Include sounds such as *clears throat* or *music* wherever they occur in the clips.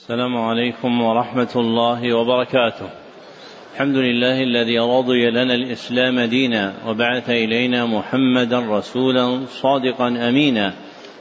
السلام عليكم ورحمة الله وبركاته. الحمد لله الذي رضي لنا الإسلام دينا وبعث إلينا محمدا رسولا صادقا أمينا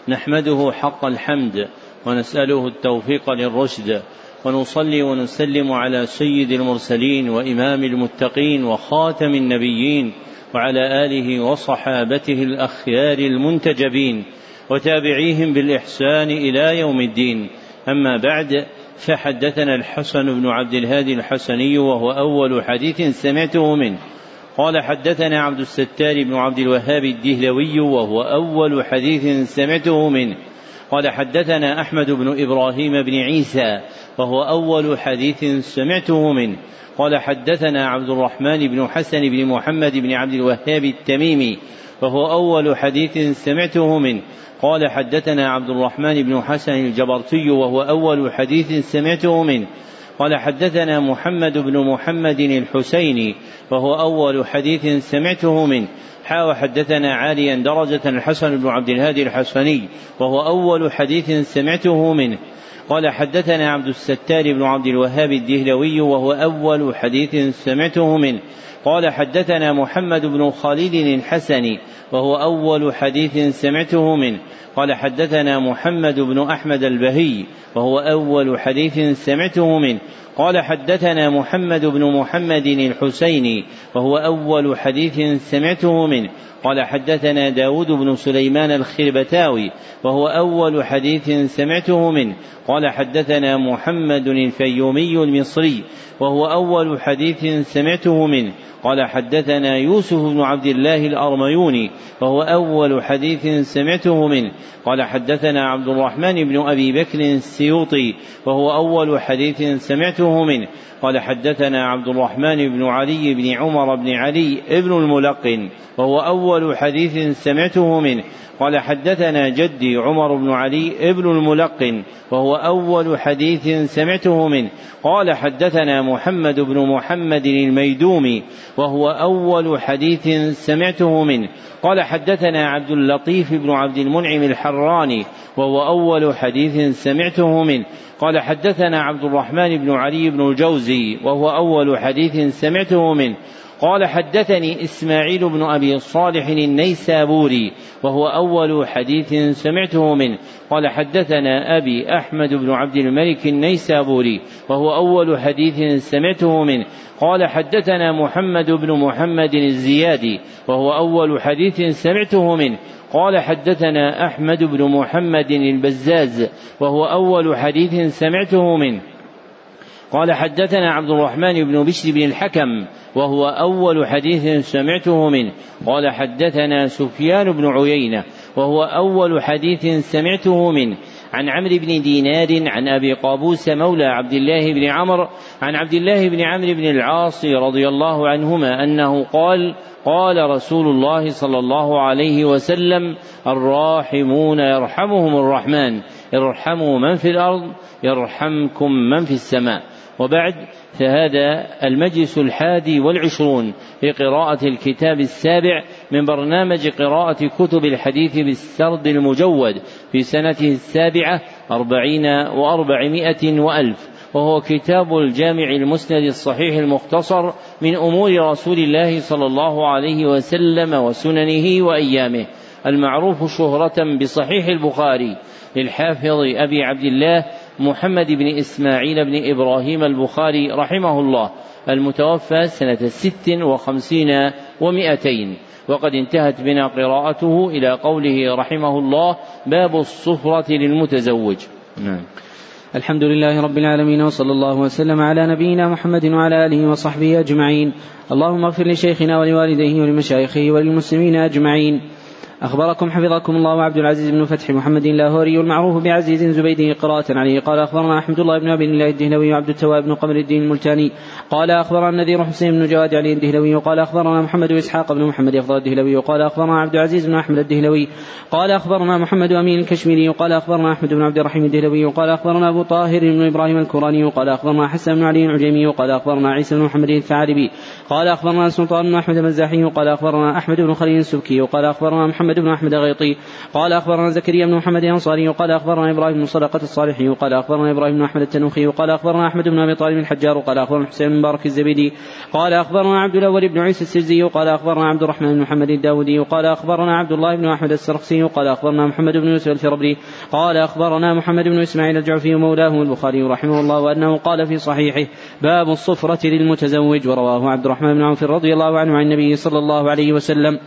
نحمده حق الحمد ونسأله التوفيق للرشد ونصلي ونسلم على سيد المرسلين وإمام المتقين وخاتم النبيين وعلى آله وصحابته الأخيار المنتجبين وتابعيهم بالإحسان إلى يوم الدين أما بعد فحدثنا الحسن بن عبد الهادي الحسني وهو أول حديث سمعته منه. قال حدثنا عبد الستار بن عبد الوهاب الدهلوي وهو أول حديث سمعته منه. قال حدثنا أحمد بن إبراهيم بن عيسى وهو أول حديث سمعته منه. قال حدثنا عبد الرحمن بن حسن بن محمد بن عبد الوهاب التميمي وهو أول حديث سمعته منه. قال حدثنا عبد الرحمن بن حسن الجبرتي وهو أول حديث سمعته منه. قال حدثنا محمد بن محمد الحسيني وهو أول حديث سمعته منه. حا وحدثنا عاليا درجة الحسن بن عبد الهادي الحسني وهو أول حديث سمعته منه. قال حدثنا عبد الستار بن عبد الوهاب الدهلوي وهو أول حديث سمعته منه. قال حدثنا محمد بن خالد الحسني وهو أول حديث سمعته منه. قال حدثنا محمد بن أحمد البهي وهو أول حديث سمعته منه. قال حدثنا محمد بن محمد الحسيني وهو أول حديث سمعته منه. قال حدثنا داود بن سليمان الخربتاوي وهو أول حديث سمعته منه. قال حدثنا محمد الفيومي المصري وهو أول حديث سمعته منه. قال حدثنا يوسف بن عبد الله الأرميوني وهو أول حديث سمعته منه. قال حدثنا عبد الرحمن بن أبي بكر السيوطي وهو أول حديث سمعته منه. قال حدثنا عبد الرحمن بن علي بن عمر بن علي ابن الملقن وهو أول حديث سمعته منه. قال حدثنا جدي عمر بن علي ابن الملقن وهو أول حديث سمعته منه. قال حدثنا محمد بن محمد الميدومي وهو أول حديث سمعته منه. قال حدثنا عبد اللطيف بن عبد المنعم الحراني وهو أول حديث سمعته منه. قال حدثنا عبد الرحمن بن علي بن الجوزي وهو أول حديث سمعته منه. قال حدثني إسماعيل بن أبي صالح النيسابوري وهو أول حديث سمعته منه. قال حدثنا أبي أحمد بن عبد الملك النيسابوري وهو أول حديث سمعته منه. قال حدثنا محمد بن محمد الزيادي وهو أول حديث سمعته منه. قال حدثنا أحمد بن محمد البزاز وهو أول حديث سمعته منه. قال حدثنا عبد الرحمن بن بشر بن الحكم وهو أول حديث سمعته منه. قال حدثنا سفيان بن عيينة وهو أول حديث سمعته منه. عن عمرو بن دينار عن أبي قابوس مولى عبد الله بن عمرو عن عبد الله بن عمرو بن العاص رضي الله عنهما أنه قال قال رسول الله صلى الله عليه وسلم الراحمون يرحمهم الرحمن ارحموا من في الأرض يرحمكم من في السماء. وبعد فهذا المجلس الحادي والعشرون لقراءة الكتاب السابع من برنامج قراءة كتب الحديث بالسرد المجود في سنته السابعة أربعين وأربعمائة وألف. وهو كتاب الجامع المسند الصحيح المختصر من أمور رسول الله صلى الله عليه وسلم وسننه وأيامه. المعروف شهرة بصحيح البخاري للحافظ أبي عبد الله محمد بن إسماعيل بن إبراهيم البخاري رحمه الله المتوفى سنة ست وخمسين ومائتين وقد انتهت بنا قراءته إلى قوله رحمه الله باب الصفرة للمتزوج. نعم. الحمد لله رب العالمين وصلى الله وسلم على نبينا محمد وعلى آله وصحبه أجمعين. اللهم اغفر لشيخنا ولوالديه ولمشايخه وللمسلمين أجمعين. أخبركم حفظكم الله عبد العزيز بن فتح محمد اللاهوري المعروف بعزيز زبيده قراءة عليه قال أخبرنا أحمد الله بن أبي الله الدهلوي وعبد التواب بن قمر الدين الملتاني قال أخبرنا النذير حسين بن جواد علي الدهلوي وقال أخبرنا محمد إسحاق بن محمد أفضل الدهلوي وقال أخبرنا عبد العزيز بن أحمد الدهلوي قال أخبرنا محمد أمين الكشميري وقال أخبرنا أحمد بن عبد الرحيم الدهلوي وقال أخبرنا أبو طاهر بن إبراهيم الكوراني وقال أخبرنا حسن بن علي العجيمي وقال أخبرنا عيسى بن محمد الثعالبي قال أخبرنا سلطان بن أحمد المزاحي وقال أخبرنا أحمد بن خليل السبكي وقال أخبرنا محمد محمد بن احمد غيطي قال اخبرنا زكريا بن محمد الانصاري وقال اخبرنا إبراهيم بن صدقه الصالحي وقال اخبرنا إبراهيم بن احمد التنوخي وقال اخبرنا احمد بن ابي طالب الحجار وقال اخبرنا حسين بن مبارك الزبيدي قال اخبرنا عبد الأول بن عيسى السرزي وقال اخبرنا عبد الرحمن بن محمد الداودي وقال اخبرنا عبد الله بن احمد السرخسي وقال اخبرنا محمد بن يوسف الفربري قال اخبرنا محمد بن اسماعيل الجعفي مولاه البخاري رحمه الله وانه قال في صحيحه باب الصفرة للمتزوج ورواه عبد الرحمن بن عوف رضي الله عنه عن النبي صلى الله عليه وسلم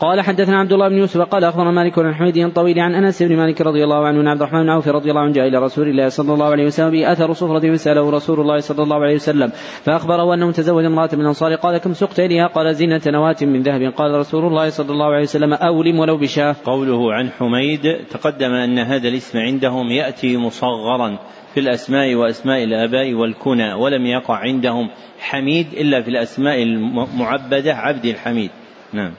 قال حدثنا عبد الله بن يوسف قال أخبرنا مالك بن حميد طويل عن أنس بن مالك رضي الله عنه عبد الرحمن بن عوف رضي الله عنه جاء إلى رسول الله صلى الله عليه وسلم به اثر صفرة فساله رسول الله صلى الله عليه وسلم. فأخبره أنه تزوج امرأة من الأنصار قال كم سقت إليها؟ قال زينة نواة من ذهب. قال رسول الله صلى الله عليه وسلم أولم ولو بشاة. قوله عن حميد تقدم أن هذا الاسم عندهم يأتي مصغرا في الأسماء وأسماء الآباء والكنى ولم يقع عندهم حميد إلا في الأسماء المعبدة عبد الحميد. نعم.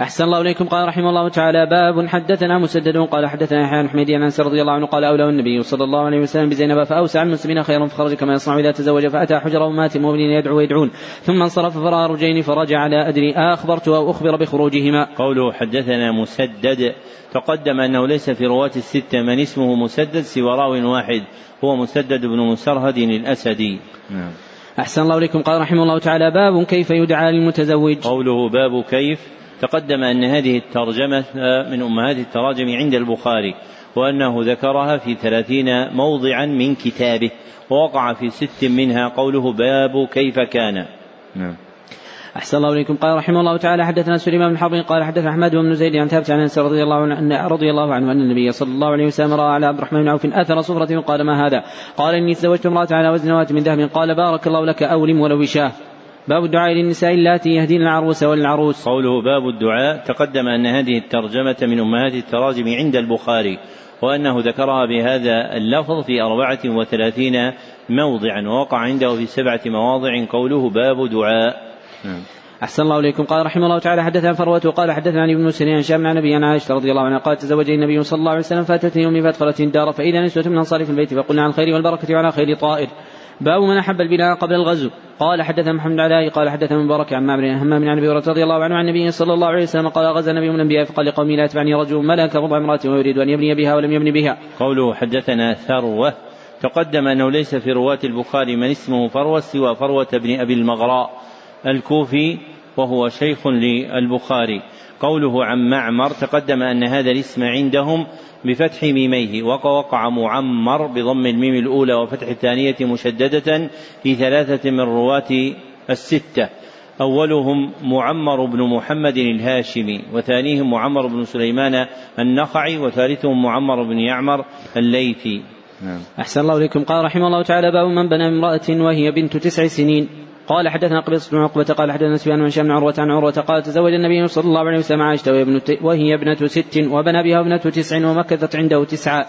أحسن الله إليكم. قال رحمه الله تعالى باب حدثنا مسدد قال حدثنا يحيى بن حميد عن أنس رضي الله عنه قال أولى النبي صلى الله عليه وسلم بزينب فأوسع المسلمين خيرا فخرج كما يصنع إذا تزوج فأتى حجر أمات المؤمنين يدعو ويدعون. ثم انصرف فرأى رجين فرجع على أدري أخبرت أو أخبر بخروجهما. قوله حدثنا مسدد تقدم أنه ليس في رواة الستة من اسمه مسدد سوى راو واحد هو مسدد بن مسرهد الأسدي. نعم. أحسن الله إليكم. قال رحمه الله تعالى باب كيف يدعى للمتزوج؟ قوله باب كيف تقدم أن هذه الترجمة من أمهات التراجم عند البخاري وأنه ذكرها في ثلاثين موضعا من كتابه ووقع في ست منها قوله باب كيف كان. نعم. أحسن الله إليكم. قال رحمه الله تعالى حدثنا سليمان بن حرب قال حدث أحمد بن زيد عن ثابت عن أنس رضي الله عنه رضي الله عنه أن النبي صلى الله عليه وسلم رأى على عبد الرحمن بن عوف أثر صفرة قال ما هذا؟ قال إني تزوجت امرأة على وزن نواة من ذهب. قال بارك الله لك أولم ولو بشاه. باب الدعاء للنساء اللاتي يهدين العروس والعروس. قوله باب الدعاء تقدم أن هذه الترجمة من أمهات التراجم عند البخاري وأنه ذكرها بهذا اللفظ في أربعة وثلاثين موضعا ووقع عنده في سبعة مواضع قوله باب دعاء. نعم. أحسن الله إليكم. قال رحمه الله تعالى حدثنا فروة وقال حدثنا عن ابن سريان شام عن نبي عائشة رضي الله عنها قال تزوج النبي صلى الله عليه وسلم فاتتني أمي فأدخلت الدار فإذا نسوة من أنصار في البيت فقلنا عن الخير والبركة وعلى خير طائر. باب من أحب البناء قبل الغزو. قال حدثنا محمد علاء قال حدثنا مبارك عن معمر همام عن أبي هريرة رضي الله عنه عن النبي صلى الله عليه وسلم قال غزا النبي من الأنبياء فقال لقومي لا يتبعني رجل ملك رضع امرأة ويريد أن يبني بها ولم يبني بها. قوله حدثنا ثروة. تقدم أنه ليس في رواة البخاري من اسمه فروة سوى فروة بن أبي المغراء الكوفي وهو شيخ للبخاري. قوله عن معمر تقدم أن هذا الاسم عندهم بفتح ميميه وقع معمر بضم الميم الأولى وفتح الثانية مشددة في ثلاثة من رواة الستة. أولهم معمر بن محمد الهاشمي وثانيهم معمر بن سليمان النخعي وثالثهم معمر بن يعمر الليثي. نعم. أحسن الله إليكم. قال رحمه الله تعالى باب من بنى امرأة وهي بنت تسع سنين. قال حدثنا قبيصة بن عقبة قال حدثنا سفيان بن هشام بن عروة عن عروة قال تزوج النبي صلى الله عليه وسلم عائشة وهي ابنة ست وبنى بها ابنة تسع ومكثت عنده تسعة.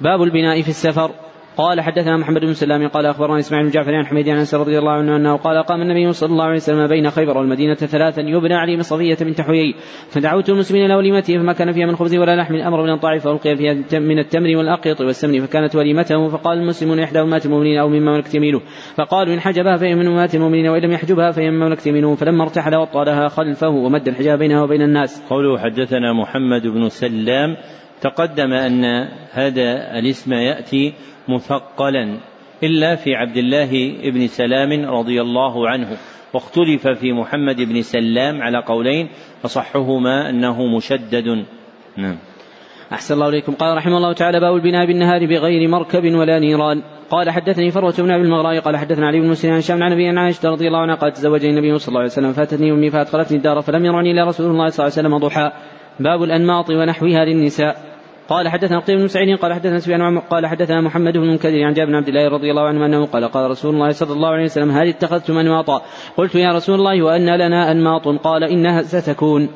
باب البناء في السفر. قال حدثنا محمد بن سلام قال أخبرنا إسماعيل بن جعفر عن حميد عن انس رضي الله عنه أنه قال قام النبي صلى الله عليه وسلم بين خيبر والمدينة ثلاثا يبنى عليه صفيه بنت حيي. فدعوت المسلمين وليمته فما كان فيها من خبز ولا لحم. أمر من الطاعف فألقي فيها من التمر والأقيط والسمن فكانت وليمته فقال المسلمون احدى امهات المؤمنين أو مما ملكت يمينه. فقالوا إن حجبها فهي من امهات المؤمنين وإن لم يحجبها فهي مما ملكت يمينه. فلما ارتحل وطالها خلفه ومد الحجاب بينها وبين الناس. قوله حدثنا محمد بن سلام تقدم أن هذا الاسم يأتي مثقلا إلا في عبد الله بن سلام رضي الله عنه واختلف في محمد بن سلام على قولين أصحهما أنه مشدد. نعم. أحسن الله إليكم. قال رحمه الله تعالى باب البناء بالنهار بغير مركب ولا نيران. قال حدثني فروة بن أبي المغراء قال حدثنا علي بن مسلم عن شام عن عن عائشة رضي الله عنها قال تزوجني النبي صلى الله عليه وسلم فاتتني أمي فأدخلتني الدار فلم يرعني إلا رسول الله صلى الله عليه وسلم ضحى. باب الأنماط ونحوها للنساء. قال حدثنا قتيبة بن سعيد قال حدثنا سفيان قال حدثنا محمد بن منكدر عن جابر بن عبد الله رضي الله عنه أنه قال قال رسول الله صلى الله عليه وسلم هل اتخذتم أنماطا؟ قلت يا رسول الله وأن لنا أنماط. قال إنها ستكون.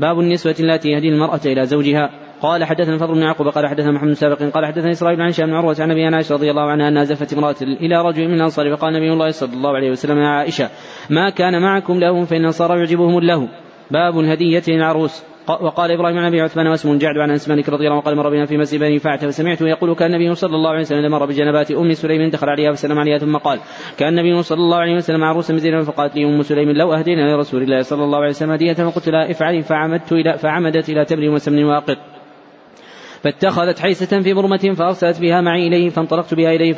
باب النسوة التي يهدي المرأة إلى زوجها. قال حدثنا فضل بن يعقوب قال حدثنا محمد سابق قال حدثنا إسرائيل عن شام بن عروة عن أبي عائشه رضي الله عنها أنها زفت امرأة إلى رجل من الأنصار فقال نبي الله صلى الله عليه وسلم يا عائشة ما كان معكم له فإن الأنصار يعجبهم له. باب الهدية للعروس. وقال إبراهيم عن أبي عثمان واسم جعد عن أنس مالك رضي الله عنه قال مر بنا في مسجد بني فاعت فسمعته يقول كان النبي صلى الله عليه وسلم مر بجنبات أم سليم دخل عليها فسلم عليها ثم قال كان النبي صلى الله عليه وسلم عروسا بزينب فقالت لي أم سليم لو أهدينا لرسول الله صلى الله عليه وسلم هدية فقلت لها افعلي فعمدت إلى فعمدت إلى تمر وسمن واقط. فاتخذت حيسة في برمة فأرسلت بها معي إليه فانطلقت بها إليه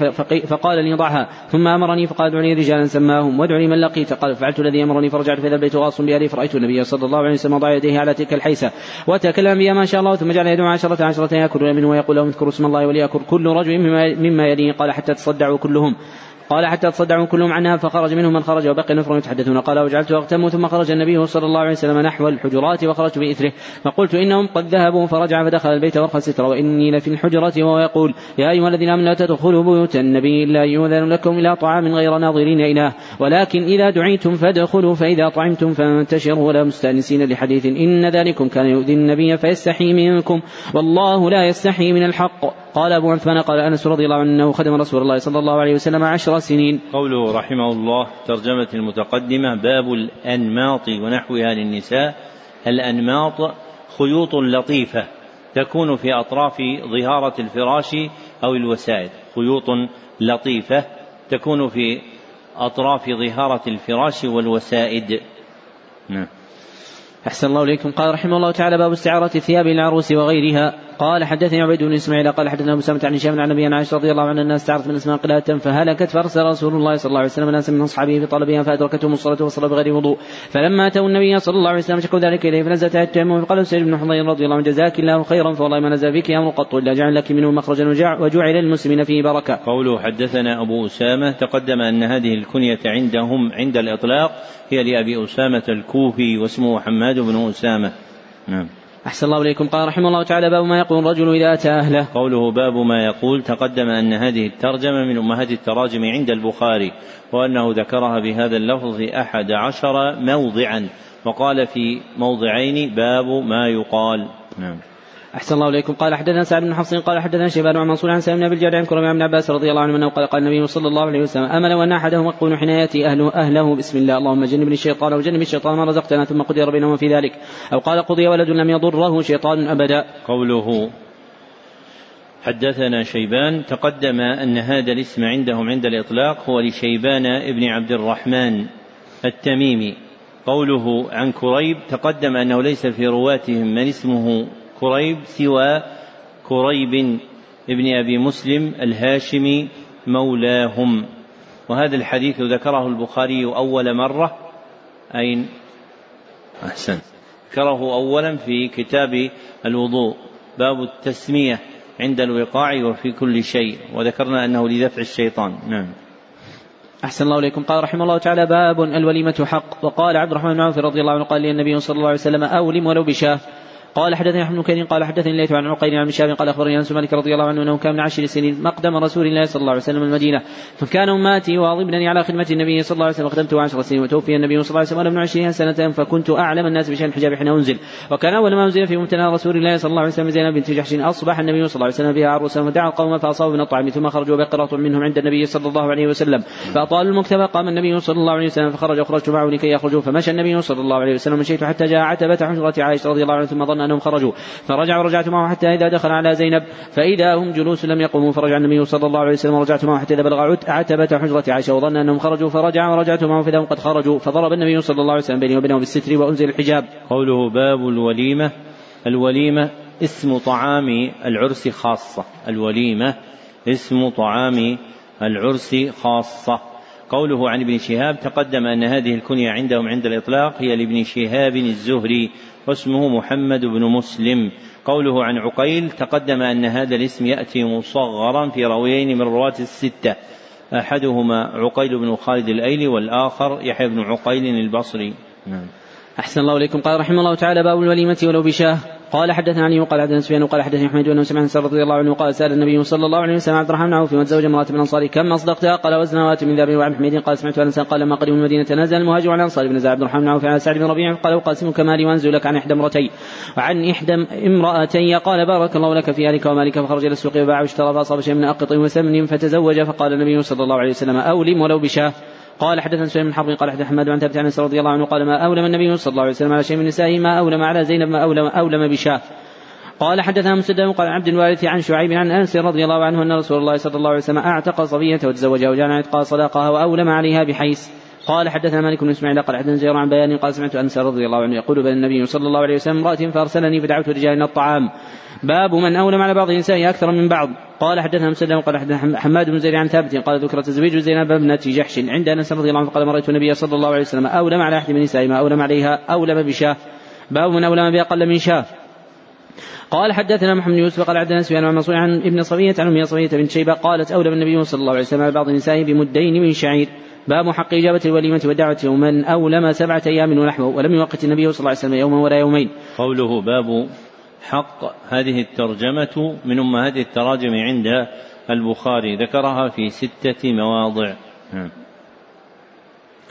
فقال لي ضعها ثم أمرني فقال ادعني رجالا سماهم وادعني من لقيت. قال فعلت الذي أمرني فرجعت فإذا البيت غاص بأهلي فرأيت النبي صلى الله عليه وسلم وضع يديه على تلك الحيسة وتكلم بها ما شاء الله. ثم جعل يدعو عشرة عشرة يأكلون منه ويقول لهم اذكروا اسم الله وليأكل كل رجل مما يليه. قال حتى تصدعوا كلهم. قال حتى تصدعوا كلهم عنها فخرج منهم من خرج وبقي نفر يتحدثون. قال وجعلت اغتم ثم خرج النبي صلى الله عليه وسلم نحو الحجرات وخرجت بإثره. فقلت إنهم قد ذهبوا. فرجع فدخل البيت وارخى الستر. وإني لفي الحجرة وهو يقول يا أيها الذين آمنوا لا تدخلوا بيوت النبي الا يؤذن لكم إلى طعام غير ناظرين اله ولكن إذا دعيتم فادخلوا فإذا طعمتم فانتشروا. ولا مستأنسين لحديث إن ذلكم كان يؤذي النبي فيستحي منكم. والله لا يستحي من الحق. قال أبو عثمان قال أنس رضي الله عنه أنه خدم رسول الله صلى الله عليه وسلم عشر سنين. قوله رحمه الله ترجمة المتقدمة باب الأنماط ونحوها للنساء. الأنماط خيوط لطيفة تكون في أطراف ظهارة الفراش أو الوسائد. خيوط لطيفة تكون في أطراف ظهارة الفراش والوسائد. نعم. أحسن الله إليكم. قال رحمه الله تعالى باب استعارة ثياب العروس وغيرها. قال حدثني عبيد بن إسماعيل قال حدثنا أبو سلمة عن هشام عن أبي عائشة رضي الله عنها الناس تعرف من اسماء قلاة فهلكت فارسل رسول الله صلى الله عليه وسلم ناسا من أصحابه في طلبها فأدركتهم الصلاة وصلى بغير وضوء فلما أتوا النبي صلى الله عليه وسلم شكوا ذلك إليه فنزلت التيمم فقال سعيد بن حضير رضي الله عنه جزاك الله خيرا فوالله ما نزل فيك أمر قط الا جعل لك منه مخرجا وجعل للمسلمين فيه بركة. قوله حدثنا أبو أسامة تقدم أن هذه الكنية عندهم عند الإطلاق هي لأبي أسامة الكوفي واسمه حماد بن أسامة. نعم. أحسن الله إليكم. قال رحمه الله تعالى باب ما يقول الرجل إذا أتى أهله. قوله باب ما يقول تقدم أن هذه الترجمة من أمهات التراجم عند البخاري وأنه ذكرها بهذا اللفظ أحد عشر موضعا وقال في موضعين باب ما يقال. نعم. أحسن الله إليكم. قال حدثنا سعد بن حفص قال حدثنا شيبان عن منصور عن سالم بن الجاري عن كرم بن عباس رضي الله عنه أنه قال قال النبي صلى الله عليه وسلم امل وأن أحدهم يقول حين يأتي أهله أهله بسم الله اللهم جنبني الشيطان وجنب الشيطان ما رزقتنا ثم قضي بينهما في ذلك. أو قال قضي ولد لم يضره شيطان أبدا. قوله حدثنا شيبان تقدم أن هذا الاسم عندهم عند الإطلاق هو لشيبان ابن عبد الرحمن التميمي. قوله عن كريب تقدم أنه ليس في رواتهم من اسمه كريب سوى كريب ابن أبي مسلم الهاشمي مولاهم. وهذا الحديث ذكره البخاري أول مرة اين أحسن. ذكره اولا في كتاب الوضوء باب التسمية عند الوقاع وفي كل شيء. وذكرنا أنه لدفع الشيطان. نعم. أحسن الله إليكم. قال رحمه الله تعالى باب الوليمة حق. وقال عبد الرحمن بن عوف رضي الله عنه قال لي النبي صلى الله عليه وسلم أولم ولو بشاه. قال حدثني أحمد بن قال حدثني الليث عن عقيل عن مشاب قال أخبرني أنس مالك رضي الله عنه أنه كان من عشر سنين مقدم رسول الله صلى الله عليه وسلم المدينة. فكان أماتي واظبنني على خدمة النبي صلى الله عليه وسلم خدمته عشر سنين وتوفي النبي صلى الله عليه وسلم ابن عشرين سنه فكنت أعلم الناس بشأن الحجاب حين أنزل. وكان أول ما أنزل في ممتنى رسول الله صلى الله عليه وسلم زينب بنت جحش أصبح النبي صلى الله عليه وسلم بها عروسا فدعا القوم فاصابوا من الطعام ثم خرجوا بقرة منهم عند النبي صلى الله عليه وسلم. فأطالوا المكتبه قام النبي صلى الله عليه وسلم فخرج وخرجت معه لكي يخرجوا فمشى النبي صلى الله عليه وسلم مشيت حتى جاء عتبة حجرة عائشة رضي الله عنها ثم ظن أنهم خرجوا. فرجع ورجعت معه حتى إذا دخل على زينب. فإذا هم جلوس لم يقوموا فرجع النبي صلى الله عليه وسلم ورجعت معه حتى إذا بلغ عتبة حجرة عائشة وظن أنهم خرجوا فرجع ورجعت معه فإذا هم قد خرجوا. فضرب النبي صلى الله عليه وسلم بيني وبينهم بالستر وأنزل الحجاب. قوله باب الوليمة. الوليمة اسم طعام العرس خاصة. الوليمة اسم طعام العرس خاصة. قوله عن ابن شهاب تقدم أن هذه الكنية عندهم عند الإطلاق هي لابن شهاب الزهري. واسمه محمد بن مسلم. قوله عن عقيل تقدم أن هذا الاسم يأتي مصغرا في رويين من رواة الستة. أحدهما عقيل بن خالد الأيلي والآخر يحيى بن عقيل البصري. نعم. أحسن الله إليكم. قال رحمه الله تعالى باب الوليمة ولو بشاه. قال حدثنا علي وقال حدثنا سفيان وقال حدثني أحمد أنه سمع رضي الله عنه قال سأل النبي صلى الله عليه وسلم عبد الرحمن بن عوف وتزوج امرأة من الانصار كم اصدقتها قال وزنوات من ذهب وعن حميد. قال سمعت أنس قال لما قدموا المدينة نزل المهاجر على الانصار بن عبد الرحمن بن عوف على سعد بن ربيع قال أقاسمك مالي وأنزل لك عن إحدى امرتين وعن إحدى امرأتي. قال بارك الله لك في أهلك ومالك. فخرج إلى السوق وباع واشترى فأصاب شيئا من اقط وسمن فتزوج. فقال النبي صلى الله عليه وسلم أولم ولو بشاه. قال حدثنا سليم بن حرب قال حدث حماد عن ثابت عن أنس رضي الله عنه قال ما أولم النبي صلى الله عليه وسلم على شيء من نسائه ما أولم على زينب ما اولم أولم بشاة. قال حدثنا مسدد قال عبد الوارث عن شعيب عن أنس رضي الله عنه أن رسول الله صلى الله عليه وسلم أعتق صبية وتزوجها وجعل عتق صداقها وأولم عليها بحيث. قال حدثنا مالك بن إسماعيل قال حدثنا زير عن بيان قال سمعت أنس رضي الله عنه يقول بين النبي صلى الله عليه وسلم امرأة فأرسلني فدعوت رجال الطعام. باب من اولم على بعض النساء أكثر من بعض. قال حدثنا مسدد قال حدثنا حماد بن زيد عن ثابت قال ذكر تزويج زينب ابنة جحش عند أنس رضي الله عنه قال مريت النبي صلى الله عليه وسلم اولم على أحد من النساء ما اولم عليها اولم بشاه. باب من اولم بأقل من شاه. قال حدثنا محمد بن يوسف قال عبدنا سفيان عن منصور عن ابن صفية عن ام صفية بنت شيبة قالت اولم النبي صلى الله عليه وسلم على بعض النساء بمدين من شعير. باب حق إجابة الوليمة والدعوة ومن أولم سبعة أيام ونحوه ولم يوقت النبي صلى الله عليه وسلم يوما ولا يومين. قوله باب حق هذه الترجمة من أمهات التراجم عند البخاري ذكرها في ستة مواضع نعم.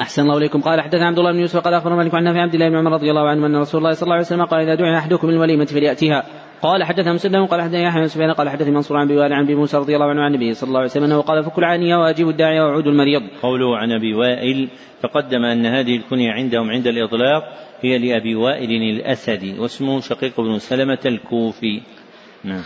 أحسن الله إليكم قال حدثنا عبد الله بن يوسف قال أخبرنا مالك عن نافع عبد الله بن عمر رضي الله عنه أن رسول الله صلى الله عليه وسلم قال إذا دعي أحدكم الوليمة فليأتها قال حدثنا مسلم قال حدثنا يحيى بن سفيان قال حدثني منصور عن بوال عن أبي موسى رضي الله عنه عن النبي صلى الله عليه وسلم أنه قال فك العانيه واجيب الداعي وعود المريض. قوله عن أبي وائل تقدم أن هذه الكنية عندهم عند الإطلاق هي لأبي وائل الأسدي واسمه شقيق بن سلمة الكوفي. نعم.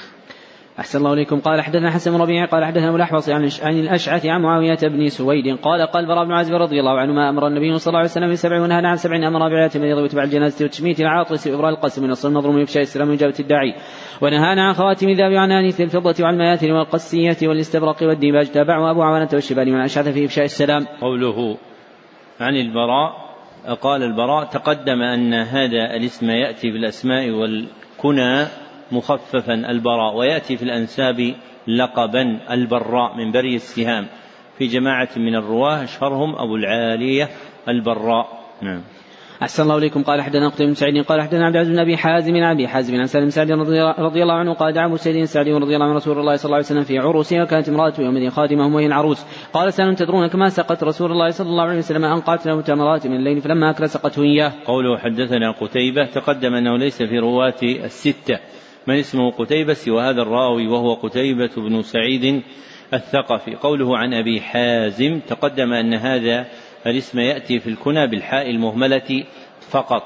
أحسن الله إليكم قال حدثنا حسن بن ربيع قال حدثنا الأحوص عن الأشعث عن معاوية بن سويد قال قال براء بن عازب رضي الله عنه ما أمر النبي صلى الله عليه وسلم بسبع ونهى عن سبع أمر بعلاة المريض واتباع الجنازة وتشميت العاطس وإبراء القسم ونصر المظلوم وإفشاء السلام وإجابة الداعي ونهانا عن خواتم الذهب وعن آنية الفضة وعن المياتن والقسية والاستبرق والديباج تابعه أبو عوانة والشبال من أشعث في إفشاء السلام قوله عن البراء قال البراء تقدم أن هذا الاسم يأتي بالأسماء والكنى مخففا البراء ويأتي في الأنساب لقبا البراء من بري السهام. في جماعة من الرواة أشهرهم أبو العالية البراء. نعم. أحسن الله إليكم. قال حدثنا قتيبة بن سعيد قال حدثنا عبد العزيز بن أبي حازم عن أبي حازم عن سالم سعد رضي الله عنه قال دعا أبو سعيد رضي الله عنه رسول الله صلى الله عليه وسلم في عروسه وكانت امرأته يومئذ خادمة وهي العروس. قال سالم تدرون كما سقت رسول الله صلى الله عليه وسلم أنقعت له تمرات من الليل فلما أكل سقته إياه. قوله حدثنا قتيبة تقدم أنه ليس في رواة الستة من اسمه قتيبة سوى هذا الراوي وهو قتيبة بن سعيد الثقفي. قوله عن أبي حازم تقدم أن هذا الاسم يأتي في الكنى بالحاء المهملة فقط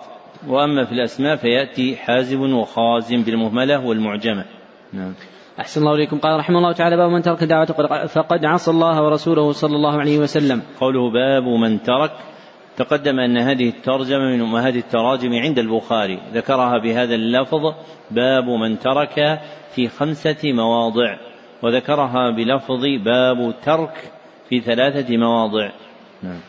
وأما في الأسماء فيأتي حازم وخازم بالمهملة والمعجمة. نعم. أحسن الله إليكم. قال رحمه الله تعالى باب من ترك الدعوة فقد عصى الله ورسوله صلى الله عليه وسلم. قوله باب من ترك تقدم أن هذه الترجمة من أمهات التراجم عند البخاري ذكرها بهذا اللفظ باب من ترك في خمسة مواضع. وذكرها بلفظ باب ترك في ثلاثة مواضع. نعم.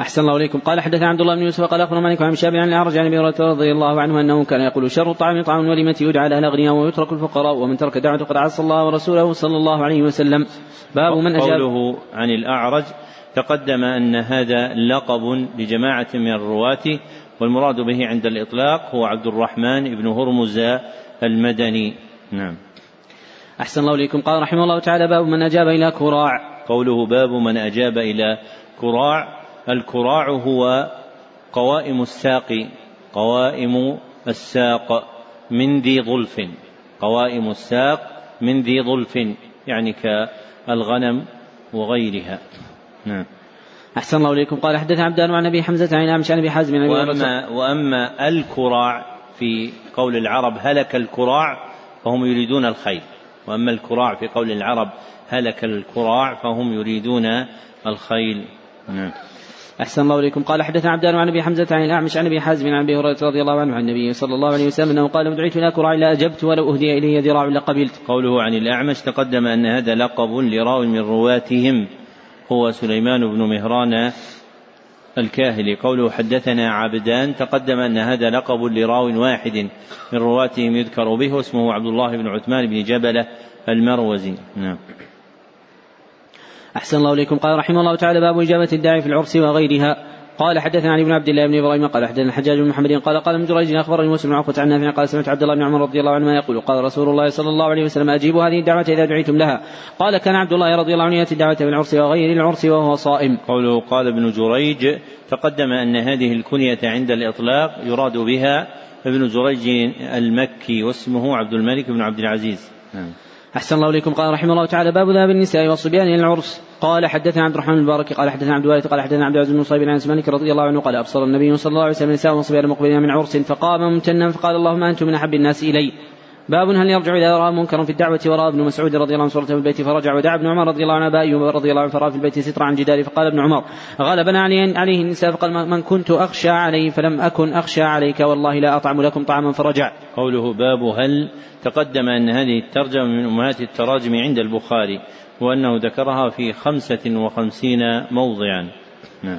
أحسن الله إليكم. قال حدثنا عبد الله بن يوسف قال أخبرنا مالك عن شابع عن الأعرج عن أبي هريرة رضي الله عنه أنه كان يقول شر الطعام طعام الوليمة يدعى لها الأغنياء ويترك الفقراء ومن ترك دعوة قد عصى الله ورسوله صلى الله عليه وسلم. باب من أجاب قوله عن الأعرج تقدم أن هذا لقب لجماعة من الرواة والمراد به عند الإطلاق هو عبد الرحمن بن هرمز المدني. نعم. أحسن الله إليكم. قال رحمه الله تعالى باب من أجاب إلى كراع. قوله باب من أجاب إلى كراع الكراع هو قوائم الساق قوائم الساق من ذي ظلف قوائم الساق من ذي ظلف يعني كالغنم وغيرها. نعم. أحسن الله إليكم. قال حدث عبدان عن أبي حمزة عن أمش عن أبي حازم عن وأما, وأما الكراع في قول العرب هلك الكراع فهم يريدون الخيل وأما الكراع في قول العرب هلك الكراع فهم يريدون الخيل نعم. أحسن الله إليكم. قال حدثنا عبدان عن أبي حمزة عن الأعمش عن أبي حازم عن أبي هريرة رضي الله عنه عن النبي صلى الله عليه وسلم أنه قال دعيت إلى كراع أجبت ولو أهدي إلي ذراع لقبلت. قوله عن الأعمش تقدم أن هذا لقب لراو من رواتهم هو سليمان بن مهران الكاهلي. قوله حدثنا عبدان تقدم أن هذا لقب لراو واحد من رواتهم يذكر به واسمه عبد الله بن عثمان بن جبلة المروزي. نعم. أحسن الله إليكم. قال رحمه الله تعالى باب إجابة الداعي في العرس وغيرها. قال حدثنا علي بن عبد الله بن إبراهيم قال حدثنا الحجاج بن محمد قال قال ابن جريج أخبرني مسلم بن عقبة عن نافع قال سمعت عبد الله بن عمر رضي الله عنهما يقول قال رسول الله صلى الله عليه وسلم اجيبوا هذه الدعوة إذا دعيتم لها. قال كان عبد الله رضي الله عنه يأتي الدعوة بالعرس وغير العرس وهو صائم. قوله قال ابن جريج تقدم أن هذه الكنية عند الإطلاق يراد بها ابن جريج المكي واسمه عبد الملك بن عبد العزيز. نعم. أحسن الله إليكم. قال رحمه الله تعالى باب ذهب النساء والصبيان إلى العرس. قال حدثنا عبد الرحمن المبارك قال حدثنا عبد الوارث قال حدثنا عبد العزيز بن صهيب عن مالك رضي الله عنه قال أبصر النبي صلى الله عليه وسلم نساء وصبيان مقبلين من عرس فقام ممتنا فقال اللهم أنتم من أحب الناس إلي. باب هل يرجع اذا راى منكرا في الدعوة وراى ابن مسعود رضي الله عنه صورته في البيت فرجع ودعا ابن عمر رضي الله عنه أبا أيوب رضي الله عنه فرأى في البيت سترا عن جدار فقال ابن عمر غلبنا عليه, عليه النساء فقال من كنت أخشى عليه فلم أكن أخشى عليك والله لا أطعم لكم طعاما فرجع. قوله باب هل تقدم أن هذه الترجمة من أمهات التراجم عند البخاري وأنه ذكرها في خمسة وخمسين موضعا. نعم.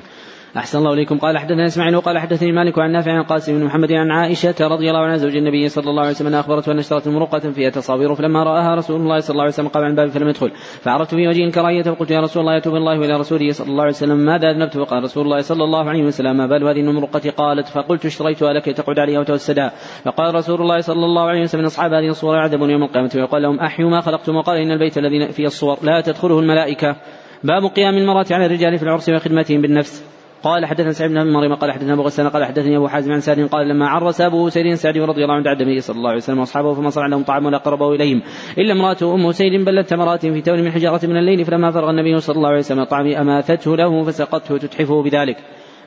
أحسن الله إليكم. قال حدثنا إسماعيل وقال حدثني مالك عن نافع عن قاسم بن محمد عن عائشة رضي الله عنها زوج النبي صلى الله عليه وسلم أخبرته أن اشترت مرقة فيها تصاوير فلما رآها رسول الله صلى الله عليه وسلم قام عن الباب فلم يدخل. فعرفت في وجهه الكراهية فقلت يا رسول الله يتوب الله وإلى رسوله صلى الله عليه وسلم ماذا أذنبت؟ فقال رسول الله صلى الله عليه وسلم ما بال هذه المرقة قالت فقلت اشتريتها لك تقعد عليها وتوسدها فقال رسول الله صلى الله عليه وسلم أصحاب هذه الصور يعذبون يوم القيامة. ويقال لهم أحيوا ما خلقتم وقال إن البيت الذي فيه الصور لا تدخله الملائكة. باب قيام المرأة على الرجال في العرس وخدمتهم بالنفس. قال حدثنا سعيد بن مريم قال حدثنا أبو غسان قال حدثني أبو حازم عن سعد قال لما عرس ابو سيد سعد رضي الله عنه عند النبي صلى الله عليه وسلم وأصحابه فما صنع لهم طعام ولا قربه إليهم إلا امرأته أم سيد بلت تمرات في تون من حجارة من الليل فلما فرغ النبي صلى الله عليه وسلم طعام اماثته له فسقته تتحفه بذلك.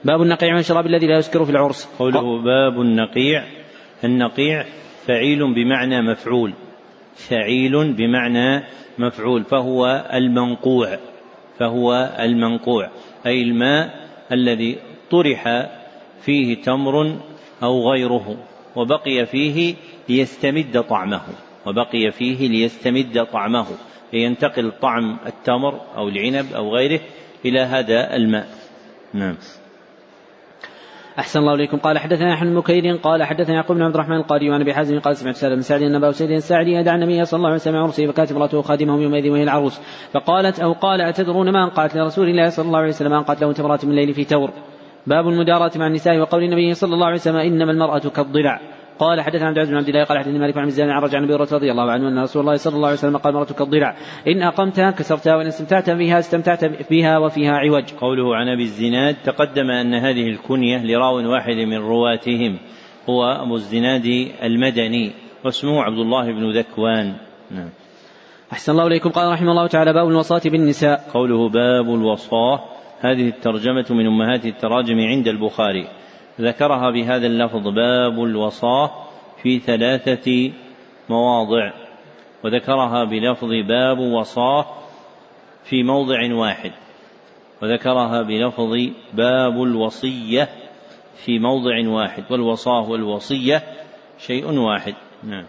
باب النقيع من الشراب الذي لا يسكر في العرس. قوله باب النقيع. النقيع فعيل بمعنى مفعول. فعيل بمعنى مفعول فهو المنقوع. فهو المنقوع. أي الماء الذي طرح فيه تمر أو غيره وبقي فيه ليستمد طعمه وبقي فيه ليستمد طعمه لينتقل طعم التمر أو العنب أو غيره إلى هذا الماء. نعم. أحسن الله إليكم. قال حدثنا أحمد مكير قال حدثنا يعقوب بن عبد الرحمن القاضي وعن أبي حازم قال سمعت سالم بن سعد أن أبا سيد الساعدي يدعى النبي صلى الله عليه وسلم عرسه فكانت امرأته خادمهم يومئذ وهي العروس. فقالت أو قال أتدرون ما أنقعت لرسول الله صلى الله عليه وسلم؟ أنقعت له تمرات من الليل في تور. باب المداراة مع النساء وقول النبي صلى الله عليه وسلم إنما المرأة كالضلع. قال حدثنا عبد العزيز بن عبد الله قال حدثني مالك عن مزان عرج عن أبي رضي الله عنه أن رسول الله صلى الله عليه وسلم قال مرتك الضلع إن اقمتها كسرتها وإن استمتعت بها استمتعت بها وفيها عوج. قوله عن أبي الزناد تقدم أن هذه الكنية لراو واحد من رواتهم هو أبو الزناد المدني واسمه عبد الله بن ذكوان. نعم. أحسن الله إليكم قال رحمه الله تعالى باب الوصاة بالنساء قوله باب الوصاة هذه الترجمة من أمهات التراجم عند البخاري ذكرها بهذا اللفظ باب الوصاة في ثلاثة مواضع وذكرها بلفظ باب وصاة في موضع واحد وذكرها بلفظ باب الوصية في موضع واحد والوصاة والوصية شيء واحد. نعم.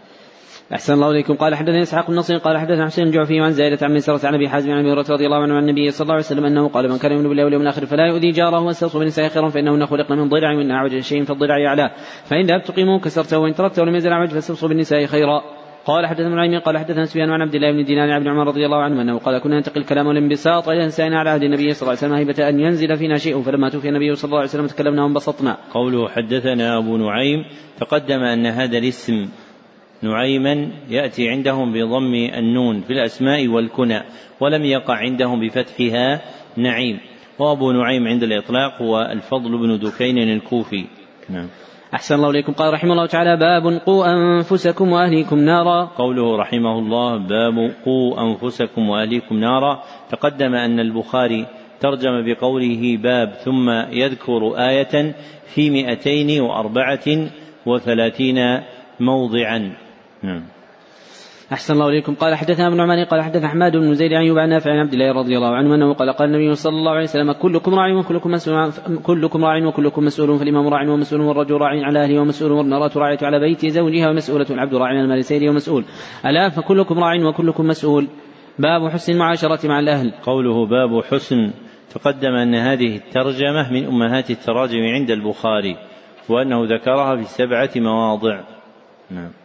أحسن الله إليكم. قال حدثنا إسحاق بن نصير قال حدثنا حسين الجعفي عن زائدة عن ميسرة عن أبي حازم عن أبي هريرة رضي الله عنه عن النبي صلى الله عليه وسلم أنه قال من كان يؤمن بالله واليوم الآخر فلا يؤذي جاره واستوصوا بالنساء خيرا فإنهن خلقن من ضلع وإن أعوج شيء فالضلع أعلاه فإن ذهبت تقيمه كسرته وإن تركته ولم يزل أعوج فاستوصوا بالنساء خيرا. قال حدثنا نعيم قال حدثنا سفيان عن عبد الله بن دينار عن ابن عمر رضي الله عنه أنه قال كنا ننتقل الكلام والانبساط إلى نسائنا على عهد النبي صلى الله عليه وسلم هيبة أن ينزل فينا شيء. فلما توفي النبي صلى الله عليه وسلم تكلمنا وانبسطنا. قوله حدثنا أبو نعيم تقدم أن هذا الاسم نعيما يأتي عندهم بضم النون في الأسماء والكنى ولم يقع عندهم بفتحها نعيم. وأبو نعيم عند الإطلاق هو الفضل بن دكين الكوفي. نعم. أحسن الله إليكم. قال رحمه الله تعالى باب قوا أنفسكم وأهليكم نارا. قوله رحمه الله باب قوا أنفسكم وأهليكم نارا. تقدم أن البخاري ترجم بقوله باب ثم يذكر آية في مئتين وأربعة وثلاثين موضعا. نعم. أحسن الله إليكم. قال حدثنا ابن عمان قال حدث أحمد بن زيد عن عن نافع عن عبد الله رضي الله عنه أنه قال قال النبي صلى الله عليه وسلم كلكم راع وكلكم مسؤول كلكم راع وكلكم مسؤول فالإمام راع ومسؤول والرجل راع على أهله ومسؤول والمرأة راعية على بيت زوجها ومسؤولة العبد راع على المال سيده ومسؤول. ألا فكلكم راع وكلكم مسؤول. باب حسن المعاشرة مع الأهل. قوله باب حسن تقدم أن هذه الترجمة من أمهات التراجم عند البخاري وأنه ذكرها في سبعة مواضع. نعم.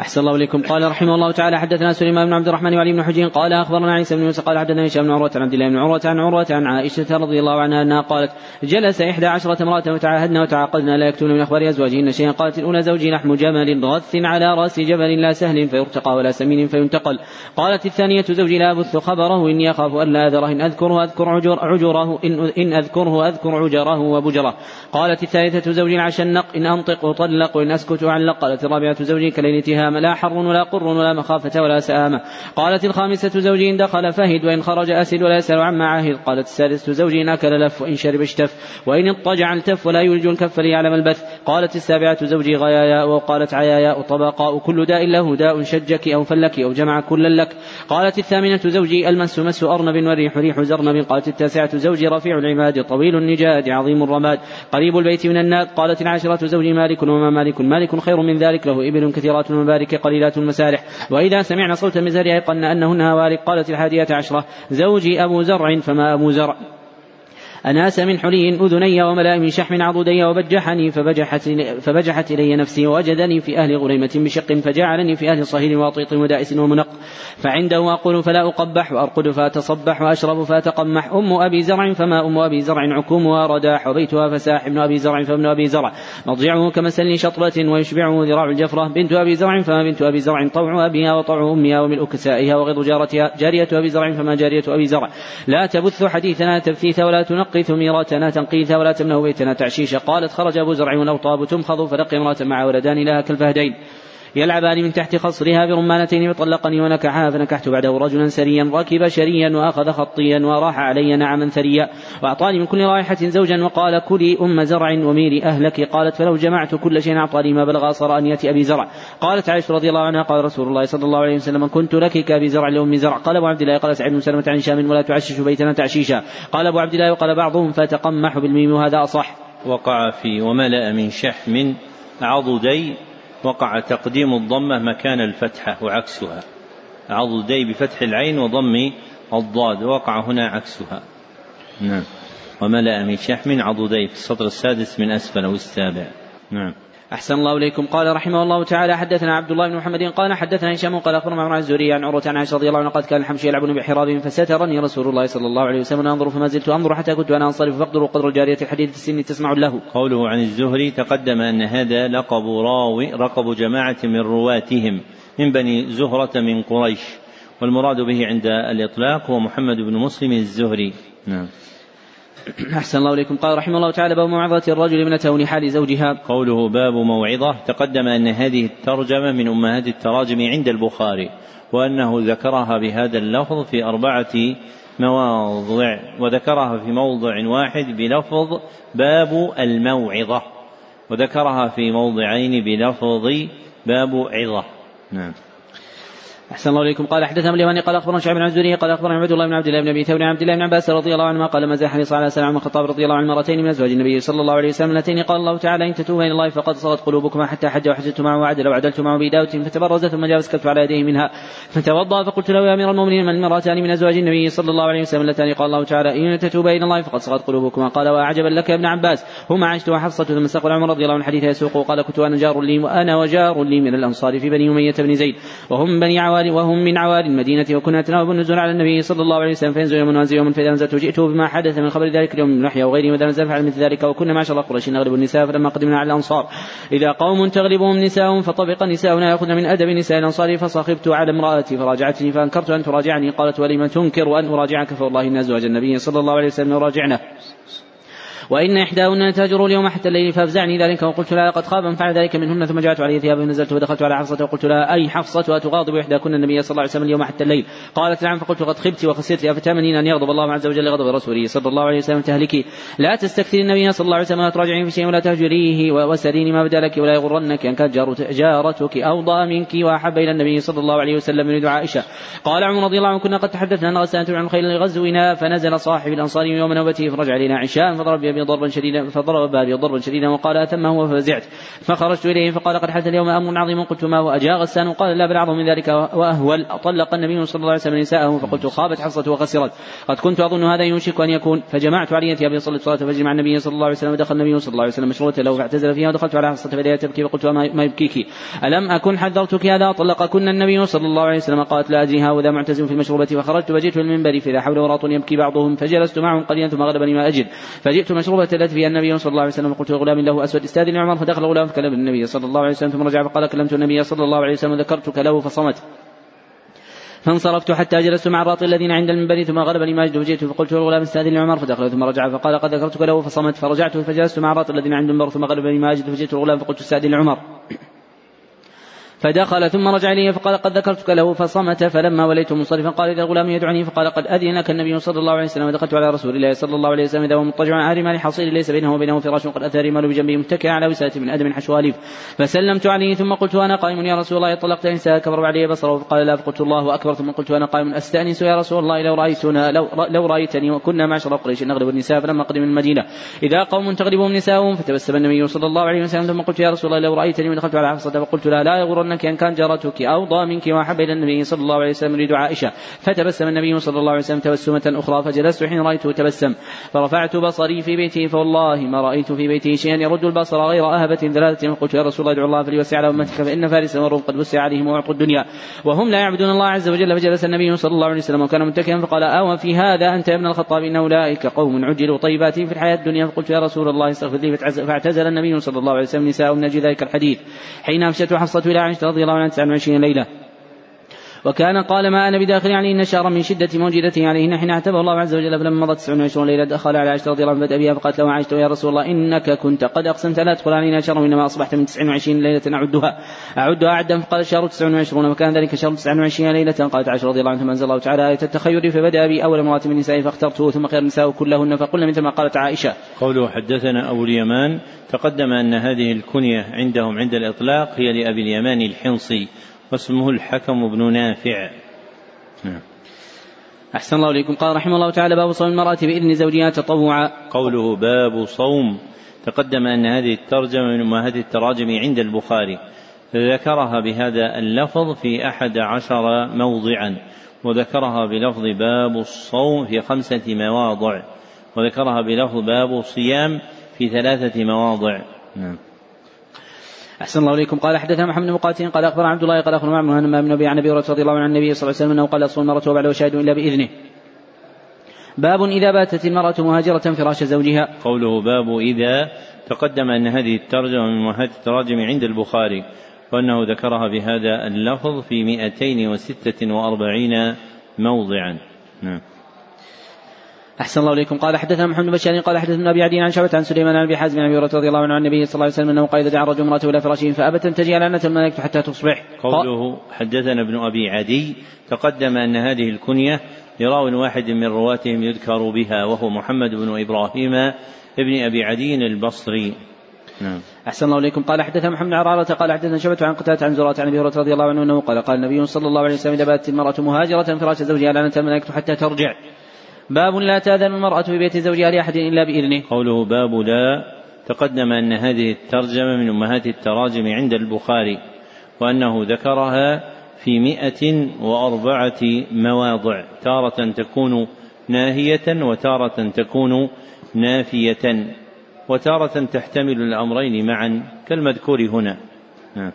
أحسن الله إليكم. قال رحمه الله تعالى حدثنا سليمان بن عبد الرحمن وعلي بن حجين قال أخبرنا عيسى بن موسى قال حدثنا هشام بن عروة عن عبد الله بن عروة عن عروة عن عائشة رضي الله عنها أنها قالت جلس إحدى عشرة امرأة وتعاهدنا وتعاقدنا لا يكتون من أخبار أزواجهن شيئا. قالت الأولى زوجي لحم جمل غث على رأس جبل لا سهل فيرتقى ولا سمين فينتقل. قالت الثانية زوجي لا أبث خبره إني أخاف ألا أذره. إن أذكره أذكر عجر عجره. إن, إن أذكره أذكر عجره وبجره. قالت الثالثة زوجي العشنق إن أنطق أطلق وإن أسكت أعلق. قالت الرابعة زوجي كليلتها ينام لا حر ولا قر ولا مخافة ولا سآمة. قالت الخامسة زوجي إن دخل فهد وإن خرج أسد ولا يسأل عما عهد قالت السادسة زوجي إن أكل لف وإن شرب اشتف وإن اضطجع التف ولا يولج الكف ليعلم البث. قالت السابعة زوجي غياياء وقالت عياياء طبقاء كل داء له داء شجك أو فلك أو جمع كلا لك. قالت الثامنة زوجي المس مس أرنب والريح ريح زرنب. قالت التاسعة زوجي رفيع العماد طويل النجاد عظيم الرماد. قريب البيت من الناد. قالت العاشرة زوجي مالك وما مالك مالك خير من ذلك له إبل كثيرات المبارك قليلات المسارح. وإذا سمعنا صوت المزار أيقن أنهن هوارق. قالت الحادية عشرة زوجي أبو زرع فما أبو زرع؟ أناس من حلي أذني وملاء من شحم عضدي وبجحني فبجحت, فبجحت إلي نفسي ووجدني في أهل غريمة بشق فجعلني في أهل صهيل واطيط ودائس ومنق. فعنده أقول فلا أقبح وأرقد فأتصبح وأشرب فأتقمح. أم أبي زرع فما أم أبي زرع عكومها رداح وبيتها فساح ابن أبي زرع فابن أبي زرع. مضجعه كمسل شطبة ويشبعه ذراع الجفرة. بنت أبي زرع فما بنت أبي زرع طوع أبيها وطوع أمها وملء كسائها وغض جارتها جارية أبي زرع فما جارية أبي زرع. لا تبث حديثنا تبثيث ولا تنقي ثميرتنا تنقيثا ولا تمنه بيتنا تعشيشا. قالت خرج أبو زرع والأوطاب تمخض فلقي امرأة مع ولدان لها كالفهدين يلعبان من تحت خصرها برمانتين فطلقني ونكحها فنكحت بعده رجلا سريا ركب شريا وأخذ خطيا وراح علي نعما ثريا. وأعطاني من كل رائحة زوجا وقال كلي أم زرع وميري أهلك قالت فلو جمعت كل شيء أعطاني ما بلغ صار أن يأتي أبي زرع قالت عائشة رضي الله عنها قال رسول الله صلى الله عليه وسلم كنت لك كأبي زرع لأم زرع قال أبو عبد الله قال سعيد بن سلمة عن شام ولا تعشش بيتنا تعشيشا قال أبو عبد الله وقال بعضهم فتقمح بالميم وهذا أصح وقع في وملأ من شحم عضدي وقع تقديم الضمة مكان الفتحة وعكسها. عضدي بفتح العين وضم الضاد وقع هنا عكسها. نعم. وملأ من شحم عضدي في السطر السادس من أسفل أو السابع نعم. أحسن الله إليكم قال رحمه الله تعالى حدثنا عبد الله بن محمد قال حدثنا هشام قال أخبرنا عن الزهري عن عروة عن عائشة رضي الله عنها قد كان الحمش يلعبون بحرابهم فسترني رسول الله صلى الله عليه وسلم أنظر فما زلت أنظر حتى كنت أنا أنصرف فاقدر قدر الجارية الحديث السن تسمع له. قوله عن الزهري تقدم أن هذا لقب راوي رقب جماعة من رواتهم من بني زهرة من قريش والمراد به عند الإطلاق هو محمد بن مسلم الزهري. نعم. *clears throat* أحسن الله إليكم. قال رحمه الله تعالى باب موعظة الرجل ابنته لحال زوجها. قوله باب موعظة تقدم أن هذه الترجمة من أمهات التراجم عند البخاري وأنه ذكرها بهذا اللفظ في أربعة مواضع وذكرها في موضع واحد بلفظ باب الموعظة وذكرها في موضعين بلفظ باب عظة. نعم. أحسن الله إليكم. قال حدثنا اليماني قال أخبرنا شعب بن الزهري قال أخبرنا عبد الله بن عبد الله بن أبي ثور عبد الله بن عباس رضي الله عنهما قال مزح حديث على سلام الخطاب رضي الله عنه مرتين من أزواج النبي صلى الله عليه وسلم اللتين قال الله تعالى إن تتوبا إلى الله فقد صغت قلوبكما حتى حج وحجت معه وعدل وعدلت معه بداوة فتبرز ثم جاء فسكبت على يديه منها فتوضأ فقلت له يا أمير المؤمنين من المرأتان من أزواج النبي صلى الله عليه وسلم اللتان؟ قال الله تعالى إن تتوبا إلى الله فقد صغت قلوبكما قال وأعجبا لك يا ابن عباس هما عائشة وحفصة ثم استقبل عمر رضي الله عنه حديث يسوق. قال كنت أنا جار لي وأنا وجار لي من الأنصار في بني أمية بن زيد وهم بني عوال وهم من عوال المدينة وكنا نتناوب النزول على النبي صلى الله عليه وسلم فينزل يوم وانزل يوم فإذا نزلت جئته بما حدث من خبر ذلك اليوم من نحيا وغيره وإذا نزل فعل مثل ذلك وكنا معشر قريش نغلب النساء فلما قدمنا على الأنصار إذا قوم تغلبهم نساء فطبق نساؤنا يأخذن من أدب نساء الأنصار فصخبت على امرأتي فراجعتني فأنكرت أن تراجعني قالت ولم تنكر أن أراجعك فوالله إن أزواج النبي صلى الله عليه وسلم يراجعنا وإن إحداهن تهجر اليوم حتى الليل فأفزعني ذلك وقلت لها قد خاب من فعل ذلك منهن ثم جاءت علي ثيابه ونزلت ودخلت على حفصة وقلت لها أي حفصة أتغاضب إحداكن النبي صلى الله عليه وسلم اليوم حتى الليل؟ قالت نعم فقلت قد خبت وخسرت أفتأمنين أن يغضب الله عز وجل غضب رسوله صلى الله عليه وسلم تهلكي. لا تستكثري النبي صلى الله عليه وسلم ولا تراجعين في شيء ولا تهجريه وسليني ما بدا لك ولا يغرنك أن كانت جارتك أوضى منك وأحب إلى النبي صلى الله عليه وسلم من عائشة. قال عمر رضي الله عنه كنا قد تحدثنا أن غسلت عن خيل لغزونا فنزل صاحب الأنصار يوم نوبته فرجع إلينا عشاء فضرب بأبي ضربا شديدا فضرب بأبي ضربا شديدا وقال أتم هو ففزعت فخرجت إليه فقال قد حدث اليوم أمر عظيم قلت ما هو؟ غسان قال لا بل أعظم من ذلك وأهول. طلق النبي صلى الله عليه وسلم نساءه فقلت خابت حفصة وخسرت. قد كنت أظن هذا يوشك أن يكون. فجمعت علي ثيابي صلى صلاة الفجر مع النبي صلى الله عليه وسلم ودخل النبي صلى الله عليه وسلم مشروطة له فاعتزل فيها ودخلت على حفصة فإذا تبكي فقلت ما يبكيك؟ ألم أكن حذرتك هذا؟ طلقكن النبي صلى الله عليه وسلم. قالت لا أدري. هذا معتزم في المشروبة. فخرجت وجئت المنبر فإذا حول وراط يبكي بعضهم. فجلست معهم قليلا ثم غلبني ما أجد. فجئت المشروبة التي فيها النبي صلى الله عليه وسلم قلت لغلام له أسود استاذن عمر فدخل غلام فكلم النبي صلى الله عليه وسلم ثم رجع فقال كلمت النبي صلى الله عليه وسلم وذكرتك له فصمت. فانصرفت حتى جلست مع الراطي الذين عند المنبر ثم غلبني ماجد وجئت فقلت للغلام استاذن عمر فدخل ثم رجع فقال قد ذكرتك له فصمت. فرجعت فجلست مع الراطي الذين عند المنبر ثم غلبني ماجد فجئت الغلام فقلت استاذن عمر. فدخل ثم رجع إليه فقال قد ذكرتك له فصمت فلما وليت منصرفا قال إلى الغلام يدعني فقال قد أذن لك النبي صلى الله عليه وسلم ودخلت على رسول الله صلى الله عليه وسلم إذا هو مضطجع على رمال حصير ليس بينه وبينه فراش قد أتى رمال بجنبه متكئا على وسادة من أدم حشواليف. فسلمت عليه ثم قلت أنا قائم يا رسول الله طلقت إنساء كبر علي بصره. فقال لا فقلت الله أكبر ثم قلت أنا قائم أستأنس يا رسول الله لو رأيتنا لو, لو رأيتني وكنا معشر قريش نغلب النساء فلما قدم المدينة. إذا قوم تغلبهم نساؤهم فتبسم النبي صلى الله عليه وسلم ثم قلت يا رسول الله لو رأيتني ودخلت على حفصة فقلت لا لا يغرنك أن كان جارتك أوضى منك وأحب إلى النبي صلى الله عليه وسلم يريد عائشة. فتبسم النبي صلى الله عليه وسلم تبسمة أخرى فجلست حين رأيته تبسم. فرفعت بصري في بيته فوالله ما رأيت في بيته شيئا يرد البصر غير أهبة ثلاثة فقلت يا رسول الله ادعو الله فليوسع على أمتك فإن فارس والروم قد وسع عليهم وأعطوا الدنيا. وهم لا يعبدون الله عز وجل فجلس النبي صلى الله عليه وسلم وكان متكئا فقال أو في هذا أنت يا ابن الخطاب إن أولئك قوم عجلوا طيباتهم في الحياة الدنيا. فقلت يا رسول الله استغفر لي فاعتزل النبي صلى الله عليه وسلم نساء من أجل ذلك الحديث. حين أمشته حفصة إلى عائشة رضي الله عنها 29 ليلة. وكان قال ما أنا بداخل عليهن شهرا من شدة موجدته عليهن حين اعتبر الله عز وجل فلما مضت 29 ليلة دخل على عائشة رضي الله عنها بدأ بها فقالت له عائشة يا رسول الله إنك كنت قد أقسمت لا تدخل علينا شهرا إنما أصبحت من 29 ليلة أعدها أعدها عدا. فقال الشهر 29 وكان ذلك شهر 29 ليلة. قالت عائشة رضي الله عنها أنزل الله تعالى آية التخير فبدأ بي أول مراتب النساء فاخترته ثم خير النساء كلهن فقلنا مثل ما قالت عائشة. قوله حدثنا أبو اليمان تقدم أن هذه الكنية عندهم عند الإطلاق هي لأبي اليمان الحنصي. واسمه الحكم بن نافع. نعم. أحسن الله إليكم. قال رحمه الله تعالى باب صوم المرأة بإذن زوجها تطوعا. قوله باب صوم. تقدم أن هذه الترجمة من أمهات التراجم عند البخاري. ذكرها بهذا اللفظ في أحد عشر موضعا. وذكرها بلفظ باب الصوم في خمسة مواضع. وذكرها بلفظ باب صيام في ثلاثة مواضع. نعم. أحسن الله إليكم. قال حدثنا محمد بن قال أخبر عبد الله قال أخبر معمر أن بن أبي عن أبي رضي الله عنه النبي صلى الله عليه وسلم أنه قال أصوم المرأة وبعده شاهد إلا بإذنه. باب إذا باتت المرأة مهاجرة فراش زوجها. قوله باب إذا تقدم أن هذه الترجمة من مهات التراجم عند البخاري وأنه ذكرها بهذا اللفظ في مئتين وستة وأربعين موضعا. نعم. أحسن الله إليكم. قال حدثنا محمد بن بشار قال حدثنا أبي عدي عن شعبة عن سليمان عن أبي حازم عن أبي رضي الله عنه عن النبي صلى الله عليه وسلم أنه قال إذا دعا الرجل امرأته إلى فراشه فأبت أن تجي لعنة الملائكة حتى تصبح. قوله حدثنا ابن أبي عدي تقدم أن هذه الكنية لراو واحد من رواتهم يذكر بها وهو محمد بن إبراهيم ابن أبي عدي البصري. نعم. أحسن الله إليكم. قال حدثنا محمد عرارة قال حدثنا شبة عن قتادة عن زرارة عن أبي هريرة رضي الله عنه أنه قال قال النبي صلى الله عليه وسلم إذا باتت المرأة مهاجرة فراش زوجها لعنة الملائكة حتى ترجع. باب لا تأذن المرأة في بيت زوجها لأحد إلا بإذنه. قوله باب لا تقدم أن هذه الترجمة من أمهات التراجم عند البخاري وأنه ذكرها في مئة وأربعة مواضع تارة تكون ناهية وتارة تكون نافية وتارة تحتمل الأمرين معا كالمذكور هنا. نعم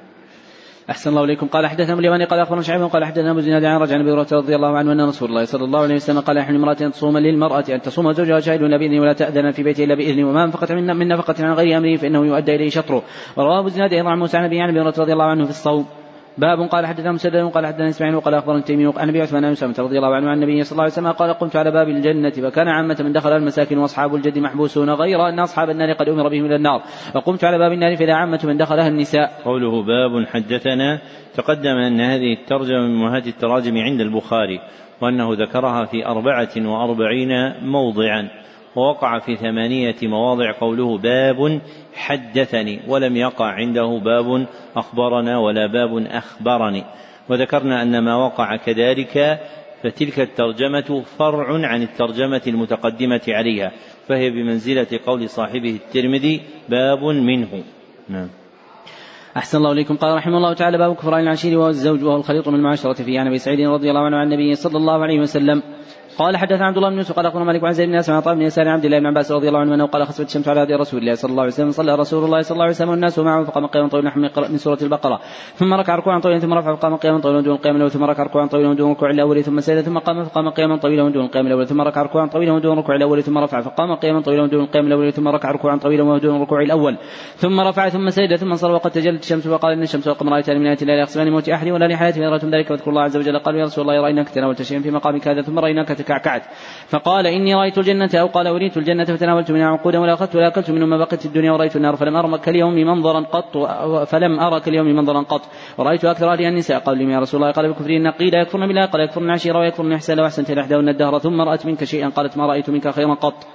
أحسن الله إليكم. قال حدثنا اليماني قال أخبرنا شعيب قال حدثنا أبو زناد عن رجع عن رضي الله عنه أن رسول الله صلى الله عليه وسلم قال يحل امرأة أن تصوم للمرأة أن تصوم زوجها شاهد إلا بإذنه ولا تأذن في بيته إلا بإذنه وما أنفقت من, نفقة عن غير أمره فإنه يؤدى إليه شطره. ورواه أبو زناد أيضا عن موسى عن أبي رضي الله عنه في الصوم. باب قال حدثنا مسدد قال حدثنا إسماعيل وقال اخبرني تيمي عن ابي عثمان بن سلمة رضي الله عنه عن النبي صلى الله عليه وسلم قال قمت على باب الجنة فكان عامة من دخل المساكن وأصحاب الجد محبوسون غير أن أصحاب النار قد أمر بهم إلى النار وقمت على باب النار فإذا عامة من دخلها النساء. قوله باب حدثنا تقدم أن هذه الترجمة من مهات التراجم عند البخاري وأنه ذكرها في أربعة وأربعين موضعا ووقع في ثمانية مواضع قوله باب حدثني ولم يقع عنده باب أخبرنا ولا باب أخبرني. وذكرنا أن ما وقع كذلك فتلك الترجمة فرع عن الترجمة المتقدمة عليها فهي بمنزلة قول صاحبه الترمذي باب منه. نعم. أحسن الله إليكم. قال رحمه الله تعالى باب كفران العشير وهو الزوج وهو الخليط من المعاشرة فيه عن أبي سعيد رضي الله عنه عن النبي صلى الله عليه وسلم. قال حدثنا عبد الله بن يوسف قال أخبرنا مالك عن زيد بن اسمع عطاء بن يسار عبد الله بن عباس رضي الله عنه قال خسفت الشمس على هدي رسول الله صلى الله عليه وسلم صلى رسول الله صلى الله عليه وسلم والناس معه فقام قياما طويلا من سورة البقرة. ثم ركع ركوعا طويلا ثم رفع فقام قياما طويلا دون القيام الأول ثم ركع ركوعا طويلا دون الركوع الأول ثم سجد ثم قام فقام قياما طويلا دون القيام الأول ثم ركع ركوعا طويلا دون الركوع الأول ثم رفع فقام قياما طويلا دون القيام الأول ثم ركع ركوعا طويلا دون الركوع الأول ثم رفع ثم سجد ثم صلى وقد تجلت الشمس وقال إن الشمس والقمر آيتان من آيات الله يقسمان موت أحد ولا لحياته ذلك واذكر الله عز وجل قالوا يا رسول الله رايناك تناولت شيئا في مقامك هذا ثم رايناك فتكعكعت فقال إني رأيت الجنة أو قال أريت الجنة فتناولت منها عقودا ولا أخذت ولا أكلت منه ما بقيت الدنيا ورأيت النار فلم أرى كاليوم منظرا قط فلم أرى كاليوم منظرا قط. ورأيت أكثر أهلها النساء قال لي يا رسول الله قال بكفرهن قيل يكفرن بالله قال يكفرن عشيرة ويكفرن إحسان وأحسنت إحداهن الدهر ثم رأت منك شيئا قالت ما رأيت منك خيرا قط.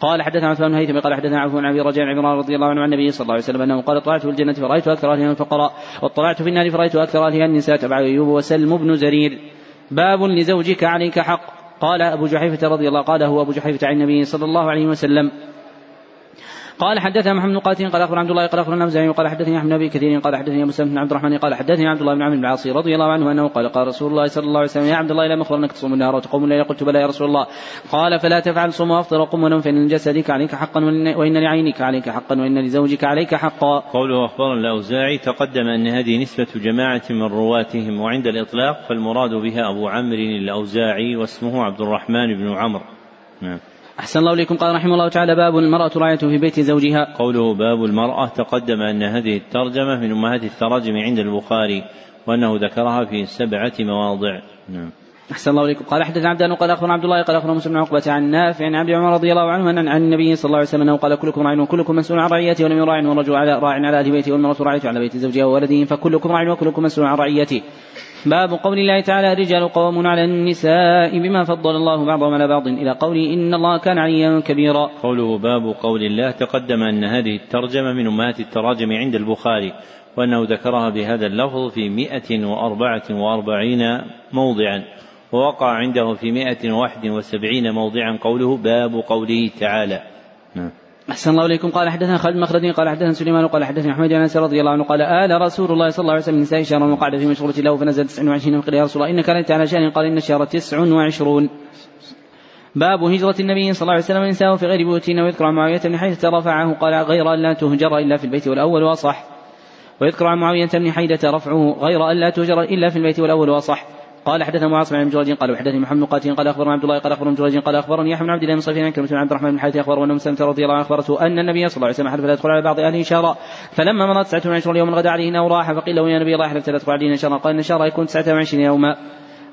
قال حدثنا عثمان بن هيثم قال حدثنا عفو بن أبي رجاء عمران رضي الله عنه عن النبي صلى الله عليه وسلم أنه قال اطلعت في الجنة فرأيت أكثر اهلها الفقراء واطلعت في النار فرأيت أكثر اهلها النساء تبع أيوب وسلم بن زرير. باب لزوجك عليك حق. قال أبو جحيفة رضي الله قال هو أبو جحيفة عن النبي صلى الله عليه وسلم قال حدثنا محمد بن قاتل قال اخبر عبد الله قال اخبر النمزعي قال حدثني احمد بن كثير قال حدثني أبو سلمة بن عبد الرحمن قال حدثني عبد الله بن عمرو بن العاص رضي الله عنه أنه قال قال رسول الله صلى الله عليه وسلم يا عبد الله لم اخبر إنك تصوم النهار وتقوم الليل قلت بلى يا رسول الله قال فلا تفعل صوم وافطر وقم ونم فإن لجسدك عليك حقا وإن لعينك عليك حقا وإن لزوجك عليك حقا. قوله أخبرنا الأوزاعي تقدم أن هذه نسبة جماعة من رواتهم وعند الإطلاق فالمراد بها أبو عمرو الأوزاعي واسمه عبد الرحمن بن عمرو. نعم. أحسن الله إليكم. قال رحمه الله تعالى باب المرأة راعية في بيت زوجها. قوله باب المرأة تقدم أن هذه الترجمة من أمهات التراجم عند البخاري وأنه ذكرها في سبعة مواضع. نعم. أحسن الله إليكم. قال حدثنا عبدان قال أخبرنا عبد الله قال أخبرنا مسلم عقبة عن نافع عن عبد عمر رضي الله عنه أن عن النبي صلى الله عليه وسلم أنه قال كلكم راع وكلكم مسؤول عن رعيته ولم يراع والرجل على راع على أهل بيته والمرأة راعية على بيت زوجها وولده فكلكم راع وكلكم مسؤول عن رعيته. باب قول الله تعالى الرجال قوامون على النساء بما فضل الله بعضهم على بعض إلى قول إن الله كان عليا كبيرا. قوله باب قول الله تقدم أن هذه الترجمة من أمهات التراجم عند البخاري وأنه ذكرها بهذا اللفظ في مئة وأربعة وأربعين موضعا ووقع عنده في مئة وواحد وسبعين موضعا قوله باب قوله تعالى. نعم. أحسن الله إليكم. قال حدثنا خالد مخلدي قال حدثنا سليمان قال حدثنا أحمد بن رضي الله عنه قال آل رسول الله صلى الله عليه وسلم نساء شهرا وقعد في مشغولة له فنزل 29 فقال يا رسول الله إنك لنت على شأن. قال إن الشهر 29 باب هجرة النبي صلى الله عليه وسلم نساءه في غير بيوتهن ويذكر عن معاوية بن حيث رفعه. قال غير أن لا تهجر إلا في البيت والأول وأصح. ويذكر عن معاوية بن حيدة رفعه غير أن لا تهجر إلا في البيت والأول وأصح. قال حدثنا معاصم بن جريج قال وحدثني محمد قاتل قال أخبرنا عبد الله قال أخبرنا جريج قال أخبرني يحيى بن عبد الله بن صفين عن كلمه عبد الرحمن بن حارث اخبر وانه مسلمه رضي الله عنه اخبرته أن النبي صلى الله عليه وسلم حلف لا يدخل على بعض أهله شهرا فلما مرت 29 يوما غدا عليه انه راح فقيل له يا نبي الله حلفت لا تدخل علينا شهرا قال إن الشهر يكون 29 يوما.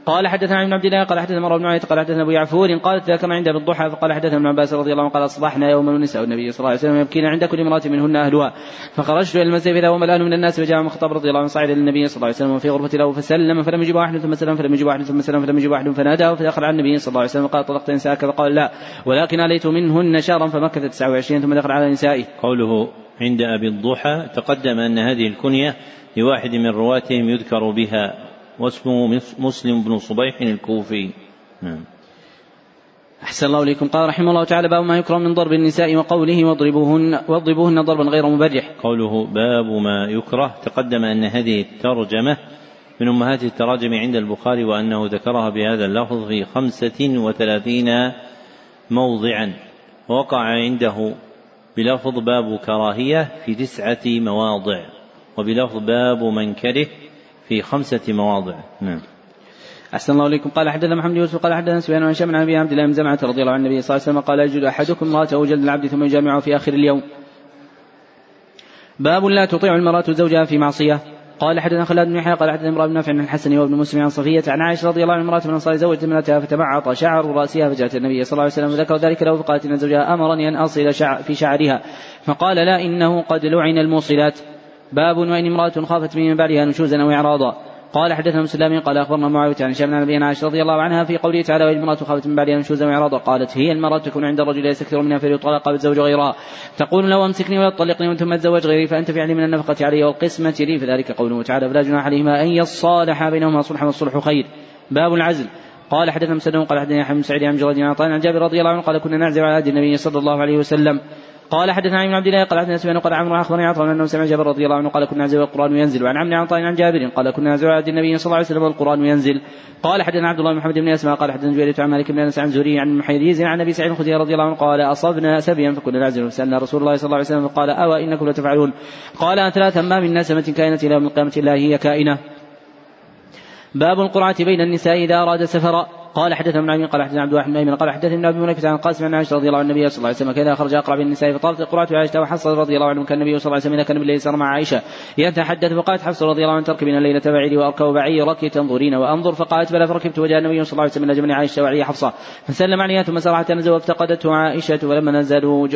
قال حدثنا ابن عبد الله قال حدثنا مروان بن عيط قال حدثنا أبو يعفور قالت ذاك ما عنده بالضحى فقال حدثنا ابن عباس رضي الله عنه قال أصبحنا يوما ونساء النبي صلى الله عليه وسلم يبكين عند كل امرأة منهن أهلها. فخرجت إلى المسجد فإذا هم الان من الناس فجاء مخطب رضي الله عنه صعد إلى النبي صلى الله عليه وسلم وفي غرفة له فسلم فلم يجب أحد ثم سلم فلم يجب أحد ثم سلم فلم يجب أحد فناداه فدخل على النبي صلى الله عليه وسلم وقال طلقت نساءك؟ فقال لا ولكن عليت منهن شهرا فمكث 29 ثم دخل على نسائه قوله عند أبي الضحى تقدم أن هذه الكنية لواحد من رواتهم يذكر بها. واسمه مسلم بن صبيح الكوفي. نعم. أحسن الله إليكم. قال رحمه الله تعالى باب ما يكرم من ضرب النساء وقوله واضربوهن واضربوهن ضربا غير مبرح. قوله باب ما يكره. تقدم أن هذه الترجمة من أمهات التراجم عند البخاري وأنه ذكرها بهذا اللفظ في خمسة وثلاثين موضعا. ووقع عنده بلفظ باب كراهية في تسعة مواضع. وبلفظ باب من كره في خمسة مواضع. نعم. أحسن الله إليكم. قال حدثنا محمد يوسف قال حدثنا سفيان عن شمع أبي عبد الله بن زمعة رضي الله عن النبي صلى الله عليه وسلم قال يجد أحدكم امرأته جلد العبد ثم يجامعه في آخر اليوم. باب لا تطيع المرأة زوجها في معصية. قال حدثنا خلاد بن يحيى قال حدثنا إمرأة بن نافع عن الحسن وابن مسلم عن صفية عن عائشة رضي الله عنها امرأة من أنصار زوجت ابنتها فتبعط شعر رأسها فجاءت النبي صلى الله عليه وسلم فذكر ذلك له فقالت إن زوجها أمرني أن أصل شعر في شعرها. فقال لا إنه قد لعن الموصلات. باب وإن امرأة خافت من بعدها نشوزا أو إعراضا. قال حدثنا مسلم قال أخبرنا معاوية عن عن ابي عائشة رضي الله عنها في قوله تعالى والمراه خافت من بعدها نشوزا واعراضا قالت هي المرأة تكون عند الرجل يستكثر منها فيطلق بالزوج غيرها. تقول لو أمسكني ولا تطلقني ثم تزوج غيري فأنت في من النفقة علي والقسمة لي. فذلك قوله تعالى فلا جناح عليهما أن يصالحا بينهما صلحا والصلح خير. باب العزل. قال حدثنا مسلم قال حدثنا يحيى بن سعيد عن عن عن جابر رضي الله عنه قال كنا نعزل على عهد النبي صلى الله عليه وسلم. قال حدثنا عن عبد الله قال حدثنا سفيان قال عمرو أخبرني عطاء أنه سمع جابر رضي الله عنه قال كنا نعزل والقران ينزل وعن عمرو عطاء عن جابر قال كنا نعزل على النبي صلى الله عليه وسلم والقران ينزل. قال حدثنا عبد الله بن محمد بن أسماء قال حدثنا جويرية عن مالك بن أنس عن زهري عن محيريز عن أبي سعيد الخدري رضي الله عنه قال أصبنا سبيا فكنا نعزل. فسالنا رسول الله صلى الله عليه وسلم فقال اوى إنكم لتفعلون؟ قال ثلاثا ما من نسمه كائنة إلى يوم القيامة إلا هي كائنة. باب القرعة بين النساء إذا أراد سفرا قال حدثنا ابن قال حدثنا عبد الواحد بن قال حدثنا ابن مليكه عن القاسم عن عائشة رضي الله عن النبي صلى الله عليه وسلم كذا خرج اقرا بالنساء فطالت القراءة عائشة وحصل رضي الله عنه كان النبي صلى الله عليه وسلم إذا كان بالليل سار مع عائشة يتحدث فقالت حفصة رضي الله عنها تركبين الليلة بعيري وأركب بعيرك تنظرين وأنظر فقالت بلى فركبت وجاء النبي صلى الله عليه وسلم نجمني عائشة وعلي حفصة. فسلم عليها ثم سار حتى نزل وافتقدته عائشة فلما نزلوا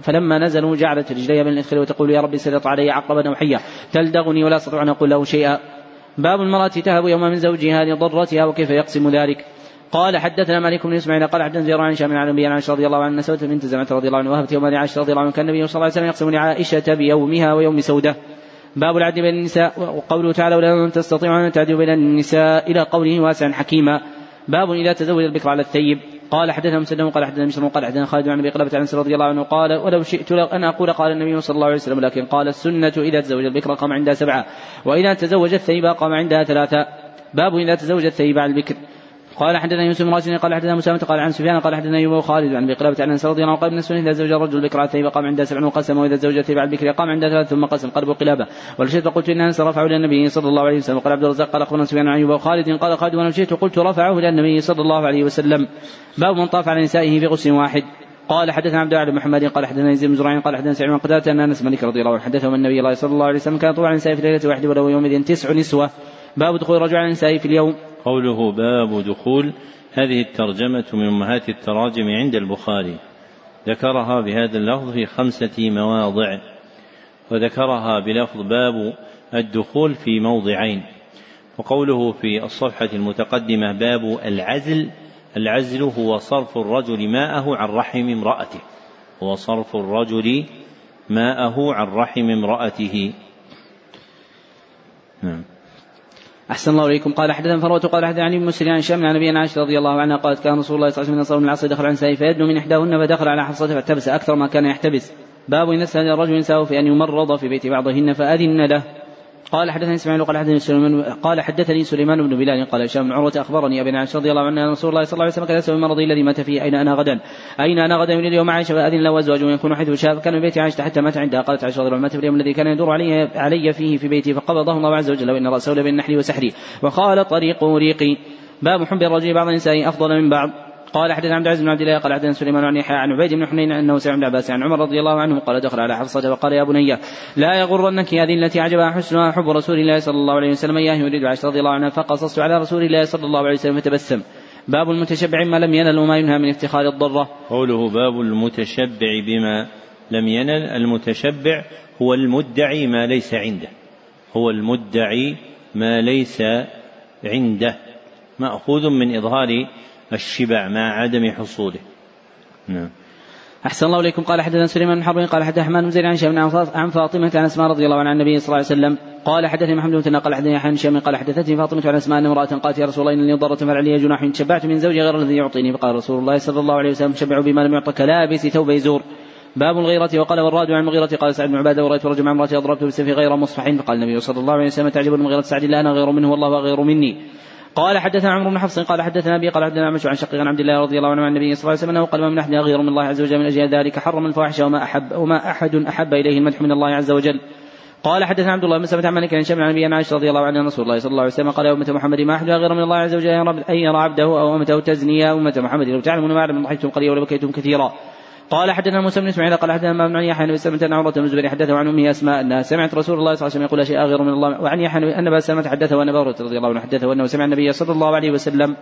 فلما نزلوا جعلت رجلي بين الادخل وتقول يا ربي سلط علي عقربا أو حيا تلدغني ولا أستطيع أن أقول له شيئا. باب المرأة تهب يوم من زوجها لضرتها وكيف يقسم ذلك؟ قال حدثنا مالك بن اسماعيل قال حدثنا زير عن هشام عن عن عائشة رضي الله عنها سوده بنت زمعة رضي الله عنها وهبت يوم لعائشه رضي الله عنها كان النبي صلى الله عليه وسلم يقسم لعائشة بيومها ويوم سودة. باب العدل بين النساء وقوله تعالى ولا تستطيعوا أن تعدلوا بين النساء إلى قوله واسعا حكيما. باب إذا تزوج البكر على الثيب. قال حدثنا مسلم قال حدثنا بشر قال حدثنا خالد عن أبي قلابة عن رضي الله عنه قال ولو شئت أن أقول قال النبي صلى الله عليه وسلم لكن قال السنة إذا تزوج البكر قام عندها سبعة وإذا تزوج الثيب قام عندها ثلاثة باب إذا تزوج الثيب على البكر. قال حدثنا يوسف بن راشد قال حدثنا مسامة قال عن سفيان قال حدثنا ايوب وخالد عن ابي قلابة عن أنس رضي الله عنه قال السنة إذا زوج الرجل البكر الثيب قام عندها سبع وقسم وإذا زوج الثيب على البكر قام عندها ثلاث ثم قسم قلب قلابة. ولو شئت قلت إن أنس رفعه إلى النبي صلى الله عليه وسلم قال عبد الرزاق قال أخبرنا سفيان عن ايوب وخالد قال خالد ولو شئت قلت رفعه إلى النبي صلى الله عليه وسلم. باب من طاف على نسائه في غسل واحد. قال حدثنا عبد الله بن محمد قال حدثنا يزيد بن زرعين قال حدثنا سعيد بن قتادة أن أنس مالك رضي الله عنه حدثه النبي صلى الله عليه وسلم كان على نسائه في ليلة واحدة ولو يومئذ تسع نسوة. باب دخول الرجل على نسائه في اليوم. قوله باب دخول هذه الترجمة من أمهات التراجم عند البخاري. ذكرها بهذا اللفظ في خمسة مواضع. وذكرها بلفظ باب الدخول في موضعين. وقوله في الصفحة المتقدمة باب العزل العزل هو صرف الرجل ماءه عن رحم امرأته. هو صرف الرجل ماءه عن رحم امرأته. نعم. أحسن الله إليكم. قال حدثنا فروة قال حدثنا عن مسلم عن هشام عن نبينا عائشة رضي الله عنها قالت كان رسول الله صلى الله عليه وسلم من العصر دخل عن سائل فيدنو من إحداهن فدخل على حفصة فاحتبس أكثر ما كان يحتبس. باب إن الرجل نساءه في أن يمرض في بيت بعضهن فأذن له. قال حدثني اسماعيل قال حدثني سليمان قال حدثني سليمان بن بلال قال هشام بن عروة أخبرني ابن عائشه رضي الله عنه أن رسول الله صلى الله عليه وسلم كان يسوي مرضي الذي مات فيه أين أنا غدا؟ أين أنا غدا؟ من اليوم عائشة فاذن له وأزواجه يكون حيث شاء فكان من بيت عائشة حتى مات عندها قالت عائشة رضي الله عنها مات في اليوم الذي كان يدور علي علي فيه في بيتي فقبضه الله عز وجل وإن رأسه لبين نحري وسحري. وقال طريقه ريقي. باب حب الرجل بعض النساء أفضل من بعض. قال حدثنا عبد العزيز بن عبد الله قال حدثنا سليمان عن يحيى عن عبيد بن حنين انه سمع ابن عباس عن عمر رضي الله عنه قال دخل على حفصة وقال يا بني لا يغرنك هذه التي عجبها حسنها حب رسول الله صلى الله عليه وسلم اياه يريد عائشه رضي الله عنها فقصصت على رسول الله صلى الله عليه وسلم فتبسم. باب المتشبع ما لم ينل وما ينهى من افتخار الضرة. قوله باب المتشبع بما لم ينل المتشبع هو المدعي ما ليس عنده. هو المدعي ما ليس عنده. مأخوذ من إظهار الشبع مع عدم حصوله. نعم. أحسن الله إليكم. قال حدثنا سليمان بن حرب قال حدثنا حماد بن زيد عن شيخ عن فاطمة عن أسماء رضي الله عنها عن النبي صلى الله عليه وسلم. قال حدثني محمد بن قال حدثني عن شيخ قال حدثتني فاطمة عن أسماء أن امرأة قالت يا رسول الله إني ضرت فعلي جناح تشبعت من زوجي غير الذي يعطيني. فقال رسول الله صلى الله عليه وسلم شبعوا بما لم يعطك لابس ثوب يزور باب الغيرة. وقال والراد عن المغيرة. قال سعد بن عبادة ورأيت رجل مع امرأتي أضربته بالسيف غير مصفح فقال النبي صلى الله عليه وسلم تعجب المغيرة سعد؟ لا أنا غير منه والله غير مني. قال حدثنا عمرو بن حفص قال حدثنا أبي قال حدثنا عمش عن شقيق عن عبد الله رضي الله عنه عن النبي صلى الله عليه وسلم أنه قال من احد غير من الله عز وجل من أجل ذلك حرم الفواحش وما أحب وما أحد أحب إليه المدح من الله عز وجل. قال حدثنا عبد الله بن سلمة عن مالك عن شمع عن عائشة رضي الله عنها رسول الله صلى الله عليه وسلم قال يا أمة محمد ما أحد غير من الله عز وجل أن يرى عبده أو أمته تزني يا أمة محمد. لو تعلمون ما أعلم ضحكتم قليلا ولبكيتم كثيرا. قال حدثنا موسى بن إسماعيل قال حدثنا ما بن يحيى بن سلمة عن عروة بن الزبير حدثه عن امه أسماء انها سمعت رسول الله صلى الله عليه وسلم يقول اشياء غير من الله وعن يحيى أن أبا سلمة حدثه ان ابا رضي الله عنه حدثه انه سمع النبي صلى الله عليه وسلم.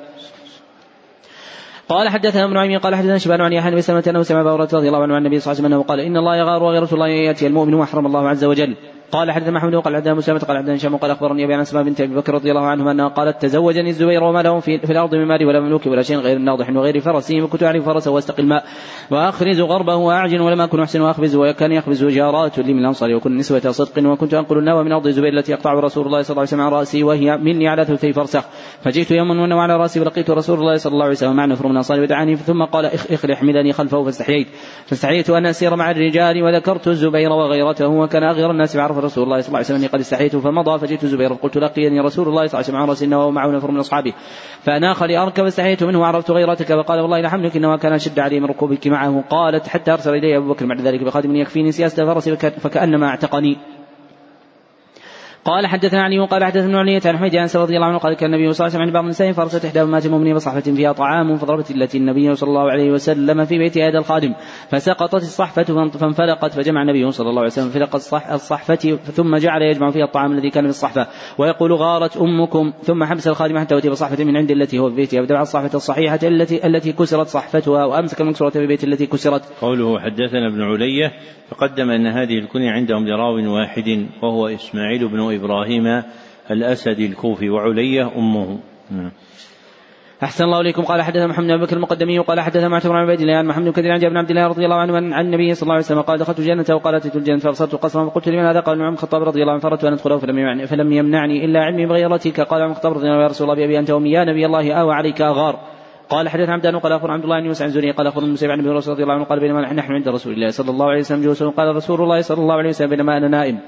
قال حدثنا ابن عمي قال حدثنا شبان عن يحيى بن سلمة انه سمع ابا رضي الله عنه عن النبي صلى الله عليه وسلم أنه قال إن الله يغار وغيرة الله يأتي المؤمن وأحرم الله عز وجل. قال حدثنا محمود قال حدثنا مسلمة قال حدثنا هشام قال أخبرني أبي عن بنت أبي بكر رضي الله عنهما انها قالت تزوجني الزبير وما له في, في الأرض من مال ولا مملوك ولا شيء غير ناضح وغير فرسه وكنت أعرف فرسه واستقي الماء وأخرز غربه وأعجن ولم أكن أحسن وأخبز وكان يخبز جارات لي من الأنصار وكن نسوة صدق وكنت أنقل النوى من أرض الزبير التي يقطع رسول الله صلى الله عليه وسلم عن رأسي وهي مني على ثلثي فرسخ. فجئت يوما والنوى على رأسي ولقيت رسول الله صلى الله عليه وسلم مع نفر من الأنصار ودعاني ثم قال اخ اخ احملني خلفه فاستحييت. فاستحييت أن أسير مع الرجال وذكرت الزبير وغيرته وكان أغير الناس فعرف رسول الله صلى الله عليه وسلم قد استحييت فمضى فجئت الزبير قلت لقيني رسول الله صلى الله عليه وسلم عن راس النوى ومعه نفر من اصحابه فأناخ لاركب فاستحييت منه وعرفت غيرتك فقال والله لحملك إنما كان أشد علي من ركوبك معه. قالت حتى أرسل إلي أبو بكر بعد ذلك بخادم يكفيني سياسه فرسي فكأنما اعتقني. قال حدثنا علي قال حدثنا علي عن حميد انس رضي الله عنه قال كان النبي صلى الله عليه وسلم عند بعض النساء فرست احدى امهات المؤمنين بصحفه فيها طعام فضربت التي النبي صلى الله عليه وسلم في بيت هذا الخادم. فسقطت الصحفة فانفلقت فجمع النبي صلى الله عليه وسلم فلق الصحفة ثم جعل يجمع فيها الطعام الذي كان في الصحفة. ويقول غارت أمكم. ثم حبس الخادم حتى أتي بصحفة من عند التي هو في بيتها ودفع الصحفة الصحيحة التي التي كسرت صحفتها وأمسك المكسوره في بيت التي كسرت. قوله حدثنا ابن علية تقدم أن هذه الكنية عندهم لراو واحد وهو إسماعيل بن إبراهيم الأسد الكوفي وعلية أمه. نعم. أحسن الله إليكم. قال حدثنا محمد بن بكر المقدمي وقال حدثنا معتمر عن عبيد الله عن محمد بن كثير عن جابر بن عبد الله رضي الله عنه عن النبي صلى الله عليه وسلم قال دخلت الجنة وقال أتيت الجنة فأبصرت قصرا فقلت لمن هذا؟ قال عمر الخطاب رضي الله عنه فأردت أن أدخله فلم يمنعني, فلم يمنعني إلا علمي بغيرتك. قال عمر الخطاب رضي الله عنه يا رسول الله بأبي أنت وأمي يا نبي الله آوى عليك أغار. قال حدث عبدان قال اخبر عبد الله بن يوسف عن زوري قال اخبر المسيب عن أبي رضي الله عنه قال بينما نحن عند رسول الله صلى الله عليه وسلم جلوس قال رسول الله صلى الله عليه وسلم بينما أنا نائم.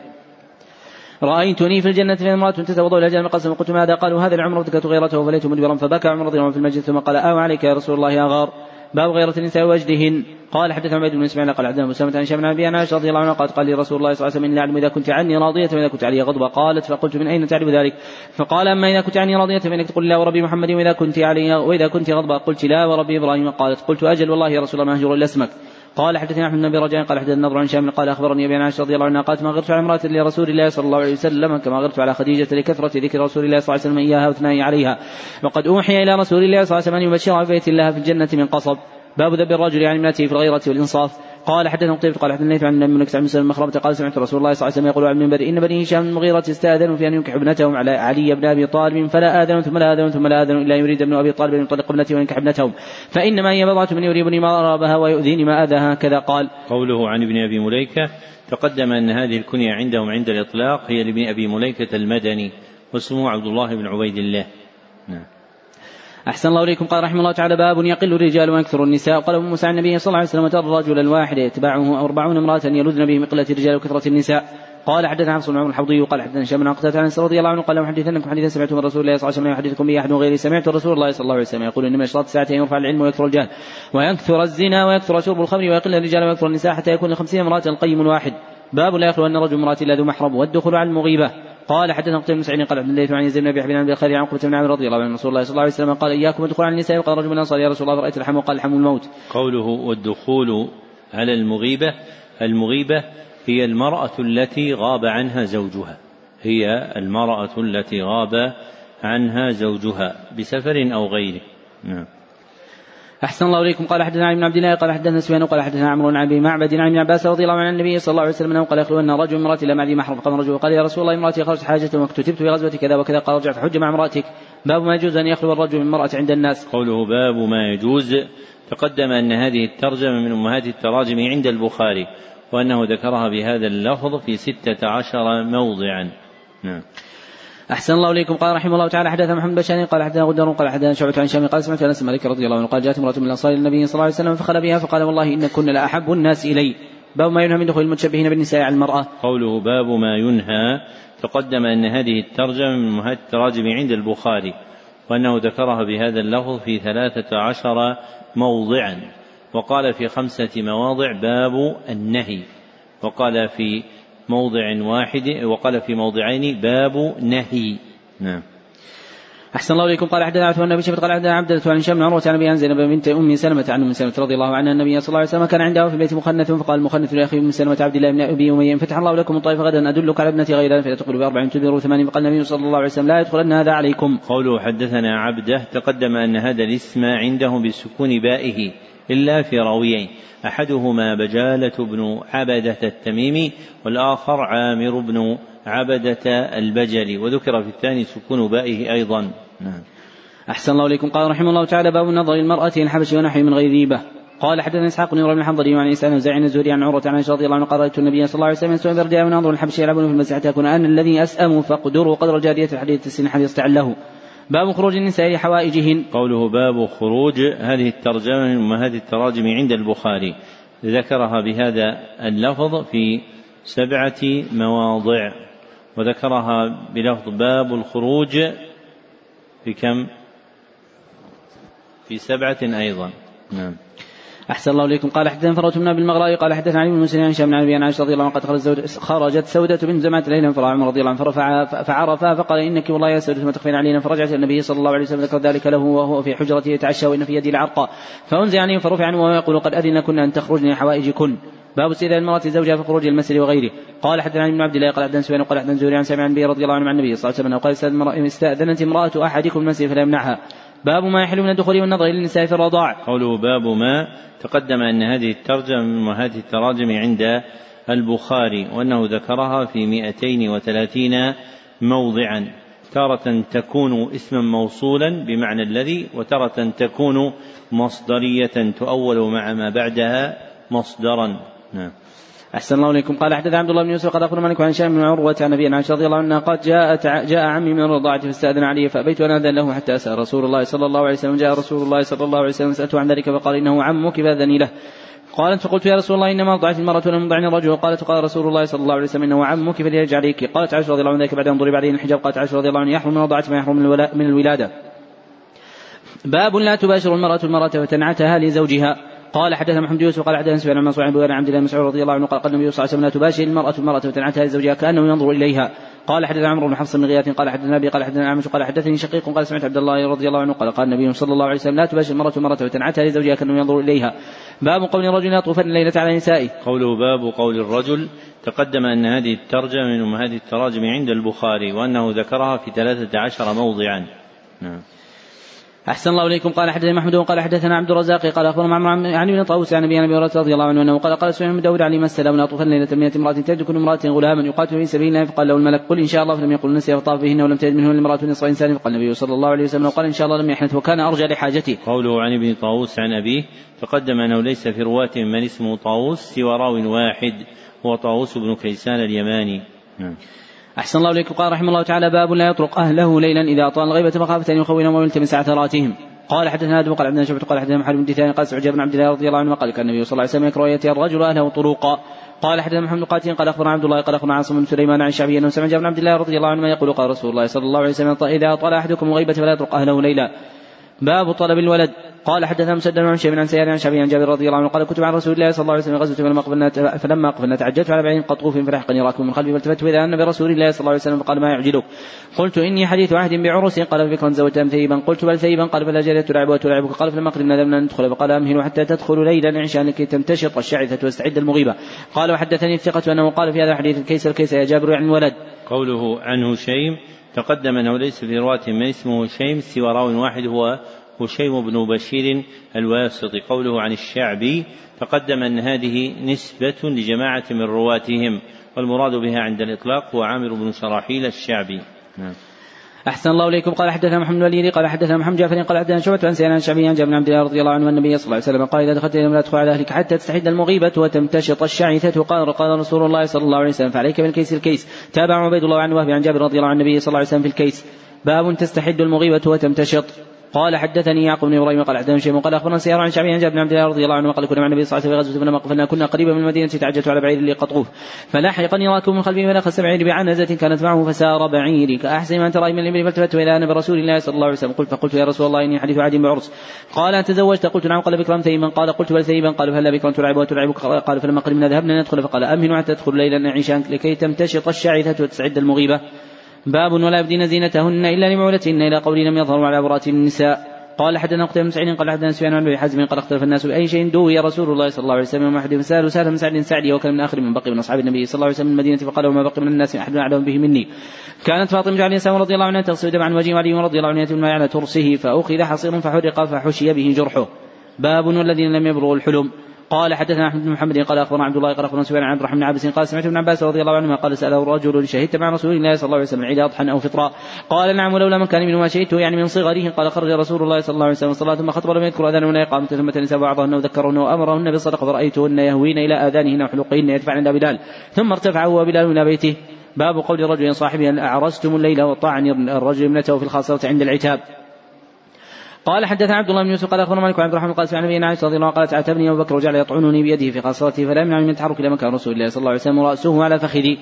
رأيتني في الجنة في امرأة تتوضأ إلى جانب قسم قلت ماذا؟ قالوا هذا العمر ذكرت غيرته. فليت مدبرا فبكى. عمر رضي الله عنه في المسجد ثم قال آه عليك يا رسول الله يا غار. باب غيرة النساء وجدهن قال حدث عبيد بن إسماعيل قال عبد مسلمة عن شام عن عائشة رضي الله عنها قالت قال لي رسول الله صلى الله عليه وسلم إني أعلم إذا كنت عني راضية فإذا كنت علي غضبة. قالت فقلت من أين تعرف ذلك؟ فقال أما إذا كنت عني راضية فإنك تقول لا وربي محمد وإذا كنت علي وإذا كنت غضبة. قلت لا وربي إبراهيم. قالت قلت أجل والله يا رسول الله ما أهجر إلا اسمك. قال حدثنا أحمد بن رجاء قال حدثنا النضر عن شام قال أخبرني أبي عائشة رضي الله عنها قالت ما غرت على امرأة لرسول الله صلى الله عليه وسلم كما غرت على خديجة لكثرة ذكر رسول الله صلى الله عليه وسلم إياها وثنائي عليها. وقد أوحي إلى رسول الله صلى الله عليه وسلم أن يبشرها ببيت الله في الجنة من قصب. باب ذب الرجل عن امرأته في الغيرة والإنصاف. قال حدثنا قتيبة قال حدثنا عن النبي بن عن مسلم المخرمة قال سمعت رسول الله صلى الله عليه وسلم يقول عن المنبر إن بني هشام المغيرة استأذنوا في أن ينكح ابنتهم على علي بن أبي طالب فلا آذنوا ثم لا آذنوا ثم لا آذنوا إلا يريد ابن أبي طالب أن يطلق ابنته وينكح ابنتهم. فإنما هي بضعة من يريبني ما أرابها ويؤذيني ما أذاها. كذا قال. قوله عن ابن أبي مليكة تقدم أن هذه الكنية عندهم عند الإطلاق هي لابن أبي مليكة المدني واسمه عبد الله بن عبيد الله. نعم. أحسن الله إليكم. قال رحمه الله تعالى باب يقل الرجال ويكثر النساء. قال أبو موسى عن النبي صلى الله عليه وسلم ترى الرجل الواحد يتبعه أربعون امرأة يلذن به من قلة الرجال وكثرة النساء. قال حدثنا حفص بن عمر الحوضي وقال حدثنا هشام بن عقدة عن رضي الله عنه قال حدثنكم حديثا سمعته من رسول الله صلى الله عليه وسلم يحدثكم به أحد غيري سمعت رسول الله صلى الله عليه وسلم يقول إنما اشراط الساعة ان يرفع العلم ويكثر الجهل ويكثر الزنا ويكثر شرب الخمر ويقل الرجال ويكثر النساء حتى يكون خمسين امرأة القيم الواحد. باب لا يخلو أن رجل امراه إلا ذو محرم والدخول على المغيبة. قال حدثنا قتيبة بن سعيد قال عبد الله عن يزيد بن أبي حبيب عن الخير عن قتيبة بن عمرو رضي الله عنه رسول الله صلى الله عليه وسلم قال إياكم الدخول على النساء. وقال رجل الأنصار يا رسول الله رأيت الحم وقال الحم الموت. قوله والدخول على المغيبة المغيبة هي المرأة التي غاب عنها زوجها. هي المرأة التي غاب عنها زوجها بسفر أو غيره. نعم. أحسن الله إليكم. قال حدثنا عن ابن عبد الله قال حدثنا سفيان قال حدثنا عمرو بن أبي معبد عن ابن عباس رضي الله عن النبي صلى الله عليه وسلم أنه قال ان رجل امرأتي لا معدي محرم. فقام رجل وقال يا رسول الله امرأتي خرجت حاجة واكتتبت في غزوة كذا وكذا. قال ارجع فحج مع امرأتك. باب ما يجوز أن يخلو الرجل من امرأة عند الناس. قوله باب ما يجوز. تقدم أن هذه الترجمة من أمهات التراجم عند البخاري وأنه ذكرها بهذا اللفظ في ستة عشر موضعا. نعم. أحسن الله إليكم. قال رحمه الله تعالى حدث محمد بشار قال حدثنا غدر قال حدثنا شعبة عن شام قال سمعت أنس مالك رضي الله عنه قال جاءت امرأة من الأنصار النبي صلى الله عليه وسلم فخل بها فقال والله إن كن لأحب الناس إلي. باب ما ينهى من دخول المتشبهين بالنساء على المرأة. قوله باب ما ينهى تقدم أن هذه الترجمة من مهات التراجم عند البخاري وأنه ذكرها بهذا اللفظ في ثلاثة عشر موضعا. وقال في خمسة مواضع باب النهي. وقال في موضع واحد وقال في موضعين باب نهي. نعم. أحسن الله إليكم. قال حدثنا عثمان بن قال حدثنا عبدة عن بن عروة عن أبي زينب بنت أم سلمة عن أم سلمة رضي الله عنها النبي صلى الله عليه وسلم كان عنده في البيت مخنث فقال المخنث لأخي أم سلمة عبد الله بن أبي أمية فتح الله لكم الطائف غدا أدلك على ابنتي غيرها فتدخل بأربع تدبر ثمانين. فقال النبي صلى الله عليه وسلم لا يدخلن هذا عليكم. قوله حدثنا عبده تقدم أن هذا الاسم عنده بسكون بائه. إلا في راويين. أحدهما بجالة بن عبدة التميمي والآخر عامر بن عبدة البجلي وذكر في الثاني سكون بائه أيضا. نعم. أحسن الله إليكم. قال رحمه الله تعالى باب النظر للمرأة الحبش ونحو من غير ريبة قال حدثنا إسحاق بن بن الحنظلي وعن انسان زعيم الزهري عن عروة عن عائشة رضي الله عنه قال النبي صلى الله عليه وسلم يستوي برجال وننظر الحبش يلعبون في المسجد حتى أنا الذي اسأم فاقدروا قدر جاريه الحديث السن حديث له باب خروج النساء لحوائجهن. قوله باب خروج هذه الترجمة من أمهات التراجم عند البخاري. ذكرها بهذا اللفظ في سبعة مواضع. وذكرها بلفظ باب الخروج في كم؟ في سبعة أيضا. نعم. أحسن الله إليكم. قال حدثنا فروة بن بالمغراء قال حدثنا علي بن مسلم عن هشام بن ابي عائشة رضي الله عنها قد خرجت سودة بنت زمعة ليلا فرأى عمر رضي الله عنه فرفع فعرفها فقال إنك والله يا سودة ما تخفين علينا فرجعت النبي صلى الله عليه وسلم ذكر ذلك له وهو في حجرته يتعشى وإن في يدي العرقى فأنزع عنه فرفع عنه وهو يقول قد أذن كنا أن تخرجن حوائجكن. باب استئذان المرأة زوجها في خروج المسجد وغيره. قال حدثنا ابن عبد الله قال حدثنا سفيان قال حدثنا زهري عن سامع عن رضي الله عنه عن النبي صلى الله عليه وسلم قال استأذنت امرأة أحدكم المسجد فلا يمنعها. باب ما يحل من الدخول والنظر إلى النساء في الرضاع. قوله باب ما تقدم أن هذه الترجمة من هذه التراجم عند البخاري وأنه ذكرها في مئتين وثلاثين موضعا تارة تكون اسما موصولا بمعنى الذي وتارة تكون مصدرية تؤول مع ما بعدها مصدرا. نعم. أحسن الله إليكم. قال حدث عبد الله بن يوسف قال أخبر مالك عن هشام بن عروة عن أبي عائشة رضي الله عنها قال جاء جاء عمي من الرضاعة فاستأذن علي فأبيت أن أذن له حتى أسأل رسول الله صلى الله عليه وسلم. جاء رسول الله صلى الله عليه وسلم سألته عن ذلك فقال إنه عمك فأذني له. قالت فقلت يا رسول الله إنما رضعت المرأة ولم يرضعني الرجل. قالت قال رسول الله صلى الله عليه وسلم إنه عمك فليرجع عليك قالت عائشة رضي الله عنها ذلك بعد أن ضرب عليه الحجاب. قالت عائشة رضي الله عنها يحرم من الرضاعة ما يحرم من الولادة. باب لا تباشر المرأة المرأة فتنعتها لزوجها. قال حدثنا محمد يوسف قال حدثنا سفيان عن منصور عن عبد الله مسعود رضي الله عنه قال قال النبي صلى الله عليه وسلم لا تباشر المرأة المرأة وتنعتها لزوجها كأنه ينظر إليها. قال حدثنا عمرو بن حفص بن غياث قال حدثنا أبي قال حدثنا اعمش قال حدثني شقيق قال سمعت عبد الله رضي الله عنه قال قال النبي صلى الله عليه وسلم لا تباشر المرأة المرأة وتنعتها لزوجها كأنه ينظر إليها. باب قول الرجل يطوفن الليلة على نسائه. قوله باب قول الرجل تقدم أن هذه الترجمة من أمهات التراجم عند البخاري وأنه ذكرها في ثلاثة عشر موضعا. نعم. أحسن الله إليكم قال حدثنا محمود قال حدثنا عبد الرزاق قال أخبرنا عن ابن طاووس عن أبي هريرة رضي الله عنه أنه قال قال سفيان بن داود عليه السلام لا طوفن ليلة من امرأة تجد كل امرأة غلاما يقاتل في سبيل الله فقال له الملك قل إن شاء الله فلم يقل نسي فطاف بهن ولم تجد منهن امرأة نصف إنسان فقال النبي صلى الله عليه وسلم قال إن شاء الله لم يحنث وكان أرجى لحاجته. قوله عن ابن طاووس عن أبيه تقدم أنه ليس في رواة من اسمه طاووس سوى راو واحد هو طاووس بن كيسان اليماني. نعم. أحسن الله إليكم. قال رحمه الله تعالى باب لا يطرق أهله ليلا إذا أطال الغيبة مخافة أن يخونهم ويلتمس عثراتهم. قال حدثنا آدم قال عبدنا شعبة قال حدثنا محمد بن دثان قال سعد بن عبد الله رضي الله عنه قال كان النبي صلى الله عليه وسلم يكره يأتي الرجل أهله طروقا قال حدثنا محمد قاتل قال أخبرنا عبد الله قال أخبرنا عاصم بن سليمان عن الشعبي أنه سمع جابر بن عبد الله رضي الله عنه يقول قال رسول الله صلى الله عليه وسلم إذا طال أحدكم غيبه فلا يطرق أهله ليلا. باب طلب الولد. قال حدثنا مسدد عن شيء عن سيار عن شعبي عن جابر رضي الله عنه قال كنت مع رسول الله صلى الله عليه وسلم غزوة فلما قبلنا فلما قبلنا تعجلت على بعير قطوف فلحقني راكب من خلفي. فالتفت فإذا أنا برسول الله صلى الله عليه وسلم فقال ما يعجلك؟ قلت إني حديث عهد بعرس. قال بكرا ام ثيبا. قلت بل ثيبا. قال فلا جارية تلاعبها وتلاعبك قال فلما قدمنا لم ندخل فقال أمهل حتى تدخل ليلا عشاء لكي تمتشط الشعثة وتستحد المغيبة. قال وحدثني الثقة أنه قال في هذا الحديث الكيس الكيس يا جابر يعني الولد قوله عن هشيم تقدم أنه ليس في رواة من اسمه هشيم سوى راو واحد هو هشيم بن بشير الواسطي قوله عن الشعبي تقدم أن هذه نسبة لجماعة من رواتهم والمراد بها عند الإطلاق هو عامر بن شراحيل الشعبي نعم. أحسن الله إليكم. قال حدثنا محمد الوليد قال حدثنا محمد جعفر قال حدثنا شعبة عن سيدنا الشعبي عن جابر بن عبد الله رضي الله عنه النبي صلى الله عليه وسلم قال إذا دخلت إلى لا تدخل على أهلك حتى تستحد المغيبة وتمتشط الشعثة. قال قال رسول الله صلى الله عليه وسلم فعليك بالكيس الكيس تابع عبيد الله عن وهب عن جابر رضي الله عن النبي صلى الله عليه وسلم في الكيس. باب تستحد المغيبة وتمتشط. قال حدثني يعقوب بن إبراهيم قال حدثنا شيء قال أخبرنا سيار عن شعبي عن جابر بن عبد الله رضي الله عنه قال كنا مع النبي صلى الله عليه وسلم في غزوة فلما كنا قريبا من المدينة تعجلت على بعير لقطوف فلاحقني راكب من خلفي فنخس بعيري بعنزه كانت معه فسار بعيري. كأحسن ما ترى من الإبل فالتفت إلى أنا برسول الله صلى الله عليه وسلم. قلت فقلت يا رسول الله إني حديث عهد بعرس قال تزوجت؟ قلت نعم. قال بكرا ثيبا قال قلت بل ثيبا. قال فهلا بكرا تلعب وتلعبك؟ قال فلما قدمنا ذهبنا ندخل. فقال أمهن حتى تدخل ليلا نعيشان لكي تمتشط الشعثة وتستعد المغيبة. باب ولا يبدين زينتهن إلا لمولتهن إلى قول لم يظهروا على عورات النساء. قال حدثنا قتيبة بن سعيد قال حدثنا سفيان عن أبي حزم قال اختلف الناس باي شيء. دوي رسول الله صلى الله عليه وسلم احد فسالوا سهل بن سعد سعدي وكان من آخر من بقي من أصحاب النبي صلى الله عليه وسلم من المدينة فقال وما بقي من الناس أحد أعلم به مني. كانت فاطمة عليه السلام رضي الله عنها تغسل دم عن وجه علي رضي الله عنه يتم على ترسه فأخذ حصير فحرق فحشي به جرحه. باب والذين لم يبلغوا الحلم. قال حدثنا أحمد بن محمد قال أخبرنا عبد الله قال أخبرنا سفيان عن عبد الرحمن بن عباس قال سمعت ابن عباس رضي الله عنهما قال سأله رجل شهدت مع رسول الله صلى الله عليه وسلم عيد أضحى أو فطرا قال نعم ولولا من كان منه ما شهدته يعني من صغره. قال خرج رسول الله صلى الله عليه وسلم الصلاه ثم خطب لم يذكر اذان ولا اقامه ثم تنسى بعضهن وذكرهن وأمرهن بالصدقة. فرأيتهن يهوين إلى آذانهن وحلقهن يدفعن إلى بلال. ثم ارتفع هو بلال إلى بيته. باب قول رجل صاحبه اعرستم الليل وطعن الرجل ابنته في الخاصره عند العتاب. قال حدثنا عبد الله بن يوسف قال أخبرنا مالك وعبد الرحمن قال سمعنا نبينا عائشة رضي الله عنها قالت عاتبني أبو بكر وجعل يطعنني بيده في خاصرته فلا يمنعني من التحرك إلى مكان رسول الله صلى الله عليه وسلم ورأسه على فخذي.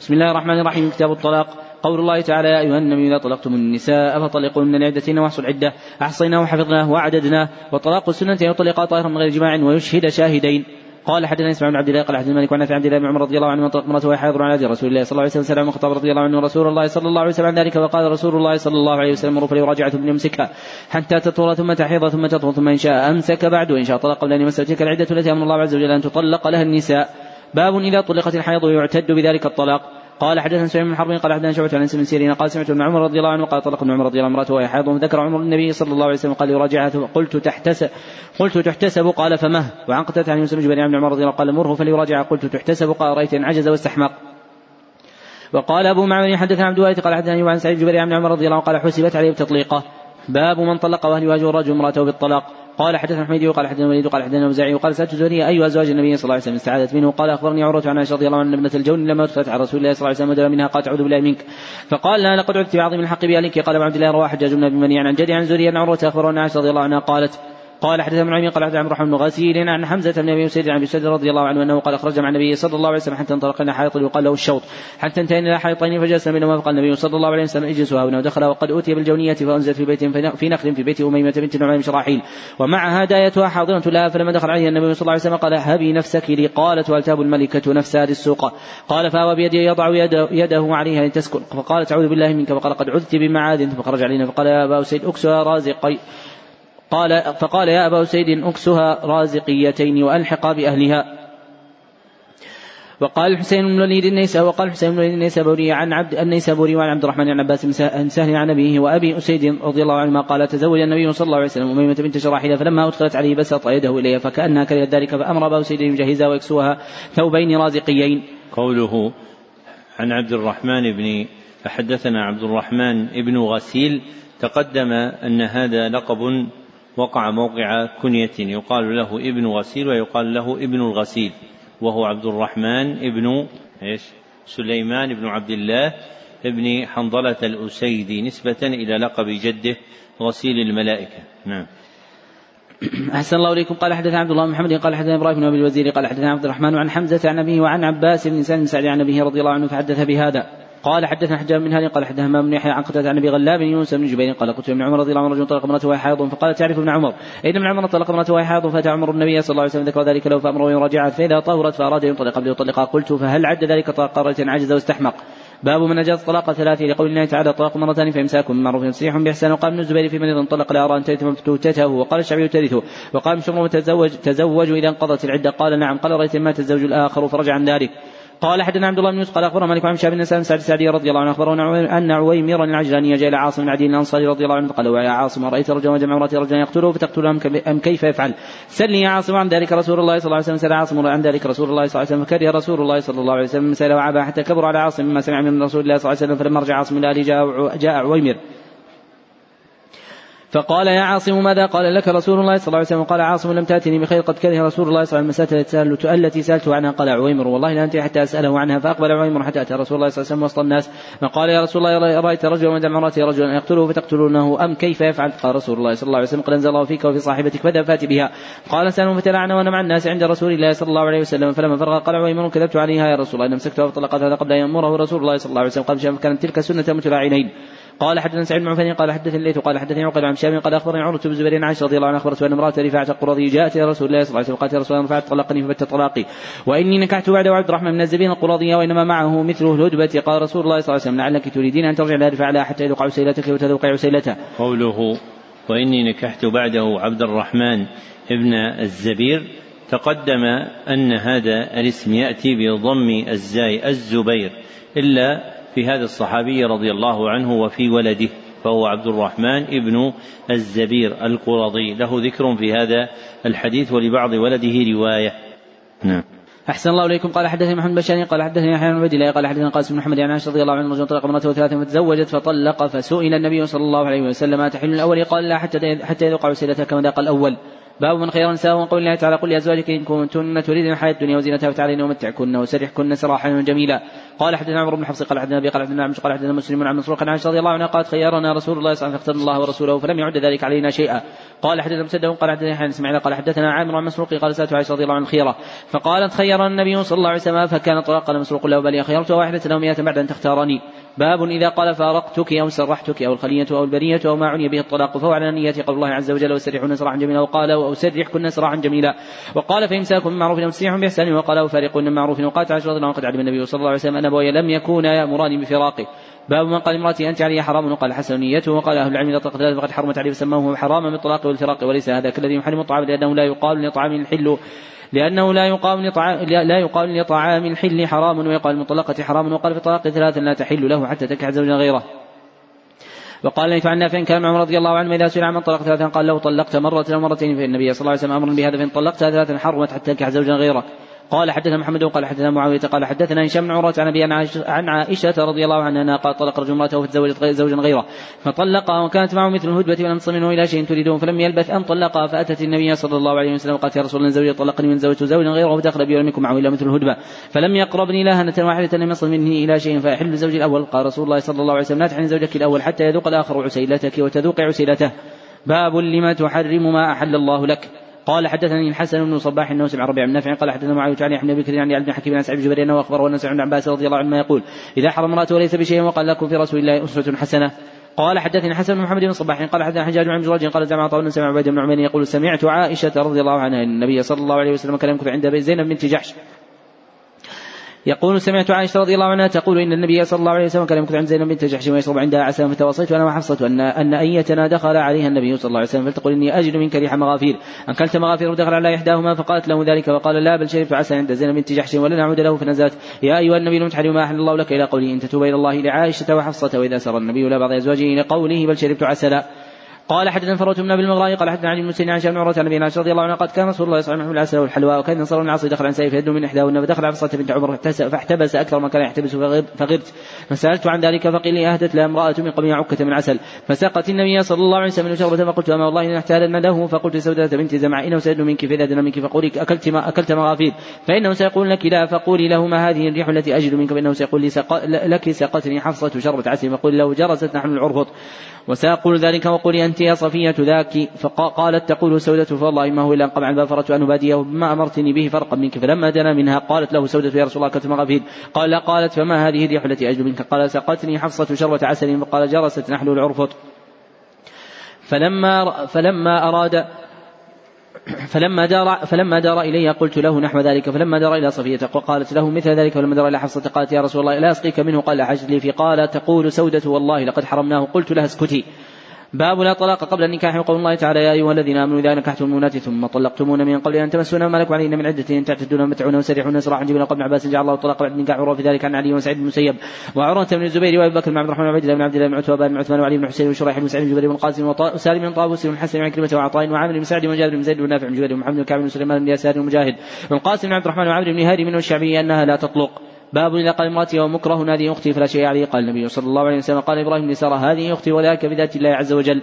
بسم الله الرحمن الرحيم. كتاب الطلاق. قول الله تعالى يا أيها النبي إذا طلقتم النساء فطلقوهن لعدتهن وأحصوا العدة. أحصيناه وحفظناه وعددناه وطلاق السنة أن يطلق طاهرا من غير جماع ويشهد شاهدين. قال حدثنا إسماعيل بن عبد الله قال حدثنا مالك عن عبد الله بن عمر رضي الله عنه طلق امراته وهي حاضر على رسول الله صلى الله عليه وسلم الخطاب رضي الله عنه رسول الله صلى الله عليه وسلم عن ذلك وقال رسول الله صلى الله عليه وسلم مر فليراجعة ثم يمسكها حتى تطهر ثم تحيض ثم تطهر ثم إن شاء أمسك بعد وإن شاء طلق قبل أن يمس تلك العدة التي أمر الله عز وجل أن تطلق لها النساء. باب إذا طلقت الحيض يعتد بذلك الطلاق. قال حدثنا سليمان بن حرب قال حدثنا شعبة عن بن سيرين قال سمعت ابن عمر رضي الله عنه قال طلق ابن عمر رضي الله عنه امرأته وهي حائض ذكر عمر النبي صلى الله عليه وسلم قال يراجعها قلت تحتسب قلت تحتسب قال فمه. وعن قتادة عن يوسف بن عمر رضي الله قال مره فليراجعها قلت تحتسب قال رأيت إن عجز واستحمق. وقال أبو معمر حدثنا عبد الوارث قال حدثني عن سعيد بن عمر رضي الله عنه قال حسبت عليه بتطليقه. باب من طلق واهل يواجه الرجل امرأته بالطلاق. قال حدثنا حميدي وقال حدثنا الوليد وقال حدثنا الأوزاعي وقال سألت زهري أي أزواج النبي صلى الله عليه وسلم؟ استعاذت منه. قال أخبرني عروة عن عائشة رضي الله عنها ابنة الجون لما أدخلت على رسول الله صلى الله عليه وسلم منها قالت أعوذ بالله منك. فقال لا لقد عدت بعظيم الحق بأهلك. قال ابن عبد الله رواه حجاج بن أبي منيع عن جدي عن زهري عن عروة أخبرنا عائشة رضي الله عنها قالت قال حدثنا ابن عمي قال حدثنا عبد الرحمن بن غسيل عن حمزة بن أبي سيد عن أبي سيد رضي الله عنه أنه قال أخرج مع النبي صلى الله عليه وسلم حتى انطلق إلى حائط يقال له الشوط. حتى انتهينا إلى حائطين فجلسنا بينهما فقال النبي صلى الله عليه وسلم اجلسوا هنا ودخل وقد أوتي بالجونية فأنزل في بيت في نخل في بيت أميمة بنت نعيم بن شراحيل ومعها دايتها حاضرة لها فلما دخل عليها النبي صلى الله عليه وسلم قال هبي نفسك لي. قالت وألتاب الملكة نفسها للسوق. قال فأوى بيده يضع يده, عليها لتسكن. فقالت أعوذ بالله منك فقال قد عذت بمعاذ. ثم خرج علينا فقال يا أبا اسيد اكسها رازقي. قال فقال يا أبا سيد أكسها رازقيتين وألحقا بأهلها وقال الحسين بن الوليد النيسابوري وقال الحسين بن الوليد النيسابوري عن عبد النيسابوري وعن عبد الرحمن بن عباس بن سهل عن أبيه وأبي أسيد رضي الله عنهما قال تزوج النبي صلى الله عليه وسلم أميمة بنت شراحيل فلما أدخلت عليه بسط يده إليها فكأنها كرهت ذلك فأمر أبا اسيد يجهزها ويكسوها ثوبين رازقيين. قوله عن عبد الرحمن بن حدثنا عبد الرحمن بن غسيل تقدم أن هذا لقب وقع موقع كنية. يقال له ابن غسيل ويقال له ابن الغسيل وهو عبد الرحمن ابن إيش؟ سليمان بن عبد الله ابن حنظلة الأسيدي نسبة إلى لقب جده غسيل الملائكة. نعم. *clears throat* أحسن الله إليكم. قال حدثنا عبد الله بن محمد قال حدثنا إبراهيم بن أبي الوزير قال حدثنا عبد الرحمن عن حمزة عن أبيه وعن عباس بن سعد سعد عن أبيه رضي الله عنه فحدث بهذا. قال حدثنا حجاب بن هاني قال حدثنا بن يحيى عن قتادة عن أبي غلاب بن يونس بن جبير قال قلت ابن عمر رضي الله عنه رجل طلق امرته وهي حائض فقال تعرف ابن عمر؟ إن ابن عمر طلق امرته وهي حائض فأتى عمر النبي صلى الله عليه وسلم ذكر ذلك له فأمره يراجعها فإذا طهرت فأراد أن يطلق. قبل يطلقها قلت فهل عد ذلك طلاق قرة عجز واستحمق؟ باب من أجاز الطلاق ثلاثة. لقول الله تعالى طلاق مرتان فامساك من معروف تسريح باحسان وقال ابن الزبير في من اذا انطلق لا أرى أن ترث مفتوتته وقال الشعبي ترثه. وقال مشمر تزوج تزوج اذا انقضت العدة قال نعم. قال رأيت ما تزوج الآخر فرجع عن ذلك. قال حدثنا عبد الله بن يوسف قال أخبرنا مالك عن شهاب بن سعد السعدي رضي الله عنه أخبرنا أن عويمرا العجلاني جاء إلى عاصم بن عدي الأنصاري رضي الله عنه فقال يا عاصم رأيت رجلا وجمع امراته رجلا يقتله فتقتله أم كيف يفعل؟ سلني يا عاصم عن ذلك رسول الله صلى الله عليه وسلم سأل عاصم عن ذلك رسول الله صلى الله عليه وسلم فكره رسول الله صلى الله عليه وسلم سأل وعبا حتى كبر على عاصم مما سمع من رسول الله صلى الله عليه وسلم فلما رجع عاصم إلى أهله جاء عويمر فقال يا عاصم ماذا قال لك رسول الله صلى الله عليه وسلم؟ قال عاصم لم تأتني بخير قد كره رسول الله صلى الله عليه وسلم التي سألته عنها قال عويمر. والله لا أنت حتى أسأله عنها فأقبل عويمر حتى أتى رسول الله صلى الله عليه وسلم وسط الناس فقال يا رسول الله رأيت رجلا من امرأته رجلا يقتله فتقتلونه؟ أم كيف يفعل؟ قال رسول الله صلى الله عليه وسلم قد أنزل الله فيك وفي صاحبتك فذهب فات بها. قال سألهم فتلعن وأنا مع الناس عند رسول الله صلى الله عليه وسلم فلما فرغ قال عويمر كذبت عليها يا رسول الله إن أمسكتها فطلقتها قبل أن يأمره رسول الله صلى الله عليه وسلم قبل كانت تلك سنة متلاعنين قال حدثنا سعيد بن عفان قال حدثني الليث قال حدثني عقيل عن شام قال أخبرني عروه بن زبير عائشة رضي الله عنها اخبرته أن امرأة رفاعه القرظي جاءت إلى رسول الله صلى الله عليه وسلم قالت يا رسول الله رفعت طلقني فبت طلاقي وإني نكحت بعد عبد الرحمن من الزبين القرظي وإنما معه مثله الهدبة قال رسول الله صلى الله عليه وسلم لعلك تريدين أن ترجع إلى رفاعه حتى يذوق عسيلتك وتذوق عسيلته. قوله وإني نكحت بعده عبد الرحمن ابن الزبير تقدم أن هذا الاسم يأتي بضم الزاي الزبير إلا في هذا الصحابي رضي الله عنه وفي ولده فهو عبد الرحمن ابن الزبير القرظي له ذكر في هذا الحديث ولبعض ولده رواية. نعم. أحسن الله إليكم. قال حدثني محمد بشاني قال حدثني يحيى بن عبد الله قال حدثني قاسم بن محمد عن عائشة رضي الله عنه رجل طلق امرأته ثلاثة فتزوجت فطلق فسئل النبي صلى الله عليه وسلم تحل الأول؟ قال لا حتى حتى يذوق عسيلته كما ذاق الأول. باب من خير نساء وقول الله تعالى قل لأزواجك إن كنتن تريدن الحياة الدنيا وزينتها فتعالين ومتعكن وسرحكن سراحا جميلا. قال حدثنا عمرو بن حفص قال حدثنا أبي قال حدثنا قال حدثنا مسلم عن مسروق عن عائشة رضي الله عنها قالت خيرنا رسول الله صلى الله عليه وسلم فاخترنا الله ورسوله فلم يعد ذلك علينا شيئا. قال حدثنا مسدد قال حدثنا اسماعيل قال حدثنا عامر عن مسروق قال سألت عائشة رضي الله عنها الخيرة فقالت خير النبي صلى الله عليه وسلم فكان طلاقا مسروق له بل خيرت واحدة له مئة بعد أن تختارني. باب إذا قال فارقتك أو سرحتك أو الخلية أو البرية أو ما عني به الطلاق فهو على نية قول الله عز وجل وسرحون سراحا جميلا وقال أو سرحكن سراحا جميلا. وقال فإمساك بمعروف أو تسريح بإحسان وقال أو فارقون بمعروف وقال تعالى رضي الله وقد علم النبي صلى الله عليه وسلم أن أبوي لم يكونا يأمران بفراقه باب من قال امرأتي أنت علي حرام وقال حسن نيته وقال أهل العلم إذا طلقت ذلك فقد حرمت عليه فسموه حراما بالطلاق والفراق وليس هذا كالذي يحرم الطعام لأنه لا يقال لطعام الحل لأنه لا يقام لطعام لا يقال لطعام الحل حرام ويقال المطلقة حرام وقال في الطلاق ثلاثا لا تحل له حتى تنكح زوجا غيره. وقال لي فعن نافع كان عمر رضي الله عنه إذا سئل عن من طلق ثلاثا قال له طلقت مرة أو مرتين فإن النبي صلى الله عليه وسلم أمر بهذا فإن طلقتها ثلاثا حرمت حتى تنكح زوجا غيرك. قال حدثنا محمد وقال حدثنا معاوية قال حدثنا هشام بن عروة عن أبي عن عائشة رضي الله عنها أنها قال طلق رجل امرأته فتزوجت زوجا غيره. فطلقها وكانت معه مثل الهدبة ولم تصل منه إلى شيء تريدون فلم يلبث أن طلقها فأتت النبي صلى الله عليه وسلم وقالت يا رسول الله زوجي طلقني من زوجت زوجا غيره فدخل بي ولم يكن معه إلا مثل الهدبة. فلم يقربني لا هنة واحدة لم يصل منه إلى شيء فيحل زوجي الأول. قال رسول الله صلى الله عليه وسلم لا تحن زوجك الأول حتى يذوق الآخر عسيلتك وتذوق عسيلته. باب لما تحرم ما أحل الله لك. قال حدثني الحسن بن صباح انه سمع ربيع بن نافع قال حدثنا معاويه عن يحيى بن بكر عن عبد الحكيم بن سعيد بن جبير أنه اخبره أن سعيد بن عباس رضي الله عنهما يقول إذا حرم امراته وليس بشيء وقال لكم في رسول الله أسوة حسنة. قال حدثني حسن بن محمد بن صباح قال حدثنا حجاج عن جراج قال زعم عطاء سمع عبيد بن عمير يقول سمعت عائشة رضي الله عنها ان النبي صلى الله عليه وسلم كان يمكث عند زينب بنت جحش. يقول سمعت عائشة رضي الله عنها تقول إن النبي صلى الله عليه وسلم كان يمكث عند زينب بنت جحش ويشرب عندها عسلا فتوصيت أنا وحفصة أن أن أيتنا دخل عليها النبي صلى الله عليه وسلم فلتقول إني أجد منك ريح مغافير. أكلت مغافير ودخل على إحداهما فقالت له ذلك وقال لا بل شربت عسلا عند زينب بنت جحش ولن أعود له فنزلت. يا أيها النبي لم تحرم ما أحل الله لك إلى قوله إن تتوب إلى الله لعائشة وحفصة وإذا سر النبي إلى بعض أزواجه إلى قوله بل شربت عسلا قال حدثنا فروة بن أبي المغراء قال حدثنا علي بن مسلم عن شام عروة عن أبي رضي الله عنه قد كان رسول الله صلى الله عليه وسلم العسل والحلوى وكان نصر بن العاص دخل عن سيف يده من إحداهن فدخل عن بنت عمر فاحتبس أكثر ما كان يحتبس فغرت فسألت عن ذلك فقيل لي أهدت لها امرأة من قبل عكة من عسل. فساقت النبي صلى الله عليه وسلم شربة فقلت أما والله إن احتالنا له فقلت سودة بنت زمع إنه سيد منك فإذا دنا منك فقولي أكلت ما أكلت مغافير. فإنه سيقول لك لا فقولي له ما هذه الريح التي أجد منك فإنه سيقول لي. لك سقتني حفصة شربة عسل فقولي له جرست نحن العرفط. وسأقول ذلك وقولي أنت يا صفية ذاك فقالت تقول سودة فوالله ما هو إلا أن قمعا فأفرت أن أباديه بما أمرتني به فرقا منك فلما دنا منها قالت له سودة يا رسول الله كنت مغفير. قال لا قالت فما هذه الريح التي أجد منك؟ قال سقتني حفصة شربة عسل فقال جرست نحل العرفط. فلما فلما أراد فلما دار فلما دار الي قلت له نحو ذلك فلما دار إلى صفيه قالت له مثل ذلك فلما دار إلى حفصة قالت يا رسول الله لا أسقيك منه قال حجت لي في قال تقول سودة والله لقد حرمناه قلت لها اسكتي. باب لا طلاق قبل النكاح وقول الله تعالى يا أيها الذين آمنوا إذا نكحتم المؤمنات ثم طلقتمون من قبل أن تمسونا ما لكم علينا من عدة إن تعتدون متعون وسرحون سراحا جبنا قبل عباس جعل الله الطلاق بعد النكاح وروى في ذلك عن علي وسعيد بن المسيب وعروة بن الزبير وأبي بكر بن عبد الرحمن وعبد الله بن عبد الله بن عتبة بن عثمان وعلي بن حسين وشريح بن سعيد بن جبير بن قاسم وسالم بن طاووس بن حسن وعكرمه وعطاء وعامر بن سعد وجابر بن زيد ونافع بن جبير ومحمد بن كعب بن سليمان بن يسار ومجاهد والقاسم بن عبد الرحمن وعمرو بن هارم والشعبي أنها لا تطلق. باب إذا قال امرأتي ومكره هذه أختي فلا شيء عليه. قال النبي صلى الله عليه وسلم قال إبراهيم بن سارة هذه أختي وذاك بذات الله عز وجل.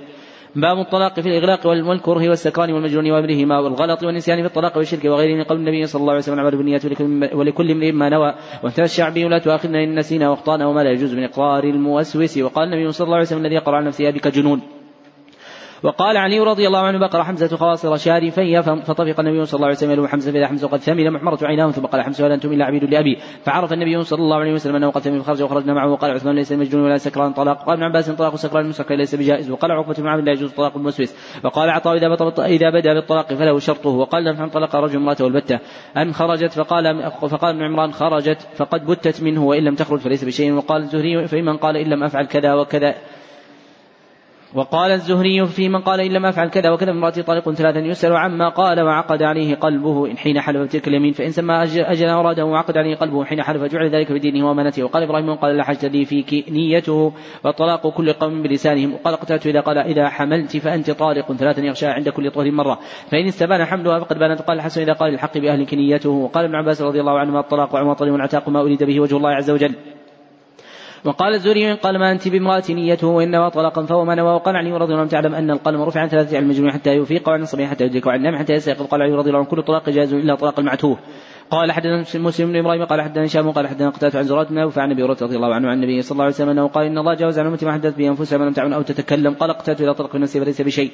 باب الطلاق في الإغلاق والكره والسكران والمجنون وابنهما والغلط والنسيان في الطلاق والشرك وغيره. من قول النبي صلى الله عليه وسلم عمل بالنيات ولكل امرئ ما نوى وانتهى الشعبي لا تؤاخذنا إن نسينا وأخطأنا وما لا يجوز من إقرار الموسوس. وقال النبي صلى الله عليه وسلم الذي يقرأ عن نفسه بك جنون. وقال علي رضي الله عنه بقر حمزة خواصر شارفي فطفق النبي صلى الله عليه وسلم حمزة فإذا حمزة قد ثمل محمرة عيناه ثم قال حمزة هل أنتم إلا عبيد لأبي؟ فعرف النبي صلى الله عليه وسلم أنه قد ثمل فخرج وخرجنا معه وقال عثمان ليس مجنون ولا سكران طلاق قال ابن عباس طلاق سكران المسكر ليس بجائز وقال عقبة بن عبد لا يجوز طلاق المسوس وقال عطاء إذا إذا بدأ بالطلاق فله شرطه وقال لم طلق رجل امرأته البتة أن خرجت فقال فقال ابن عمران خرجت فقد بتت منه وإن لم تخرج فليس بشيء وقال الزهري فمن قال إن لم أفعل كذا وكذا وقال الزهري في من قال إن لم أفعل كذا وكذا امرأتي طالق ثلاثا يسأل عما قال وعقد عليه قلبه إن حين حلف بتلك اليمين فإن سمى أجل أراده وعقد عليه قلبه حين حلف جعل ذلك بدينه وأمانته. وقال إبراهيم قال لا حاجة لي فيك نيته والطلاق كل قوم بلسانهم. وقال قتلت إذا قال إذا حملت فأنت طالق ثلاثا يغشى عند كل طهر مرة. فإن استبان حملها فقد بانت قال الحسن إذا قال الحق بأهلك نيته وقال ابن عباس رضي الله عنهما الطلاق وعمطل والعتاق ما أريد به وجه الله عز وجل. وقال الزهري قال ما أنت بامرأة نيته وإنما طلقا فهو ما نوى وقال علي رضي الله عنه. تعلم أن القلم رفع عن ثلاثة على المجنون حتى يفيق وعن الصبي حتى يدرك وعن النام حتى يستيقظ قال علي رضي الله عنه. كل طلاق جائز إلا طلاق المعتوه. قال حدثنا مسلم بن إبراهيم قال حدثنا هشام قال حدثنا قتادة عن زراد بن أبي رضي الله عنه عن النبي صلى الله عليه وسلم أنه قال إن الله جاوز عن امتي ما حدث به أنفسها ما لم تعن أو تتكلم. قال قتادة اذا طلق نفسه فليس بشيء.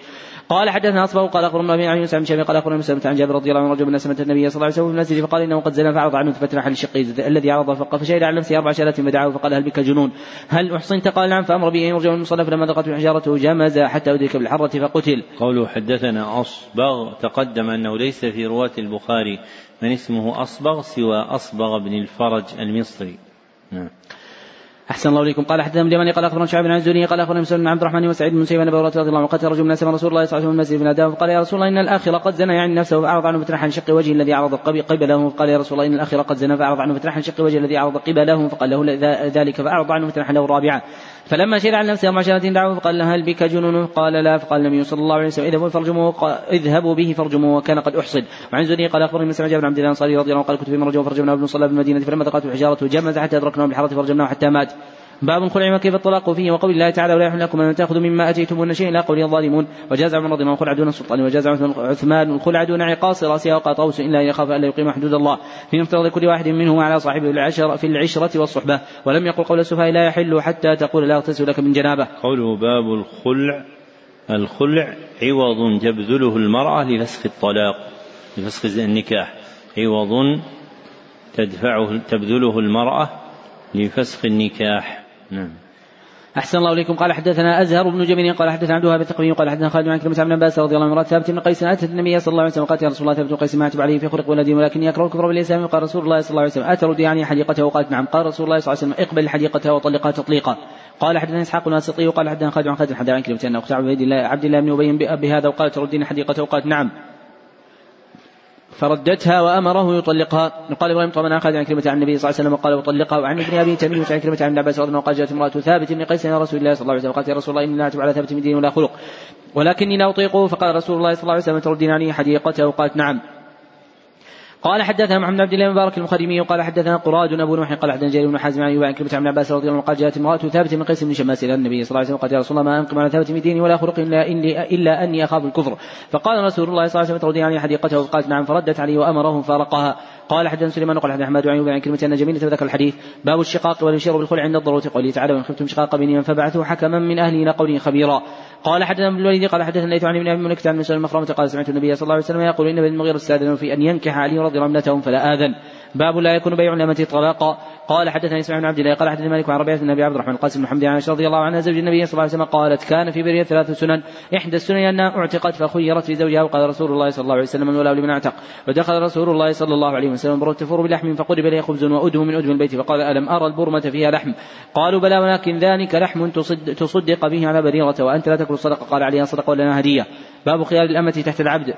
قال حدثنا اصبه قال أخبرنا عن يوسف بن قال أخبرنا مسلم عن جابر رضي الله عنه رجل من أسمة النبي صلى الله عليه وسلم في المسجد فقال إنه قد زنى فعرض عنه فتنح للشقي الذي عرض فشهد على نفسه أربع شهادات فدعاه فقال هل بك جنون؟ هل أحصنت؟ قال نعم فأمر به أن يرجع من المصلى فلما ذقته الحجاره جمز حتى أدرك بالحرة فقتل. قوله حدثنا أصبغ تقدم أنه ليس في رواة البخاري من اسمه أصبغ سوى أصبغ بن الفرج المصري. نعم. أحسن الله إليكم. قال حدثنا اليماني قال أخبرنا شعيب عن الزهري قال أخبرنا مسلم بن عبد الرحمن وسعيد بن مسيب بن رضي الله عنه قتل رجل من رسول الله صلى الله عليه وسلم المسجد بن آدم فقال يا رسول الله إن الآخر قد زنى يعني نفسه فأعرض عنه فتنح عن شق وجهه الذي عرض قبله. فقال يا رسول الله إن الآخر قد زنى فأعرض عنه فتنح عن شق وجهه الذي عرض قبله فقال له ذلك فأعرض عنه فتنح له الرابعة فلما شهد عن نفسه معشرة دعوه فقال هل بك جنون؟ قال لا فقال النبي صلى الله عليه وسلم اذهبوا فرجموه اذهبوا به فرجموه وكان قد أحصد. وعن زني قال أخبرني مسلم جابر عبد الله الأنصاري رضي الله عنه قال كنت في مرجو فرجمنا ابن صلى بالمدينة فلما ذقته حجارته جمز حتى أدركناه بالحرة فرجمناه حتى مات. باب الخلع وكيف الطلاق فيه وقول الله تعالى ولا يحل لكم أن تأخذوا مما اتيتمون شيئا لا قول الظالمون. وجاز عمر رضي الله عنه دون السلطان وجاز عثمان الخلع دون عقاص رأسها وقاطوس إلا أن يخاف الا يقيم حدود الله. في مفترض كل واحد منهما على صاحبه العشر في العشرة والصحبة. ولم يقل قول السفهاء لا يحل حتى تقول لا اغتسل لك من جنابة. قوله باب الخلع الخلع عوض تبذله المرأة لفسخ الطلاق لفسخ النكاح. عوض تدفعه تبذله المرأة لفسخ النكاح. نعم. أحسن الله إليكم. قال حدثنا أزهر بن جميل قال حدثنا عبد الوهاب الثقفي قال حدثنا خالد بن كلمة بن عباس رضي الله عنه ثابت بن قيس أتت النبي صلى الله عليه وسلم. قالت يا رسول الله ثابت بن قيس ما أتب عليه في خلق ولدي ولكن يكره الكفر بالإسلام. قال رسول الله صلى الله عليه وسلم أترد يعني حديقته؟ وقالت نعم. قال رسول الله صلى الله عليه وسلم اقبل حديقتها وطلقها تطليقا. قال حدثنا إسحاق الواسطي وقال حدثنا خالد عن خالد عن كلمة أنه عبد الله عبد الله بن أبي بهذا وقال تردين حديقته؟ وقالت نعم. فردتها وأمره يطلقها. قال إبراهيم طبعا خالد عن كلمة عن النبي صلى الله عليه وسلم وقال وطلقها وعن ابن أبي تميم عن كلمة عن عباس رضي الله عنه قال جاءت امرأة ثابت بن قيس إلى رسول الله صلى الله عليه وسلم. قالت يا رسول الله إني لا على ثابت من دين ولا خلق ولكني لا أطيقه. فقال رسول الله صلى الله عليه وسلم تردين عني حديقته قالت نعم. قال حدثنا محمد بن عبد الله مبارك المخرمي وقال حدثنا قراد أبو نوح قال حدثنا جرير بن حازم عن عن كلمه عن عباس رضي الله عنه قال جاءت امرأة ثابت بن قيس بن شماس إلى النبي صلى الله عليه وسلم قال يا رسول الله ما انقم على ثابت من ديني ولا خلق إلا اني إلا أني أخاف الكفر. فقال رسول الله صلى الله عليه وسلم تردين عني حديقته فقالت نعم فردت عليه وأمره فارقها. قال حدثنا سليمان قال حدثنا أحمد عن عن كلمة أن جميله ذكر الحديث. باب الشقاق والانشراء بالخلع عند الضرورة. قوله تعالى وإن خفتم شقاق بينهم فبعثوا حكما من إلى قوله خبيرا. قال حدثنا ابن الوليد قال حدثنا الليث عن ابن أبي ملكة عن مسلم المخرمة قال سمعت النبي صلى الله عليه وسلم يقول إن بن المغيرة استاذنوا في أن ينكح علي رضي الله عنه فلا آذن. باب لا يكون بيع الأمة طلاقا. قال حدثني اسماعيل بن عبد الله قال حدثني مالك عن ربيعة بن أبي عبد الرحمن القاسم بن حمد عائشة رضي الله عنها زوج النبي صلى الله عليه وسلم قالت كان في برية ثلاث سنن إحدى السنن أنها اعتقت فخيرت في زوجها وقال رسول الله صلى الله عليه وسلم الولاء لمن أعتق. ودخل رسول الله صلى الله عليه وسلم برة تفور بلحم فقرب لي خبز وأدم من أدم البيت فقال ألم أرى البرمة فيها لحم؟ قالوا بلى ولكن ذلك لحم تصد تصدق به على بريرة وأنت لا تأكل الصدقة. قال عليها صدقة ولنا هدية. باب خيار الأمة تحت العبد.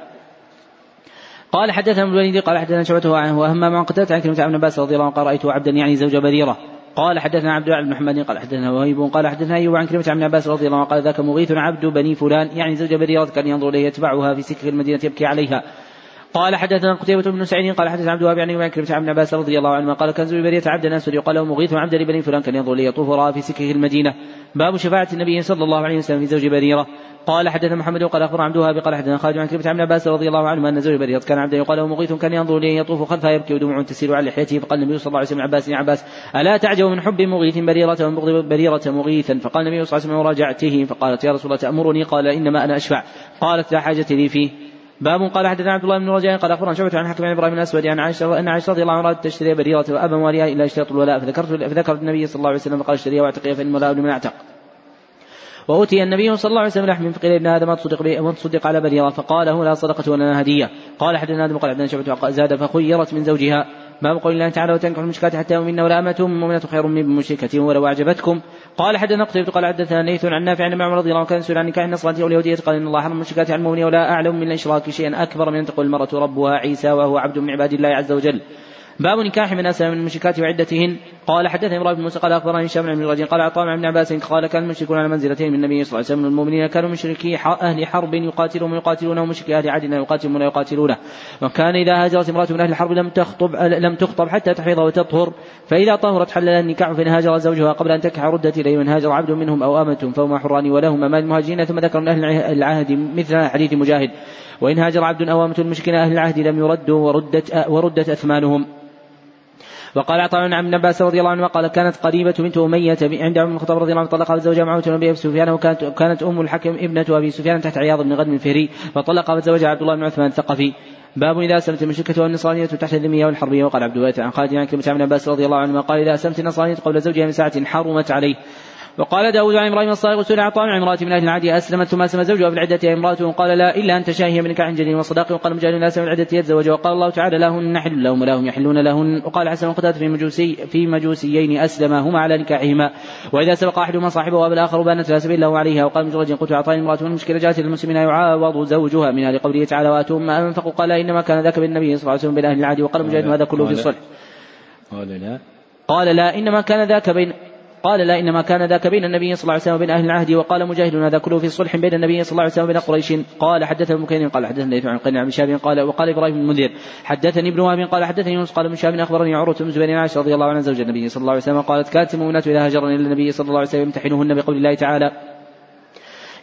قال حدثنا ابن الوليد قال حدثنا شعبته عنه وهم عن قتادة عن كلمة ابن عباس رضي الله عنه قال رأيته عبدا يعني زوج بريرة. قال حدثنا عبد الله بن محمد قال حدثنا وهيب قال حدثنا أيوب عن كلمة ابن عباس رضي الله عنه قال ذاك مغيث عبد بني فلان يعني زوج بريرة كان ينظر إليه يتبعها في سكه المدينة يبكي عليها. قال حدثنا قتيبة بن سعيد قال حدثنا عبد الوهاب عن كلمة ابن عباس رضي الله عنه قال كان زوج بريرة عبد اسود يقال له مغيث عبد لبني فلان كان ينظر يطوف رأى في سكه المدينة. باب شفاعة النبي صلى الله عليه وسلم في زوج بريرة. قال حدثنا محمد وقال اخبر عبد الوهاب قال حدثنا خالد عن كلمة عن عباس رضي الله عنه أن زوج بريرة كان عبدا يقال له مغيث كان ينظر اليه يطوف خلفها يبكي ودموع تسيل على لحيته فقال النبي صلى الله عليه وسلم عباس يا عباس ألا تعجب من حب مغيث بريرة ومن بغض بريرة مغيثا؟ فقال النبي صلى الله عليه وسلم وراجعته فقالت يا رسول الله تأمرني؟ قال إنما أنا أشفع. قالت لا حاجة لي فيه. باب قال حدثنا عبد الله بن رجاء قال أخبرنا شعبة عن حكم إبراهيم الاسود عن عائشة ان عائشة رضي الله عنها تشتري بريرة وأبا مواليها إلا اشتراط الولاء فذكرت فذكر النبي صلى الله عليه وسلم فقال اشتريها واعتقيها فإن الولاء لمن اعتق. وأوتي النبي صلى الله عليه وسلم لحم فقيل ابن آدم تصدق به تصدق على بريرة فقال هو لا صدقة ولا هدية قال حدثنا آدم قال حدثنا شعبة زاد فخيرت من زوجها. باب قول الله تعالى وتنكحوا المشكات حتى يؤمن ولا أمة مؤمنة خير من مشركة ولو أعجبتكم. قال حدثنا قتيبة قال حدثنا ليث عن نافع عن عمر رضي الله عنه كان يسأل عن نكاح النصرانية واليهودية قال إن الله حرم المشركات على المؤمنين ولا أعلم من الإشراك شيئا أكبر من أن تقول المرأة ربها عيسى وهو عبد من عباد الله عز وجل. باب نكاح من أسلم من المشركات وعدتهن. قال حدثني إبراهيم بن موسى قال أخبرني هشام بن عبد قال عطاء بن عباس قال كان المشركون على منزلتين من النبي صلى الله عليه وسلم المؤمنين كانوا مشركي أهل حرب يقاتلون يقاتلونه ومشركي أهل عدن يقاتلون يقاتلونه وكان إذا هاجرت امرأة من أهل الحرب لم تخطب لم تخطب حتى تحفظ وتطهر. فإذا طهرت حل لها النكاح فإن هاجر زوجها قبل أن تكح ردت إليه. من هاجر عبد منهم أو أمة فهما حران ولهما مال المهاجرين. ثم ذكر من أهل العهد مثل حديث مجاهد. وإن هاجر عبد أو أمة المشركين أهل العهد لم يردوا وردت وردت أثمانهم. وقال عطاء عن ابن عباس رضي الله عنه قال كانت قريبة بنت أمية عند عمر الخطاب رضي الله عنه طلقها زوجها معاوية بن أبي سفيان وكانت كانت أم الحكم ابنة أبي سفيان تحت عياض بن غنم الفهري فطلقها زوجها عبد الله بن عثمان الثقفي. باب إذا أسلمت المشركة والنصرانية تحت الذمية والحربية وقال عبد الوارث عن خالد عن كلمة ابن عباس رضي الله عنه قال إذا أسلمت النصرانية قبل زوجها من ساعة حرمت عليه. وقال داود عن إبراهيم الصادق سئل عن امرأة من أهل العادي أسلمت ثم أسلم زوجها في العده امراته قال لا إلا ان تشاهي من نكاح جديد وصداق وقال مجاهد لا اسلم العدة يتزوج وقال الله تعالى لهن نحل لهم ولهم يحلون لهن وقال حسن قتادة في مجوسي في مجوسيين أسلمهما على نكاحهما. وإذا سبق احدهما صاحبه وأبى الآخر بانت لا سبيل له عليها وقال مجرد قلت عطاء امرأة المشكلة جاءت للمسلمين يعاوض زوجها. من أهل قوله تعالى وأتوهم ما انفقوا قال إنما كان ذاك بالنبي صلى الله عليه وسلم بين العادي وقال مجاهد هذا كله في الصلح. قال لا. قال لا إنما كان ذاك بين قال لا إنما كان ذاك بين النبي صلى الله عليه وسلم وبين أهل العهد. وقال مجاهد هذا كله في صلح بين النبي صلى الله عليه وسلم وبين قريش. قال حدثنا ابن كثير قال حدثنا عن قنع بن شهاب قال وقال إبراهيم بن المنذر حدثني ابن وهب قال حدثني يونس قال ابن شهاب أخبرني عروة بن زبير عائشة رضي الله عنها زوج النبي صلى الله عليه وسلم قالت كانت المؤمنات إذا هاجرن إلى النبي صلى الله عليه وسلم يمتحنهن بقول الله تعالى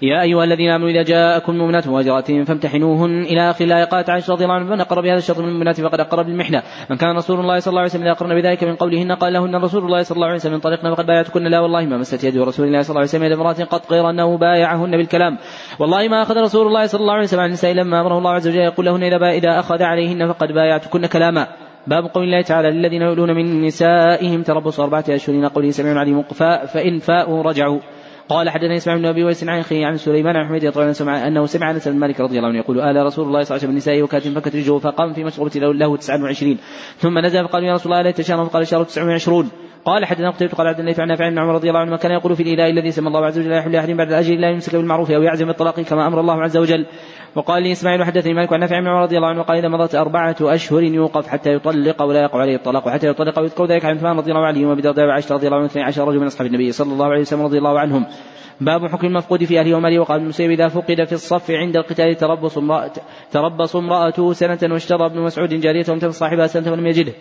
يا أيها الذين آمنوا إذا جاءكم مؤمنات مهاجرات فامتحنوهن إلى آخر الآية قالت عائشة رضي الله عنها من أقر بهذا الشرط من المؤمنات فقد أقر بالمحنة من كان رسول الله صلى الله عليه وسلم إذا أقرن بذلك من قولهن قال لهن رسول الله صلى الله عليه وسلم انطلقنا فقد بايعتكن. لا والله ما مست يد رسول الله صلى الله عليه وسلم إلى امرأة قد غير أنه بايعهن بالكلام. والله ما أخذ رسول الله صلى الله عليه وسلم عن النساء لما أمره الله عز وجل يقول لهن إذا, إذا أخذ عليهن فقد بايعتكن كلاما. باب قول الله تعالى للذين يؤلون من نسائهم تربص أربعة أشهر. قوله سميع عليم فإن فاءوا رجعوا. قال حدثني إسماعيل بن أبي ويس عن أخيه عن سليمان عن حميد رضي الله أنه سمع أنس بن مالك رضي الله عنه يقول آل رسول الله صلى الله عليه وسلم النساء وكات فكت رجله فقام في مشروبة له 29 ثم نزل فقال يا رسول الله لا تشار فقال شهر 29 قال حدثنا قتيبة قال عبد عن نافع عن عمر رضي الله عنه كان يقول في الإله الذي سمى الله عز وجل لا يحل احد بعد الأجل لا يمسك بالمعروف أو يعزم بالطلاق كما أمر الله عز وجل. وقال لي إسماعيل حدثني مالك عن نافع عن عمر رضي الله عنه قال إذا مضت أربعة أشهر يوقف حتى يطلق ولا يقع عليه الطلاق وحتى يطلق ويذكر ذلك عن عثمان رضي الله عنه وأبي الدرداء وعائشة رضي الله عنه 12 رجل من أصحاب النبي صلى الله عليه وسلم رضي الله عنهم. باب حكم المفقود في أهله وماله وقال المسيب إذا فقد في الصف عند القتال تربص امرأة تربص امرأته سنة واشترى ابن مسعود جارية وامتثل صاحبها سنة ولم يجده.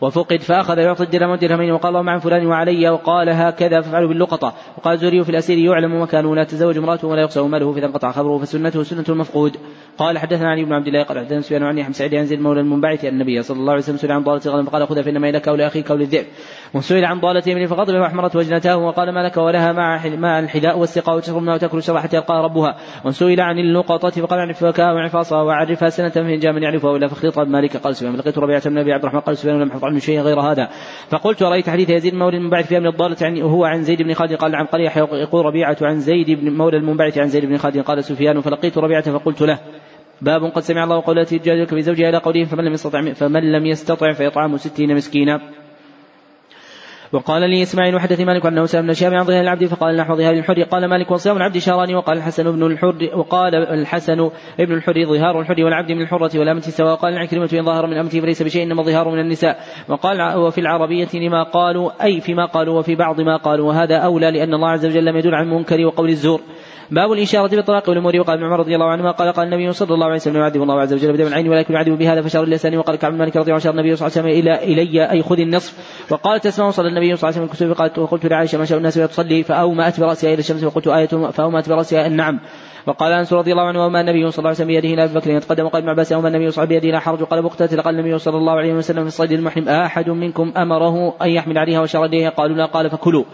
وفقد فأخذ يعطي الدرهم والدرهمين وقال اللهم عن فلان وعلي وقال هكذا فافعلوا باللقطة. وقال زوري في الأسير يعلم مكانه لا تزوج امرأته ولا يقسم ماله فإذا انقطع خبره فسنته سنة المفقود. قال حدثنا علي بن عبد الله قال حدثنا سفيان عن يحيى سعيد عن زيد مولى المنبعث أن النبي صلى الله عليه وسلم سئل عن ضالة غنم فقال خذها فإنما لك ولأخيك وللذئب وسئل عن ضالة يمين فغضب وأحمرت وجنتاه وقال ما لك ولها مع الحذاء والسقاء وتشرب منها وتأكل الشر حتى يلقى ربها. وسئل عن اللقطة فقال عن وعفاصها وعرفها سنة فإن جاء من يعرفها وإلا فخلط مالك. قال سفيان لقيت ربيعة بن أبي عبد الرحمن. قال سفيان لم عنه شيئا غير هذا. فقلت رأيت حديث يزيد مولى المنبعث فيها من الضالة عن وهو عن زيد بن خالد قال عن قرية يقول ربيعة عن زيد بن مولى المنبعث عن زيد بن خالد قال سفيان فلقيت ربيعة فقلت له باب قد سمع الله قول التي تجادلك بزوجها إلى قوله فمن لم يستطع فمن لم يستطع فيطعم ستين مسكينا. وقال لي إسماعيل وحدث مالك انه سال من شهاب عن ظهر العبد فقال نحو ظهار الحر. قال مالك وصيام العبد شهران وقال الحسن بن الحر وقال الحسن ابن الحر ظهار الحر والعبد من الحرة والأمة سواء. قال العكرمة إن ظهر من أمته فليس بشيء إنما الظهار من النساء. وقال وفي العربية لما قالوا أي فيما قالوا وفي بعض ما قالوا. وهذا أولى لأن الله عز وجل لم يدل عن المنكر وقول الزور. باب الإشارة بالطلاق والأمور. وقال ابن عمر رضي الله عنهما قال قال النبي صلى الله عليه وسلم يعذب الله عز وجل بدم العين ولكن يعذب بهذا فشار اللسان. وقال كعب مالك رضي الله عنه النبي صلى الله عليه وسلم إلى إلي أي خذ النصف. وقالت تسمع صلى النبي صلى الله عليه وسلم الكسوف قالت وقلت لعائشة ما شاء الناس تصلي فأومأت برأسها إلى الشمس وقلت آية فأومأت برأسها النعم وقال أنس رضي الله عنه وما النبي صلى الله عليه وسلم بيده إلى أبي بكر يتقدم. وقال ابن عباس وما النبي صلى الله عليه بيده لا حرج. قال مقتتل قال النبي صلى الله عليه وسلم في الصيد المحرم أحد منكم أمره أن يحمل عليها وشر اليها قالوا لا. قال فكلوا.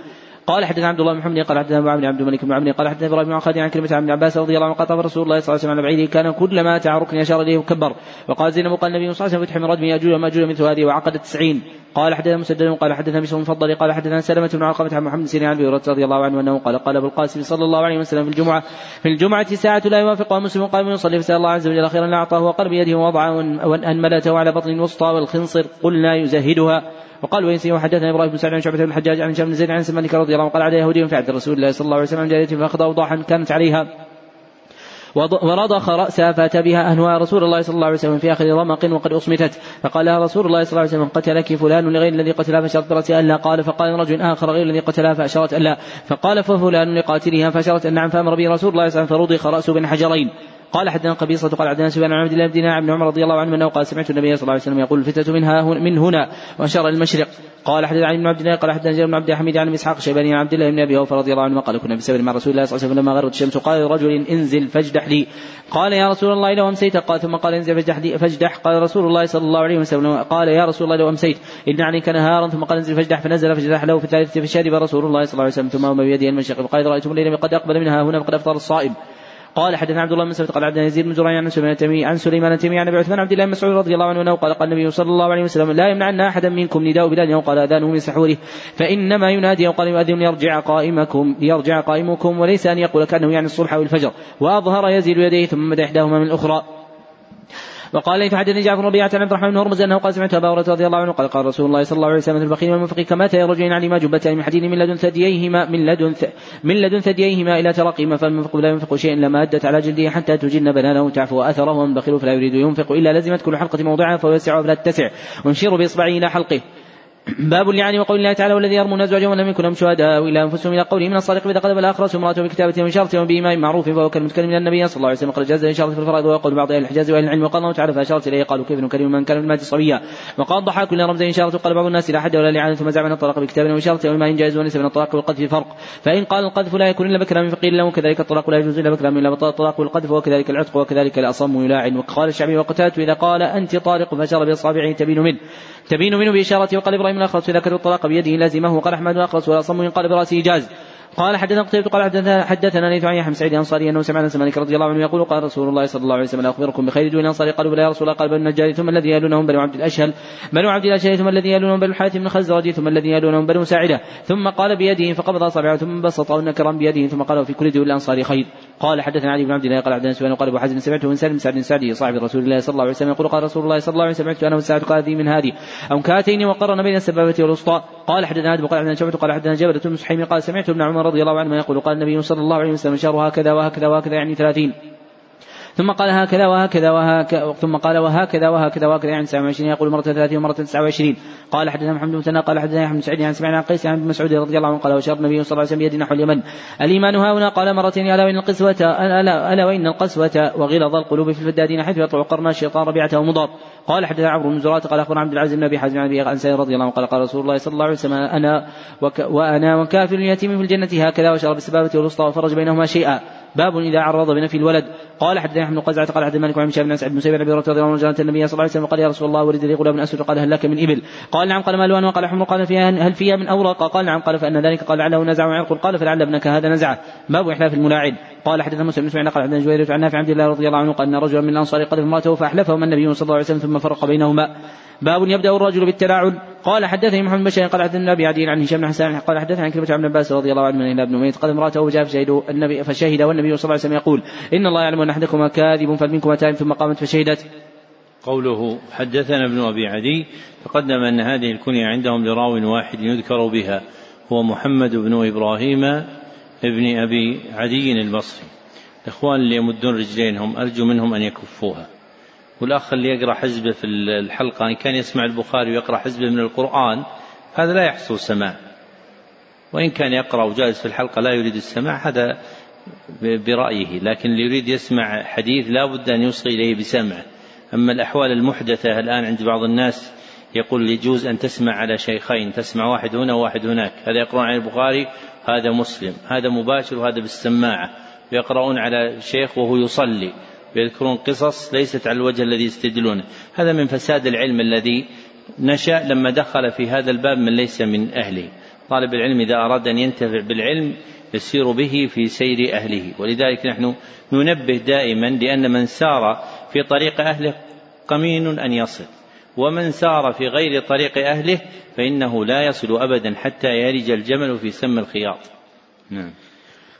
قال حدثنا عبد الله بن محمد قال حدثنا أبو عبد عبد الملك بن عمرو قال حدثنا إبراهيم بن خالد عن كلمة عن ابن عباس رضي الله عنه قال رسول الله صلى الله عليه وسلم على بعيده كان كلما اتى ركن اشار إليه وكبر وقال زينب قال النبي صلى الله عليه وسلم فتح من ردم يأجوج وماجوج مثل هذه وعقد التسعين. قال حدثنا مسدد قال حدثنا بشر المفضل قال حدثنا سلمة بن علقمة عن محمد سيرين عن أبي رضي الله عنه أنه قال قال أبو القاسم صلى الله عليه وسلم في الجمعة في الجمعة ساعة لا يوافقها مسلم قائم يصلي فسأل الله عز وجل خيرا أعطاه وقال بيده ووضع وانملته على بطن الوسطى والخنصر قلنا يزهدها. وقال وينسي وحدثنا إبراهيم بن سعد عن شعبة بن الحجاج عن هشام بن زيد عن مالك رضي الله عنه قال على يهودي في عهد رسول الله صلى الله عليه وسلم جارية فاخذ اوضاحا كانت عليها. ورضخ رأسها فأتى بها أهلها رسول الله صلى الله عليه وسلم في آخر رمق وقد أصمتت. فقال لها رسول الله صلى الله عليه وسلم قتلك فلان لغير الذي قتلها فأشرت برأسها ألا قال فقال رجل آخر غير الذي قتلها فأشرت ألا فقال ففلان لقاتلها فأشرت أن نعم. فأمر به رسول الله صلى الله عليه وسلم فرضخ رأسه بين حجرين. قال حدثنا قبيصة قال عبدنا سفيان عن عبد الله بن دينار بن عمر رضي الله عنه أنه قال سمعت النبي صلى الله عليه وسلم يقول الفتنة منها من هنا وأشار المشرق. قال حدثنا عن عبد الله قال حدثنا جابر بن عبد الحميد عن إسحاق شيباني عن عبد الله بن أبي أوفى رضي الله عنه قال كنا بسبب مع رسول الله صلى الله عليه وسلم لما غربت الشمس. قال لرجل انزل فاجدح لي. قال يا رسول الله لو امسيت قال ثم قال انزل فاجدح لي فاجدح. قال رسول الله صلى الله عليه وسلم قال يا رسول الله لو امسيت إن عليك نهارا. ثم قال انزل فاجدح. فنزل فاجدح له في الثالثه فشرب رسول الله صلى الله عليه وسلم ثم أمر بيده المشرق. فقال رأيتم الليل قد أقبل منها هنا فقد أفطر الصائم. قال حدثنا عبد الله بن مسعود قال عبد يزيد بن زريع عن سليمان التميمي عن سليمان التميمي عن أبي عثمان عبد الله بن مسعود رضي الله عنه قال قال النبي صلى الله عليه وسلم لا يمنعن أحدا منكم نداء بلال يوم قال أذانه من سحوره فإنما ينادي أو قال يؤذن ليرجع قائمكم ليرجع قائمكم وليس أن يقول كأنه يعني الصبح أو الفجر وأظهر يزيد يديه ثم مد إحداهما من الأخرى. وقال لي فحدثني جعفر بن ربيعة عن عبد الرحمن بن هرمز أنه قال سمعت أبا هريرة رضي الله عنه قال قال رسول الله صلى الله عليه وسلم البخيل والمنفق كما رجلين عليما جبتان من حديد من لدن ثدييهما من لدن من لدن ثدييهما إلى ترقيهما فالمنفق لا ينفق شيئا لما أدت على جلده حتى تجن بنانه تعفو اثره والبخيل فلا يريد ينفق إلا لزمت كل حلقة موضعها فيوسع ولا تتسع ويشير بإصبعه إلى حلقه. باب اللعان وقول الله تعالى والذي يرمون أزواجهم ولم يكن لهم شهداء إلا أنفسهم إلى قوله من الصادق اذا قذف الآخر امرأته بكتابته من شرط معروف فهو كالمتكلم من النبي صلى الله عليه وسلم قد جاز الاشاره في الفرائض ويقول بعض أهل الحجاز وأهل العلم وقال الله تعالى فاشارت إليه قالوا كيف نكلم من كان في المهد صبيا وقال ضحاك كل رمزين اشاره قال بعض الناس لا حد ولا لعان ثم زعم أن الطلاق بكتاب واشاره وما إن جائز وليس من الطلاق والقذف فرق فإن قال القذف لا يكون إلا بكرا فقيل له كذلك الطلاق لا يجوز إلا بكرا إلا الطلاق والقذف وكذلك العتق وكذلك الأصم يلاعن وقال الشعبي وقتات إذا قال أنت طارق فأشار بإصابعه تبين منه تبين منه باشارته وقال إبراهيم الاخرس إذا كتب الطلاق بيده لازمه. وقال أحمد الاخرس ولا صم قال براسه جاز. قال حدثنا قتيبة قال حدثنا حدثنا ليث عن يحيى سعيد الأنصاري أنه سمع انس مالك رضي الله عنه يقول قال رسول الله صلى الله عليه وسلم أخبركم بخير دون الانصار قالوا بلى يا رسول الله قال بنو النجار ثم الذي يلونهم بنو عبد الأشهل. بنو عبد الأشهل ثم الذي يلونهم بنو الحارث بن خزرج ثم الذي يلونهم بنو ساعدة. ثم قال بيده فقبض أصابعه ثم بسطه نكرا بيده ثم قال في كل دول الأنصار خير. قال حدثنا علي بن عبد الله قال عبد الله وقال أبو حزم سمعته من سالم سعد سعدي صاحب رسول الله صلى الله عليه وسلم يقول قال رسول الله صلى الله عليه وسلم سمعت أنا وسعد قال من هذه أو كاتين وقرن بين السبابة والوسطى؟ قال حدثنا آدم قال حدثنا شعبة قال حدثنا جبلة بن قال سمعت ابن عمر رضي الله عنه يقول قال النبي صلى الله عليه وسلم شهر هكذا وهكذا وهكذا يعني ثلاثين. ثم قال هكذا وهكذا وهكذا ثم قال وهكذا وهكذا وهكذا يعني 29 يقول مرة 30 ومرة 29 قال حدثنا محمد بن مثنى قال حدثنا يحيى بن سعيد عن سمعنا عن قيس عن مسعود رضي الله عنه قال وشر النبي صلى الله عليه وسلم بيد نحو اليمن. الإيمان ها هنا قال مرتين ألا وإن القسوة ألا, ألا وإن القسوة وغلظ القلوب في الفدادين حيث يطلع قرن الشيطان ربيعته ومضاد. قال حدثنا عمرو بن زرات قال أخبرنا عبد العزيز بن أبي حازم عن أبي عن رضي الله عنه قال قال رسول الله صلى الله عليه وسلم أنا وك وأنا وكافر اليتيم في الجنة هكذا وشرب السبابه والوسطى وفرج بينهما شيئا. باب إذا عرض بنفي الولد. قال حدثنا ابن قزعة قال حدثنا مالك وعن شهاب بن سعد بن سيد بن رضي الله عنه النبي صلى الله عليه وسلم قال يا رسول الله ولد لي غلام أسود قال هل لك من إبل؟ قال نعم قال مال قال حمر قال فيها هل فيها من اوراق؟ قال نعم قال فإن ذلك قال لعله نزع وعرق قال فلعل ابنك هذا نزعه. باب إحلاف الملاعن. قال حدثنا مسلم بن سمعنا قال حدثنا جويرية عن نافع عبد الله رضي الله عنه قال ان رجلا من الانصار قذف امراته فاحلفهما النبي صلى الله عليه وسلم ثم فرق بينهما. باب يبدأ الرجل بالتلاعن قال حدثني محمد بن بشير قال حدثنا أبي عدي عن هشام بن حسان قال حدثنا عن كلمة عن عباس رضي الله عنه من ابن ميت قال امراته وجاء فشهد النبي فشهد والنبي صلى الله عليه وسلم يقول إن الله يعلم أن احدكما كاذب فمنكما تائب ثم قامت فشهدت. قوله حدثنا ابن أبي عدي تقدم أن هذه الكنية عندهم لراو واحد يذكر بها. هو محمد بن إبراهيم ابن أبي عدي البصري. الاخوان اللي يمدون رجلينهم أرجو منهم أن يكفوها. والأخ اللي يقرأ حزبه في الحلقة إن كان يسمع البخاري ويقرأ حزبه من القرآن هذا لا يحصل سماع. وإن كان يقرأ وجالس في الحلقة لا يريد السماع هذا برأيه. لكن اللي يريد يسمع حديث لا بد أن يوصي إليه بسمعه. أما الأحوال المحدثة الآن عند بعض الناس يقول يجوز أن تسمع على شيخين تسمع واحد هنا وواحد هناك. هذا يقرأون على البخاري هذا مسلم هذا مباشر وهذا بالسماعة يقرؤون على شيخ وهو يصلي ويذكرون قصص ليست على الوجه الذي يستدلونه. هذا من فساد العلم الذي نشأ لما دخل في هذا الباب من ليس من أهله. طالب العلم إذا أراد أن ينتفع بالعلم يسير به في سير أهله. ولذلك نحن ننبه دائما لأن من سار في طريق أهله قمين أن يصل. ومن سار في غير طريق أهله فإنه لا يصل أبدا حتى يلج الجمل في سم الخياط. نعم.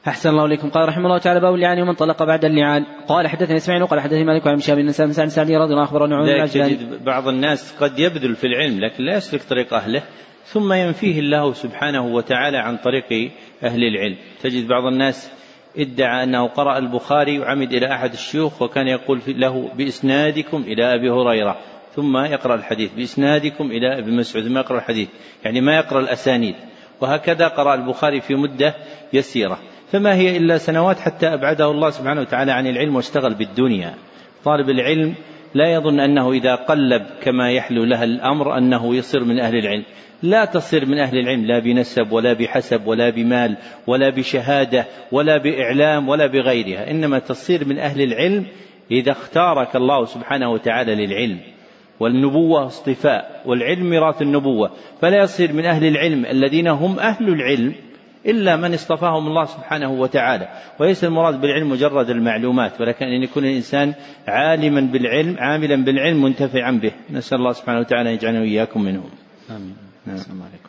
أحسن الله إليكم. قال رحمه الله تعالى باب اللعان ومن طلق بعد اللعان. قال حدثني إسماعيل قال حدثني مالك عن شهاب بن سعد بن سعد رضي الله عنه أخبرنا تجد بعض الناس قد يبذل في العلم لكن لا يسلك طريق أهله. ثم ينفيه الله سبحانه وتعالى عن طريق أهل العلم. تجد بعض الناس ادعى أنه قرأ البخاري وعمد إلى أحد الشيوخ وكان يقول له بإسنادكم إلى أبي هريرة. ثم يقرأ الحديث بإسنادكم إلى ابن مسعود ثم يقرأ الحديث. يعني ما يقرأ الأسانيد. وهكذا قرأ البخاري في مدة يسيرة. فما هي إلا سنوات حتى أبعده الله سبحانه وتعالى عن العلم واشتغل بالدنيا. طالب العلم لا يظن أنه إذا قلب كما يحلو لها الأمر أنه يصير من أهل العلم. لا تصير من أهل العلم لا بنسب ولا بحسب ولا بمال ولا بشهادة ولا بإعلام ولا بغيرها. إنما تصير من أهل العلم إذا اختارك الله سبحانه وتعالى للعلم. والنبوة اصطفاء والعلم ميراث النبوة. فلا يصير من أهل العلم الذين هم أهل العلم إلا من اصطفاهم الله سبحانه وتعالى. وليس المراد بالعلم مجرد المعلومات ولكن أن يكون الإنسان عالما بالعلم عاملا بالعلم منتفعا به. نسأل الله سبحانه وتعالى أن يجعلنا وإياكم منهم. آمين. نعم. السلام عليكم.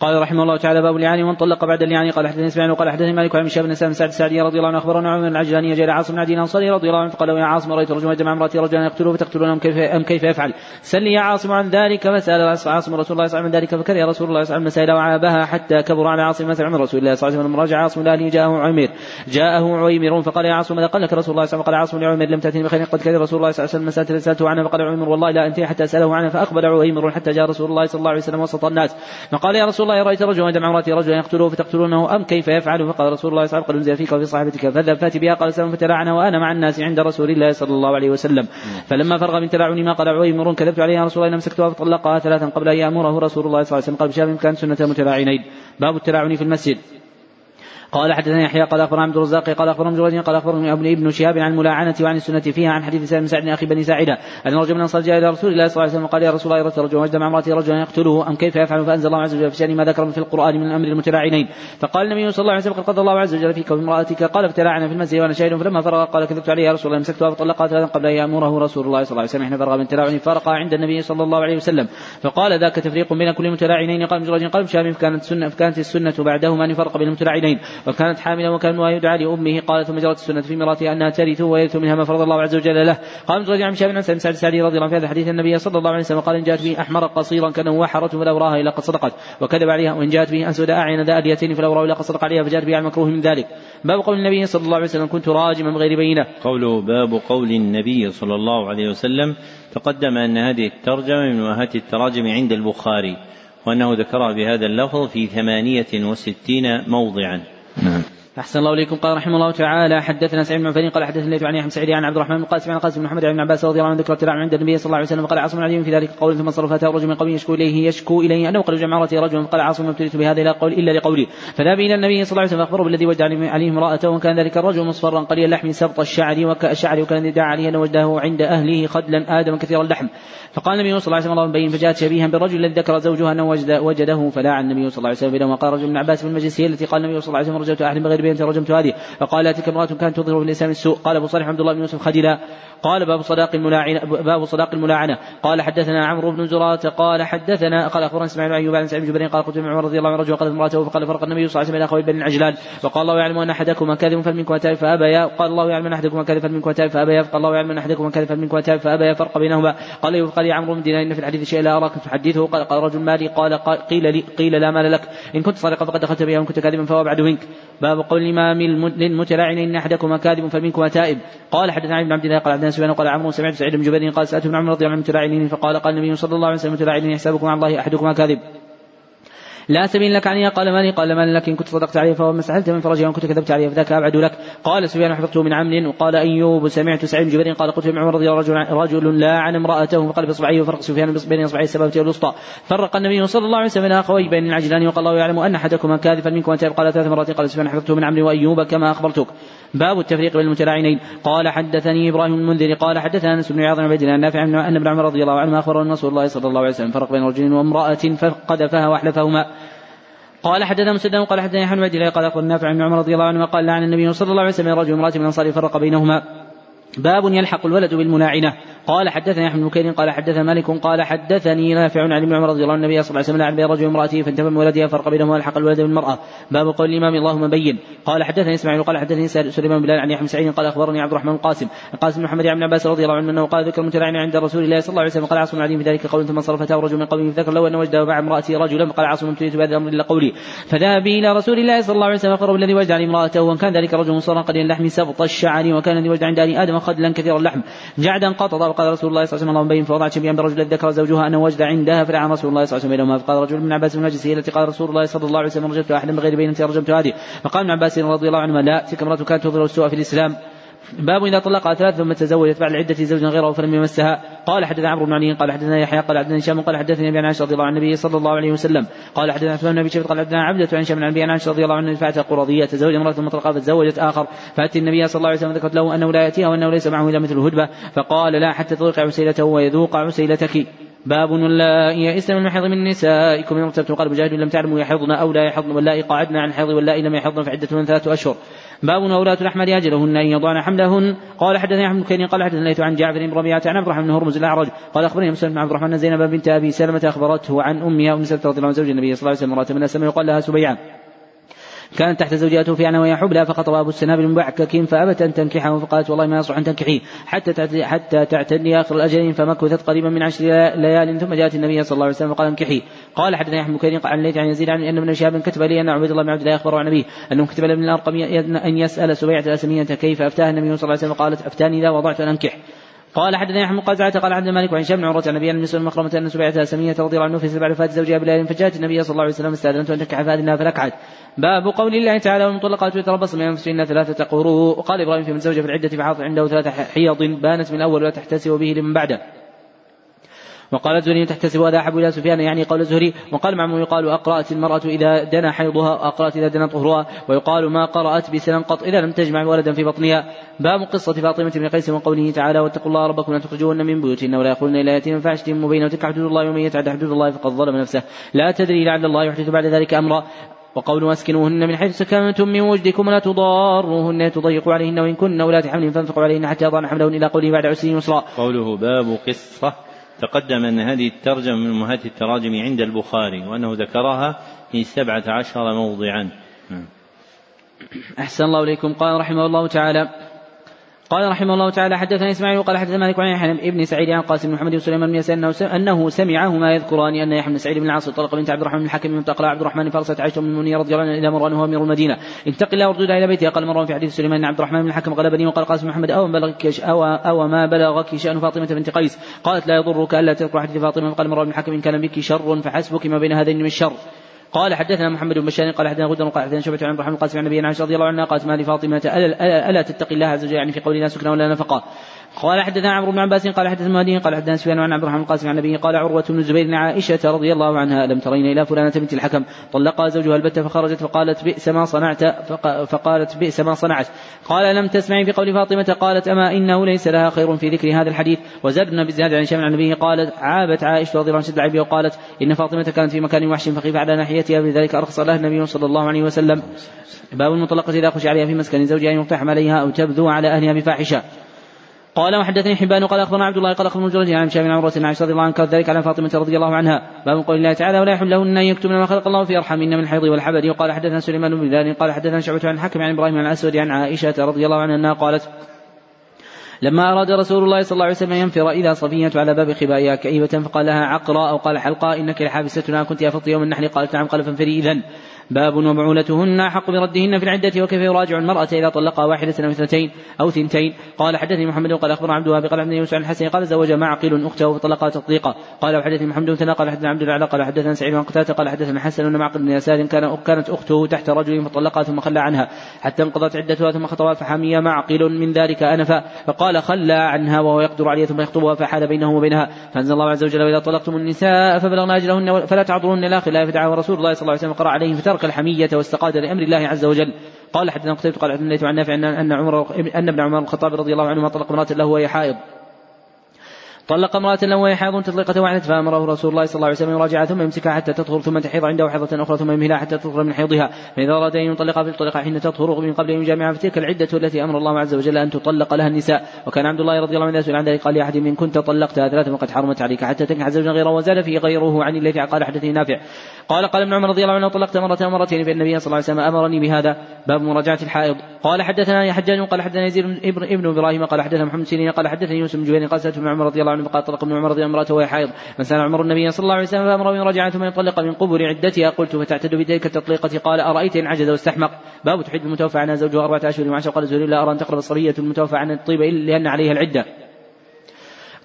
قال رحمه الله تعالى باب اللعان ومن طلق بعد اللعان قال حدثني إسماعيل وقال حدثني مالك عن شاب بن سعد السعدي رضي الله عنه أخبرنا عمر العجلاني جاء عاصم بن عدي الأنصاري رضي الله عنه فقال يا عاصم رأيت رجلا جمع امرأتي رجلا يقتله فتقتلون أم كيف أم كيف يفعل؟ سلني يا عاصم عن ذلك فسأل عاصم رسول الله صلى الله عليه وسلم عن ذلك فكره رسول الله صلى الله عليه وسلم وعابها حتى كبر على عاصم مثل عمر رسول الله صلى الله عليه وسلم. رجع عاصم لاهله جاءه عمير جاءه عويمر فقال يا عاصم ماذا قال لك رسول الله صلى الله عليه وسلم قال عاصم لعمير لم تأتني بخير قد كذب رسول الله صلى الله عليه وسلم مسألة سألته عنها فقال عمر والله لا أنتهي حتى أسأله عنها فاقبل عويمر حتى جاء رسول الله صلى الله عليه وسلم وسط الناس. فقال يا رسول الله رأيت رجلا جمع امراتي رجلا يقتله فتقتلونه أم كيف يفعل؟ فقال رسول الله صلى الله عليه وسلم قد أنزل فيك وفي صاحبتك. فاذهب فات بها قال سلم فتلعنها وأنا مع الناس عند رسول الله صلى الله عليه وسلم. فلما فرغ من تلاعني ما قال عويمر كذبت عليها رسول الله أمسكتها فطلقها ثلاثا قبل أن يأمره رسول الله صلى الله عليه وسلم. قال بشاب كان سنة المتلاعنين. باب التلاعن في المسجد. قال حدثني يحيى قال أخبرنا عبد الرزاق قال أخبرنا جريج قال اخبرني ابن ابن شهاب عن الملاعنة وعن السنة فيها عن حديث سالم سعد أخي بني ساعدة أن رجلا من الانصار جاء إلى رسول الله صلى الله عليه وسلم وقال يا رسول الله رجل رجل وجد مع امرأته رجلا يقتله أم كيف يفعل؟ فأنزل الله عز وجل في شان ما ذكر في القرآن من أمر المتلاعنين. فقال النبي صلى الله عليه وسلم قد قضى الله عز وجل فيك وامراتك قال ابتلاعنا في المسجد وأنا شاهد. فلما فرغ قال كذبت عليه يا رسول الله امسكتها فطلقها ثلاثا قبل أن يأمره رسول الله صلى الله عليه وسلم. حين فرغ من تلاعن فرق عند النبي صلى الله عليه وسلم. فقال ذاك تفريق بين كل متلاعنين قال رجل قال شام فكانت السنة فكانت السنة بعدهما أن يفرق بين المتلاعنين. وكانت حاملا وكان يدعى أمه قال ثم جرت السنة في مراتها أنها ترث ويرث منها ما فرض الله عز وجل له. قال مجرد عن شاب بن سعد السعدي رضي الله عنه في هذا الحديث النبي صلى الله عليه وسلم قال إن جاءت به أحمر قصيرا كأنه وحرة فلا أراها إلا قد صدقت. وكذب عليها وإن جاءت به أسود أعين ذا أليتين فلا أراه إلا قد صدق عليها فجاءت به على المكروه من ذلك. باب قول النبي صلى الله عليه وسلم كنت راجما بغير بينة. قوله باب قول النبي صلى الله عليه وسلم تقدم أن هذه الترجمة من وهات التراجم عند البخاري وأنه ذكرها بهذا اللفظ في ثمانية وستين موضعا. أحسن الله إليكم. قال رحمه الله تعالى حدثنا سعيد بن عفان قال حدثني عن يحيى سعيد عن عبد الرحمن بن قاسم عن قاسم بن محمد عن عباس رضي الله عنه ذكر التلاعن عند النبي صلى الله عليه وسلم وقال عاصم عليم في ذلك قول ثم صرف اتاه رجل من قومه يشكو إليه يشكو إليه. أنه قد جمع امراته رجل فقال عاصم ابتليت بهذا لا قول إلا لقولي. فذهب إلى النبي صلى الله عليه وسلم فأخبره بالذي وجد عليه امرأته وكان ذلك الرجل مصفرا قليل اللحم سبط الشعر وكالشعر وكان يدعى عليه ان وجده عند أهله خدلا آدم كثير اللحم. فقال النبي صلى الله عليه وسلم بين. فجاءت شبيها بالرجل الذي ذكر زوجها أنه وجده فلاع النبي صلى الله عليه وسلم بينهما قال رجل من عباس بن المجلس هي التي قال النبي صلى الله عليه وسلم رجوت احد بغير بين ترجمت هذه فقال تلك امرأة كانت تظهر في الاسلام السوء. قال أبو صالح عبد الله بن يوسف خدلا قال باب صداق الملاعنة باب صداق الملاعنة. قال حدثنا عمرو بن زراة قال حدثنا قال أخبرنا إسماعيل بن أيوب عن سعيد بن قال قلت عمر رضي الله عنه رجل قال امراته فقال فرق النبي صلى الله عليه وسلم إلى بن عجلان. وقال الله يعلم أن أحدكما كاذب فمنكم تائب فأبيا. قال الله يعلم أن أحدكما كاذب فمنكم تائب فأبيا. قال الله يعلم أن أحدكما كاذب فمنكم تائب فأبيا. فرق بينهما. قال قال يا عمرو بن دينار إن في الحديث شيء لا أراك تحدثه. قال قال رجل مالي. قال, قيل لي قيل لا مال لك. إن كنت صادقا فقد دخلت بها وإن كنت كاذبا فهو ابعد منك. باب قول الامام للمتلاعن إن احدكما كاذب فمنكما تائب قال حدثنا ابن عبد الله قال عبدنا سفيان قال عمرو سمعت سعيد بن جبير قال سألت ابن عمر رضي الله عنه المتلاعنين فقال قال النبي صلى الله عليه وسلم المتلاعنين يحسبكم على الله احدكما كاذب. لا سبيل لك عليها قال مالي لك إن كنت صدقت عليه فهو سألت من فرجها وإن كنت كذبت عليه فذاك أبعد لك. قال سفيان حفظته من عمرو وقال أيوب سمعت سعيد جبير قال قلت ابن عمر رضي الله رجل, رجل لا عن امرأته فقال بإصبعيه وفرق سفيان بين إصبعيه السبابة والوسطى فرق النبي صلى الله عليه وسلم أخوي بين العجلان وقال الله يعلم أن أحدكما كاذبا منكم وأنت قال ثلاث مرات. قال سفيان حفظته من عمرو وأيوب كما أخبرتك. باب التفريق بين المتلاعنين. قال حدثني إبراهيم المنذر قال حدثنا أنس بن عياض بن عبد الله النافع أن ابن عمر رضي الله عنه اخبره أن رسول الله صلى الله عليه وسلم فرق بين رجل وامرأة فقذفها وأحلفهما. قال حدثنا مسدد قال حدثني أحمد بن الله قال أخبرنا نافع عن عمر رضي الله عنه قال لعن النبي صلى الله عليه وسلم رجل امراه من الانصار فرق بينهما. باب يلحق الولد بالملاعنة. قال حدثني أحمد بن قال حدثنا مالك قال حدثني نافع عن ابن عمر رضي الله عنه النبي صلى الله عليه وسلم عن رجل وامراته فانتبه من ولدها فرق بينهما وألحق الولد بالمرأة. باب قول الإمام اللهم بين. قال حدثني إسماعيل قال حدثني سليمان بلال عن يحيى سعيد قال أخبرني عبد الرحمن القاسم القاسم بن محمد عن عباس رضي الله عنه أنه قال ذكر متلاعن عند رسول الله صلى الله عليه وسلم قال عاصم العليم في ذلك قول ثم صرف رجل من قومه فذكر له أن وجده مع امرأته رجلا فقال عاصم ابتليت بهذا الأمر إلا قولي. فذهب به إلى رسول الله صلى الله عليه وسلم فقرب الذي وجد عن امرأته وإن كان ذلك رجل صار قليل اللحم سبط الشعر وكان الذي وجد عند آدم خدلا كثير اللحم. جعدا قطط وقال رسول الله صلى الله عليه وسلم اللهم بين فوضعت شبيا برجل ذكر زوجها انه وجد عندها فلعن رسول الله صلى الله عليه وسلم بينهما فقال رجل من عباس بن هي التي قال رسول الله صلى الله عليه وسلم رجلت أحدا بغير بينة رجمت هذه. فقال ابن عباس رضي الله عنهما لا تلك امراه كانت تظهر السوء في الإسلام. باب إذا طلقها ثلاث ثم تزوجت بعد العده زوجا غيره فلم يمسها. قال حدثنا عمرو بن علي قال حدثنا يحيى قال حدثنا هشام قال حدثني أبي عائشة رضي الله عن النبي صلى الله عليه وسلم. قال حدثنا عثمان بن أبي شيبة قال حدثنا عبدة عن هشام عن أبي عائشة رضي الله عنه فاتى قرظيه تزوج امرأة مطلقه فتزوجت آخر. فأتي النبي صلى الله عليه وسلم ذكرت له أنه لا يأتيها وأنه ليس معه إلا مثل الهدبة. فقال لا حتى تذوق عسيلته ويذوق عسيلتك. باب واللائي يئسن من المحيض من نسائكم. إن ارتبتم قال مجاهد لم تعلموا يحضن أو لا يحضن واللائي قعدنا عن الحيض واللائي لم يحضن فعدتهن ثلاثة أشهر. باب وولاة الأحمد أجلهن أن يضعن حملهن. قال حدثني أحمد بن قال حدثني عن جعفر بن ربيعة عن عبد الرحمن بن هرمز الأعرج قال أخبرني مسلم بن عبد الرحمن زينب بنت أبي سلمة أخبرته عن أمها أم سلمة رضي الله عن زوج النبي صلى الله عليه وسلم امرأة من السماء يقال لها سبيعة. كانت تحت زوجته في عنه وهي حبلى فخطب ابو السنابل مبعكك فأبت أن تنكحه. فقالت والله ما يصلح أن تنكحيه حتى حتى تعتدي آخر الأجلين فمكثت قريبا من عشر ليال ثم جاءت النبي صلى الله عليه وسلم وقال انكحيه قال حدثني أحمد كريم عن ليث عن يزيد عن أن ابن شهاب كتب لي أن عبيد الله بن عبد الله أخبره عن أبيه أنه كتب لابن الارقم أن يسأل سبيعة الأسمية كيف أفتاها النبي صلى الله عليه وسلم قالت أفتاني إذا وضعت أن أنكح. قال حدثني أحمد قال قال عبد الملك وعن شام بن عروة عن أبي المسلم مخرمه أن سبيعة سمية رضي الله عنه في بعد وفاه زوجها بلال فجاءت النبي صلى الله عليه وسلم استاذنت أن تنكح فاذنها فنكحت باب قول الله تعالى والمطلقات من انفسهن ثلاثة قروء وقال إبراهيم في من زوجة في العدة فحاط عنده ثلاثة حيض بانت من ولا تحتسب به لمن بعده. وقال الزهري تحتسب هذا أحب إلى سفيان يعني قول الزهري وقال معمر يقال أقرأت المرأة إذا دنا حيضها أقرأت إذا دنا طهرها ويقال ما قرأت بسنن قط إذا لم تجمع ولدا في بطنها. باب قصة فاطمة بن قيس وقوله تعالى واتقوا الله ربكم لا تخرجوهن من بيوتهن ولا يقولن إلا يأتين فاحشة مبينة وتلك حدود الله ومن يتعد حدود الله فقد ظلم نفسه. لا تدري لعل الله يحدث بعد ذلك أمرا. وقول أسكنوهن من حيث سكنتم من وجدكم ولا تضاروهن تضيقوا عليهن وإن كن اولاة حمل فانفقوا عليهن حتى يضعن حملهن إلى قوله بعد عسر يسرا. قوله باب قصة. تقدم أن هذه الترجمة من أمهات التراجم عند البخاري وأنه ذكرها في سبعة عشر موضعا. أحسن الله إليكم قال رحمه الله تعالى قال رحمه الله تعالى حدثنا إسماعيل وقال حدثنا مالك عن يحيى ابن سعيد عن قاسم بن محمد بن سليمان بن يسار أنه سمعهما يذكران أن يحيى بن سعيد بن العاص طلق بنت عبد الرحمن بن الحكم من تقلع عبد الرحمن فارسلت عائشة من المنير رضي الله عنها إلى مروان وهو أمير المدينة. انتقل وردودها إلى بيته. قال مروان في حديث سليمان عبد الرحمن بن الحكم غلبني وقال قاسم محمد أو بلغك أو أو ما بلغك شأن فاطمة بنت قيس؟ قالت لا يضرك ألا تذكر حديث فاطمة. فقال مروان بن الحكم إن كان بك شر فحسبك ما بين هذين من شر قال حدثنا محمد بن بشار قال حدثنا غدر قال حدثنا شعبة عن محمد القاسم عن نبينا عائشة رضي الله عنها قالت ما لفاطمة ألا, ألا تتقي الله عز وجل يعني في قول لا سكن ولا نفقة. قال حدثنا عمرو بن عباس قال حدثنا مهدي قال حدثنا سفيان عن عبد الرحمن القاسم عن نبيه قال عروة بن الزبير عائشة رضي الله عنها لم ترين إلى فلانة بنت الحكم طلقها زوجها البتة فخرجت فقالت بئس ما صنعت فقالت بئس ما صنعت قال لم تسمعي في قول فاطمة قالت أما إنه ليس لها خير في ذكر هذا الحديث وزادنا بالزيادة عن شام عن نبيه قالت عابت عائشة رضي الله عنها شد وقالت إن فاطمة كانت في مكان وحش فخيف على ناحيتها بذلك أرخص لها النبي صلى الله عليه وسلم. باب المطلقة إذا خشي عليها في مسكن زوجها أن يقتحم عليها أو تبذو على أهلها بفاحشة. قال وحدثني حبان قال أخبرنا عبد الله قال أخبرنا جريج عن عمرو بن عائشه رضي الله عنها ذلك على فاطمة رضي الله عنها. باب قول الله تعالى ولا يحل لهن أن يكتمن ما خلق الله في ارحامهن من الحيض والحبد وقال حدثنا سليمان بن بلال قال حدثنا شعبة عن الحكم عن إبراهيم عن الاسود عن عائشة رضي الله عنها أنها قالت لما أراد رسول الله صلى الله عليه وسلم ينفر إذا صفية على باب خبائها كئيبة فقال لها عقرا أو قال حلقا إنك لحابستنا كنت أفضت يوم النحل؟ قالت نعم. قال فانفري إذا باب وبعولتهن أحق بردهن في العدة وكيف يراجع المرأة إذا طلقها واحدة أو اثنتين أو ثنتين؟ قال حدثني محمد قال أخبر عبد الوهاب قال عبد يوسف الحسن قال زوج معقل أخته فطلقها تطليقا قال وحدثني محمد بن قال حدثنا عبد الأعلى قال حدثنا سعيد بن قتادة قال حدثنا حسن أن معقل بن يسار كان كانت أخته تحت رجل فطلقها ثم خلى عنها حتى انقضت عدتها ثم خطبها فحمي معقل من ذلك أنفا فقال خلى عنها وهو يقدر عليها ثم يخطبها فحال بينه وبينها فأنزل الله عز وجل وإذا طلقتم النساء فبلغن أجلهن فلا تعذرهن إلى آخر الآية رسول الله صلى الله عليه وسلم قرأ عليه فترك الحمية واستقاد لأمر الله عز وجل. قال حدثنا قتيبة قال حدثنا عن نافع أن عمر أن ابن عمر الخطاب رضي الله عنهما طلق امرأة له وهي حائض. طلق امرأة له وهي حاض تطلقة واحدة فأمره رسول الله صلى الله عليه وسلم يراجعها ثم يمسكها حتى تطهر ثم تحيض عنده حيضة أخرى ثم يمهلها حتى تطهر من حيضها. فإذا أراد أن يطلقها فليطلقها حين تطهر من قبل أن يجامعها فتلك العدة التي أمر الله عز وجل أن تطلق لها النساء. وكان عبد الله رضي الله عنه يسأل عن ذلك قال لأحد من كنت طلقتها ثلاثة وقد حرمت عليك. حتى تنكح زوجا غيره وزاد فيه غيره عن الذي قال حدثني نافع. قال قال ابن عمر رضي الله عنه طلقت مرة ومرتين فإن النبي صلى الله عليه وسلم أمرني بهذا. باب مراجعة الحائض. قال حدثنا حجاج قال حدثنا يزيد ابن, إبراهيم قال حدثنا محمد سيرين قال حدثني يوسف بن جبير قال سألت ابن عمر رضي الله عنه قال طلق ابن عمر رضي عنه وهي حائض. فسال عمر النبي صلى الله عليه وسلم فامره ان يراجع ثم يطلق من قبر عدتها. قلت فتعتد بتلك التطليقة. قال أرأيت إن عجز واستحمق؟ باب تحد المتوفى عنها زوجها أربعة اشهر وعشر قال زهري لا أرى أن تقرب الصبية المتوفى عن الطيب إلا لأن عليها العدة.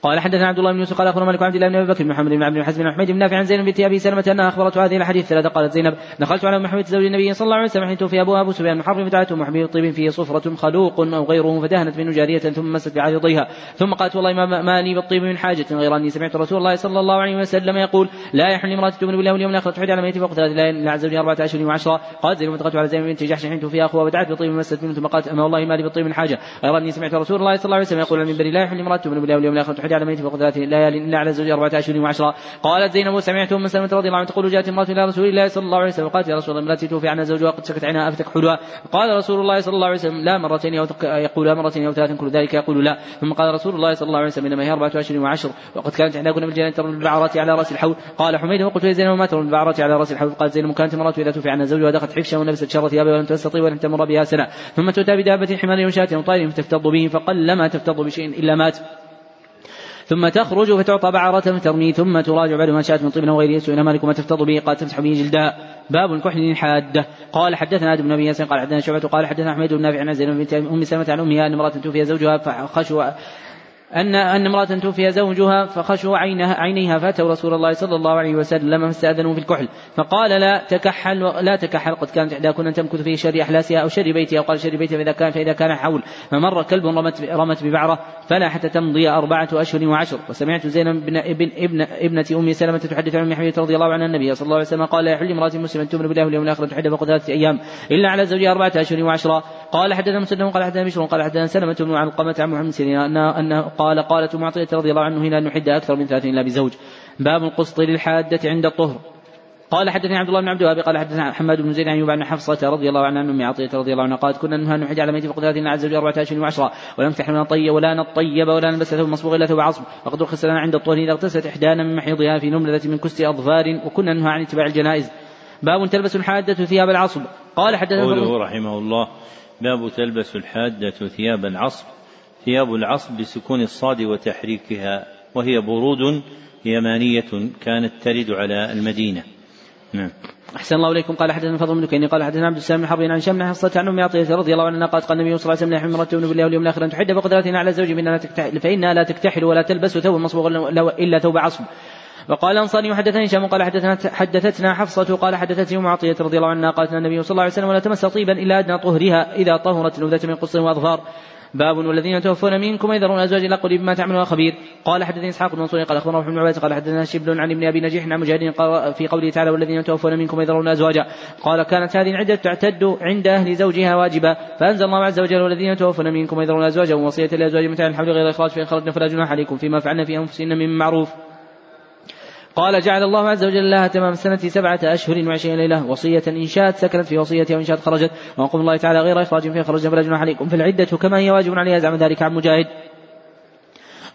قال حدثنا عبد الله بن يوسف قال أخبرنا مالك عبد الله بن أبي بكر بن محمد بن عبد الحزم بن حميد بن نافع عن زينب بنت أبي سلمة أنها اخبرته هذه الحديث ثلاثة. قالت زينب دخلت على محمد زوج النبي صلى الله عليه وسلم حين توفي ابوها أبو سفيان فتعته أم حبيب طيب فيه صفرة خلوق أو غيره فدهنت منه جارية ثم مست بعرضيها ثم قالت والله ما, ما لي بالطيب من حاجة غير أني سمعت رسول الله صلى الله عليه وسلم يقول لا يحل امرأة تؤمن بالله واليوم الآخر تحد على ميت فوق ثلاث ليال عز وجل أربعة اشهر وعشره قالت زينب دخلت على زينب بنت جحش حين توفي أخوها ودعت بطيب مست منه ثم قالت اما والله ما لي بالطيب من حاجة غير أني سمعت رسول الله صلى الله عليه وسلم يقول على المنبر لا يحل امرأة تؤمن بالله واليوم الآخر تحد على ميت فوق ثلاث ليال إلا على زوجها أربعة أشهر وعشرة. قالت زينب سمعت أم سلمة رضي الله عنها تقول جاءت امرأة إلى رسول الله صلى الله عليه وسلم قالت يا رسول الله امرأتي توفي عنها زوجها قد شكت عنها أفتك حلوة قال رسول الله صلى الله عليه وسلم لا مرتين أو يقول لا مرتين أو ثلاث كل ذلك يقول لا. ثم قال رسول الله صلى الله عليه وسلم إنما هي أربعة أشهر وعشر وقد كانت إحداكن بالجنة ترى البعرات على رأس الحوض قال حميد وقلت لزينب ما ترى البعرات على رأس الحوض قالت زينب كانت امرأة إذا توفي عنها زوجها دخلت حفشا ولبست شر ثيابها ولم تستطيع ولم تمر بها سنة. ثم تؤتى بدابة حمار وشاة وطير فتفتض به فقلما تفتض بشيء إلا مات. ثم تخرج فتعطى بعرة فترمي ثم تراجع بعد ما شاءت من طيب وغيره سئل مالك ما تفتض به قال تمسح به جلدها باب الكحل حادة قال حدثنا آدم بن أبي قال حدثنا شعبة قال حدثنا أحمد بن نافع عن أم سلمة عن أمها أن امرأة توفي زوجها فخشوا أن أن امرأة توفي زوجها فخشوا عينها عينيها فأتوا رسول الله صلى الله عليه وسلم فاستأذنوا في الكحل فقال لا تكحل لا تكحل قد كانت إحداكن تمكث في شر أحلاسها أو شر بيتها أو قال شر بيتها فإذا كان فإذا كان حول. فمر كلب رمت رمت ببعرة فلا حتى تمضي أربعة أشهر وعشر. وسمعت زينب بن ابن ابن ابنة أم سلمة تحدث عن أم رضي الله عنها النبي صلى الله عليه وسلم قال لا يحل امرأة مسلمة تؤمن بالله واليوم الآخر تحدث فوق ثلاثة أيام إلا على زوجها أربعة أشهر وعشرة. قال حدثنا مسلم قال حدثنا بشر قال حدثنا سلمة بن علقمة عن محمد سيرين أنه, أنه قال قالت معطية رضي الله عنه هنا أن نحد أكثر من ثلاثين إلا بزوج. باب القسط للحادة عند الطهر. قال حدثني عبد الله بن عبد الوهاب قال حدثنا حماد بن زيد عن يوبع بن حفصة رضي الله عنه ام عطية رضي الله عنها قالت كنا نهى نحج على ميت فقد ثلاثين عز وجل أربعة أشهر وعشرة ولم تحرم نطيب ولا نطيب ولا نلبس ثوب مصبوغ إلا ثوب عصب. وقد رخص لنا عند الطهر إذا اغتسلت إحدانا من محيضها في نبذة من كست أظفار وكنا ننهى عن اتباع الجنائز. باب تلبس الحادة ثياب العصب. قال حدثنا قوله رحمه الله باب تلبس الحادة ثياب العصب ثياب العصب بسكون الصاد وتحريكها وهي برود يمانية كانت ترد على المدينة. نعم. أحسن الله إليكم. قال حدثنا الفضل بن دكين قال حدثنا عبد السلام بن حرب عن شمل حصة عن أم عطية رضي الله عنها قالت قال النبي صلى الله عليه وسلم يحمل مرته بالله واليوم الآخر أن تحد بقدرتنا على الزوج فإنها لا تكتحل, فإنها لا تكتحل ولا تلبس ثوب مصبوغ إلا ثوب عصب. وقال الانصاري حدثني هشام قال حدثنا حدثتنا حفصة قال حدثتني أم عطية رضي الله عنها قالت النبي صلى الله عليه وسلم ولا تمس طيبا إلا أدنى طهرها إذا طهرت نبذة من قص وأظفار. باب والذين توفون منكم يذرون أزواج لا قل بما تعملون خبير قال حدثني إسحاق بن منصور قال أخبرنا بن عباس قال حدثنا شبل عن ابن أبي نجيح عن مجاهد في قوله تعالى والذين توفون منكم يذرون أزواجا. قال كانت هذه العدة تعتد عند أهل زوجها واجبا فأنزل الله عز وجل والذين توفون منكم يذرون أزواجا وصيه لأزواج متاع الحمل غير اخراج فإن خرجنا فلا جناح عليكم فيما فعلنا في أنفسهن من معروف. قال جعل الله عز وجل لها تمام السنة سبعة أشهر وعشرين ليلة وصية إن شاءت سكنت في وصيتها وإن شاءت خرجت وقول الله تعالى غير إخراج فيها خرج فلا جناح عليكم فالعدة كما هي واجب عليها زعم ذلك عن مجاهد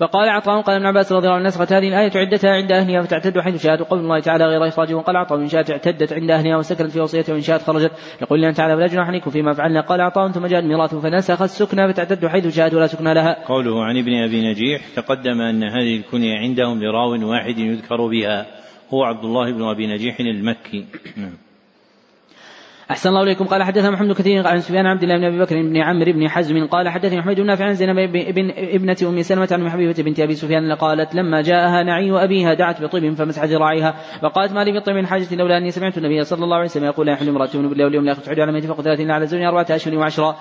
وقال عطاء قال ابن عباس رضي الله عنه نسخت هذه الآية عدتها عند أهلها فتعتد حيث شاءت وقول الله تعالى غير إخراج وقال عطاء إن شاءت اعتدت عند أهلها وسكنت في وصيتها وإن شاءت خرجت. يقول الله تعالى فلا جناح عليكم فيما فعلنا. قال عطاء ثم جاء الميراث فنسخ السكنى فتعتد حيث شاءت ولا سكنى لها. قوله عن ابن أبي نجيح تقدم أن هذه الكنية عندهم لراو واحد يذكر بها. هو عبد الله بن أبي نجيح المكي. نعم. أحسن الله إليكم. قال حدثنا محمد كثير عن سفيان عبد الله بن أبي بكر بن عمرو بن حزم قال حدثني محمد بن نافع عن زينب بن ابنة أم سلمة عن حبيبة بنت أبي سفيان قالت لما جاءها نعي أبيها دعت بطيب فمسح ذراعها وقالت ما لي بطيب من حاجة لولا أني سمعت النبي صلى الله عليه وسلم يقول لا يحل امرأة تؤمن بالله واليوم الآخر تحج على ميت فقد ثلاثين على زوجها أربعة أشهر وعشرة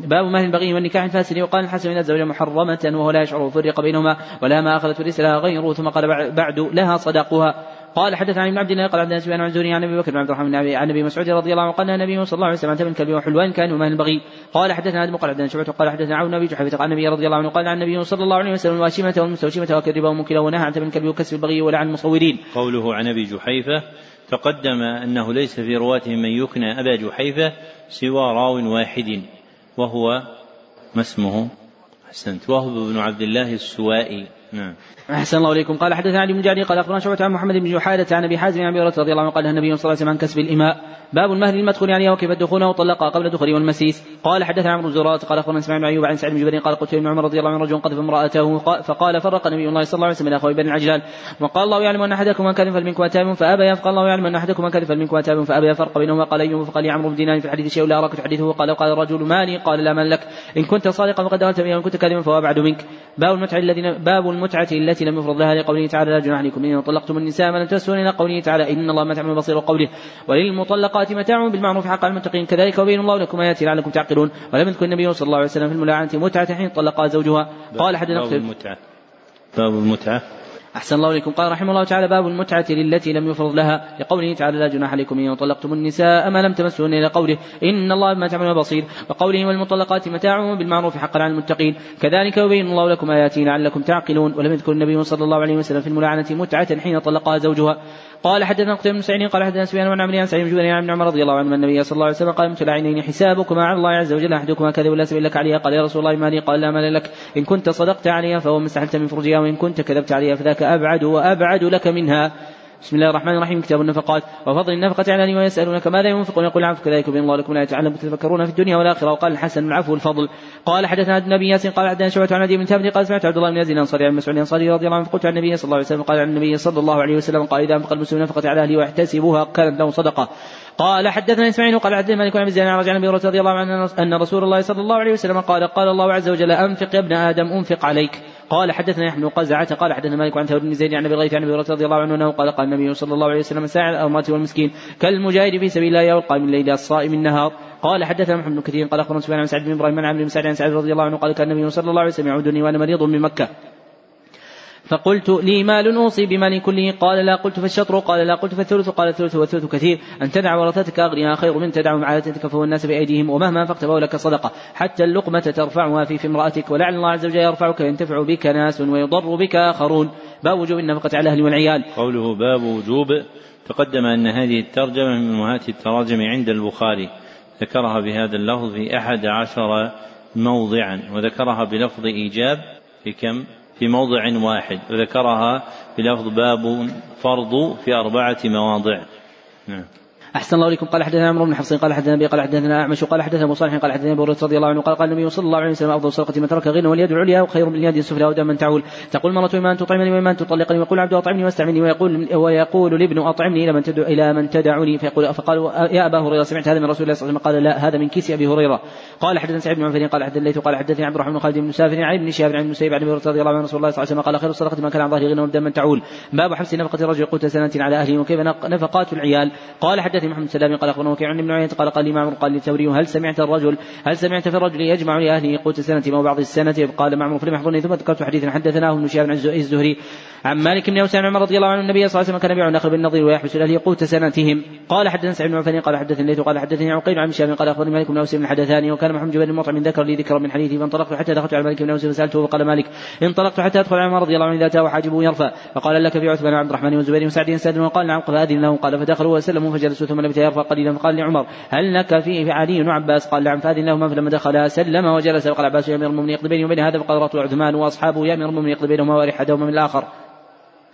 باب مهل البغي والنكاح الفاسد. وقال الحسن إن الزوجة محرمة وهو لا يشعر فرق بينهما ولا ما أخذت وليس لها غيره ثم قال بعد لها صداقها قال حدثنا عن ابن عبد الله قال عبد سفيان عن زوري عن أبي بكر بن عبد الرحمن عن أبي مسعود رضي الله عنه قال النبي صلى الله عليه وسلم من كلب وحلوان كان ومن البغي قال حدثنا آدم قال حدثنا شعبة قال حدثنا عون ابي جحيفة عن النبي رضي الله عنه قال عن النبي صلى الله عليه وسلم الواشمة والمستوشمة وكالربا ومنكلا ونهى عن الكلب وكسب البغي ولعن المصورين. قوله عن أبي جحيفة تقدم أنه ليس في رواته من يكنى أبا جحيفة سوى راو واحد وهو ما اسمه؟ أحسنت وهب بن عبد الله السوائي نعم أحسن الله إليكم. قال حدثنا علي بن جعلي قال أخبرنا شعبة عن محمد بن جحادة عن أبي حازم عن أبي رضي الله عنه قال النبي صلى الله عليه وسلم عن كسب الإماء. باب المهر المدخول عليها وكيف الدخول وطلقها قبل دخوله والمسيس. قال حدثنا عمرو الزرات قال أخبرنا إسماعيل بن أيوب عن سعيد بن جبير قال قلت ابن عمر رضي الله عنه رجل قذف امرأته فقال فرق نبي الله صلى الله عليه وسلم إلى أخوي بني العجلان. وقال الله يعلم أن أحدكم من كذب فلمنكم اتاب فأبى فقال الله يعلم أن أحدكم من كذب فلمنكم اتاب فأبى فرق بينهما. قال أيوب فقال لي عمرو بن دينار في الحديث شيء لا أراك تحدثه قال قال الرجل قال لا لك. إن كنت صادقا فقد دخلت وإن كنت كاذبا فهو أبعد منك. باب المتعة الذي باب المتعة التي لم يفرض لها لقوله تعالى لا جناح عليكم إن طلقتم النساء ما لم تسون إلى قوله تعالى إن الله متع بصير وقوله وللمطلقات متاع بالمعروف حقا المتقين كذلك وبين الله لكم آياته لعلكم تعقلون ولم يذكر النبي صلى الله عليه وسلم في الملاعنة متعة حين طلقها زوجها قال أحد باب المتعة. باب المتعة. أحسن الله إليكم. قال رحمه الله تعالى باب المتعة للتي لم يفرض لها. لقوله تعالى لا جناح عليكم إن طلقتم النساء ما لم تمسوهن إلى قوله إن الله بما تعملون بصير. وقوله والمطلقات متاع بالمعروف حقا على المتقين. كذلك يبين الله لكم آياته لعلكم تعقلون. ولم يذكر النبي صلى الله عليه وسلم في الملاعنة متعة حين طلقها زوجها. قال حدثنا قتيبة بن سعيد قال حدثنا سفيان بن عمرو عن سعيد بن عن عمر رضي الله عنه النبي صلى الله عليه وسلم قال مثل عينين حسابكما على الله عز وجل أحدكما كذب لا سبيل لك عليها. قال يا رسول الله مالي قال لا مال لك. إن كنت صدقت عليها فهو ما استحلت من فرجها وان كنت كذبت عليها فذاك أبعد وأبعد لك منها. بسم الله الرحمن الرحيم. كتاب النفقات. وفضل النفقة على ويسألونك ماذا ينفقون يقول العفو كذلك بين الله لكم لا يتعلم تتفكرون في الدنيا والآخرة. وقال الحسن العفو الفضل. قال حدثنا النبي ياسين قال حدثنا شعبة عن بن ثابت قال سمعت عبد الله بن يزيد الأنصاري عن مسعود الأنصاري رضي الله عنه فقلت عن النبي صلى الله عليه وسلم قال عن النبي صلى الله عليه وسلم قال إذا أنفق المسلم نفقة على أهله ويحتسبها كانت له صدقة. قال حدثنا إسماعيل قال حدثنا مالك بن زياد عن أبي رضي الله عنه ان رسول الله صلى الله عليه وسلم قال قال الله عز وجل أنفق يا ابن آدم أنفق عليك. قال حدثنا يحيى بن قزعة قال حدثنا مالك عن ثور بن زيد عن أبي الغيث عن أبي رضي الله عنه أنه قال قال النبي صلى الله عليه وسلم ساعد الاموات والمسكين كالمجاهد في سبيل الله والقائم الليل الصائم النهار. قال حدثنا محمد بن كثير قال أخبرنا سفيان عن سعد بن إبراهيم عن عمرو بن سعد عن سعد رضي الله عنه قال كان النبي صلى الله عليه وسلم يعودني وأنا مريض من مكة. فقلت لي مال أوصي بمال كله. قال لا قلت فالشطر قال لا قلت فالثلث قال الثلث والثلث كثير. أن تدع ورثتك أغنياء خير من تدع معادتك فهو الناس بأيديهم ومهما أنفقت فهو لك صدقة. حتى اللقمة ترفعها في في امرأتك ولعل الله عز وجل يرفعك ينتفع بك ناس ويضر بك آخرون. باب وجوب النفقة على الأهل والعيال. قوله باب وجوب. تقدم أن هذه الترجمة من أمهات التراجم عند البخاري. ذكرها بهذا اللفظ في أحد عشر موضعا وذكرها بلفظ إيجاب في كم؟ في موضع واحد وذكرها بلفظ باب فرض في أربعة مواضع. نعم. أحسن الله إليكم. قال حدثنا عمرو بن حفص قال حدثنا أبي قال حدثنا أعمش قال حدثنا أبو صالح قال حدثنا أبو هريرة رضي الله عنه قال قال النبي صلى الله عليه وسلم أفضل صدقة من ترك غنى واليد العليا وخير من اليد السفلى ودم من تعول. تقول مرة إما أن تطعمني وإما أن تطلقني؟ ويقول عبد أطعمني واستعملني ويقول ويقول لابن أطعمني إلى من تدعو إلى من تدعني فيقول فقالوا يا أبا هريرة سمعت هذا من رسول الله صلى الله عليه وسلم؟ قال لا هذا من كيس أبي هريرة. قال حدثنا سعيد بن عفان قال حدثنا الليث قال حدثني عبد الرحمن خالد بن مسافر عن ابن شهاب عن المسيب عن ابي رضي الله عنه رسول الله صلى الله عليه وسلم قال خير الصدقة ما كان عن ظهر غنى ودم من تعول. باب حبس نفقة الرجل. قوت سنة على أهله وكيف نفقات العيال. قال حدثني محمد سلام قال أخبرنا وكيع عن ابن عيينة قال قال لي قال للثوري هل سمعت الرجل هل سمعت في الرجل يجمع لأهله قوت سنة أو بعض السنة؟ قال معمر فلم يحضرني ثم ذكرت حديثا حدثناه ابن شهاب عن الزهري عن مالك بن اوسان عمر رضي الله عنه النبي صلى الله عليه وسلم كان يبيع النخل بالنظير ويحبس الاهل قوت سنتهم. قال حدثنا سعيد بن عفان قال حدثني قال حدثني عقيل عن شهاب قال أخبرني مالك بن أوس بن حدثاني وكان محمد بن المطعم ذكر لي ذكرا من حديثي فانطلقت حتى دخلت على مالك بن أوس فسألته فقال مالك انطلقت حتى أدخل على عمر رضي الله عنه إذا اتاه حاجبه يرفع. فقال لك في عثمان عبد الرحمن وزبير وسعد سعد وقال نعم له. قال فدخلوا وسلموا فجلسوا ثم لبث يرفع قليلا فقال لعمر هل لك فيه علي وعباس قال نعم فاذن لهما فلما دخل سلم وجلس وقال عباس يا أمير المؤمنين يقضي بيني وبين هذا فقال رأت عثمان وأصحابه يا أمير المؤمنين يقضي بينهما وارحدهما من الآخر.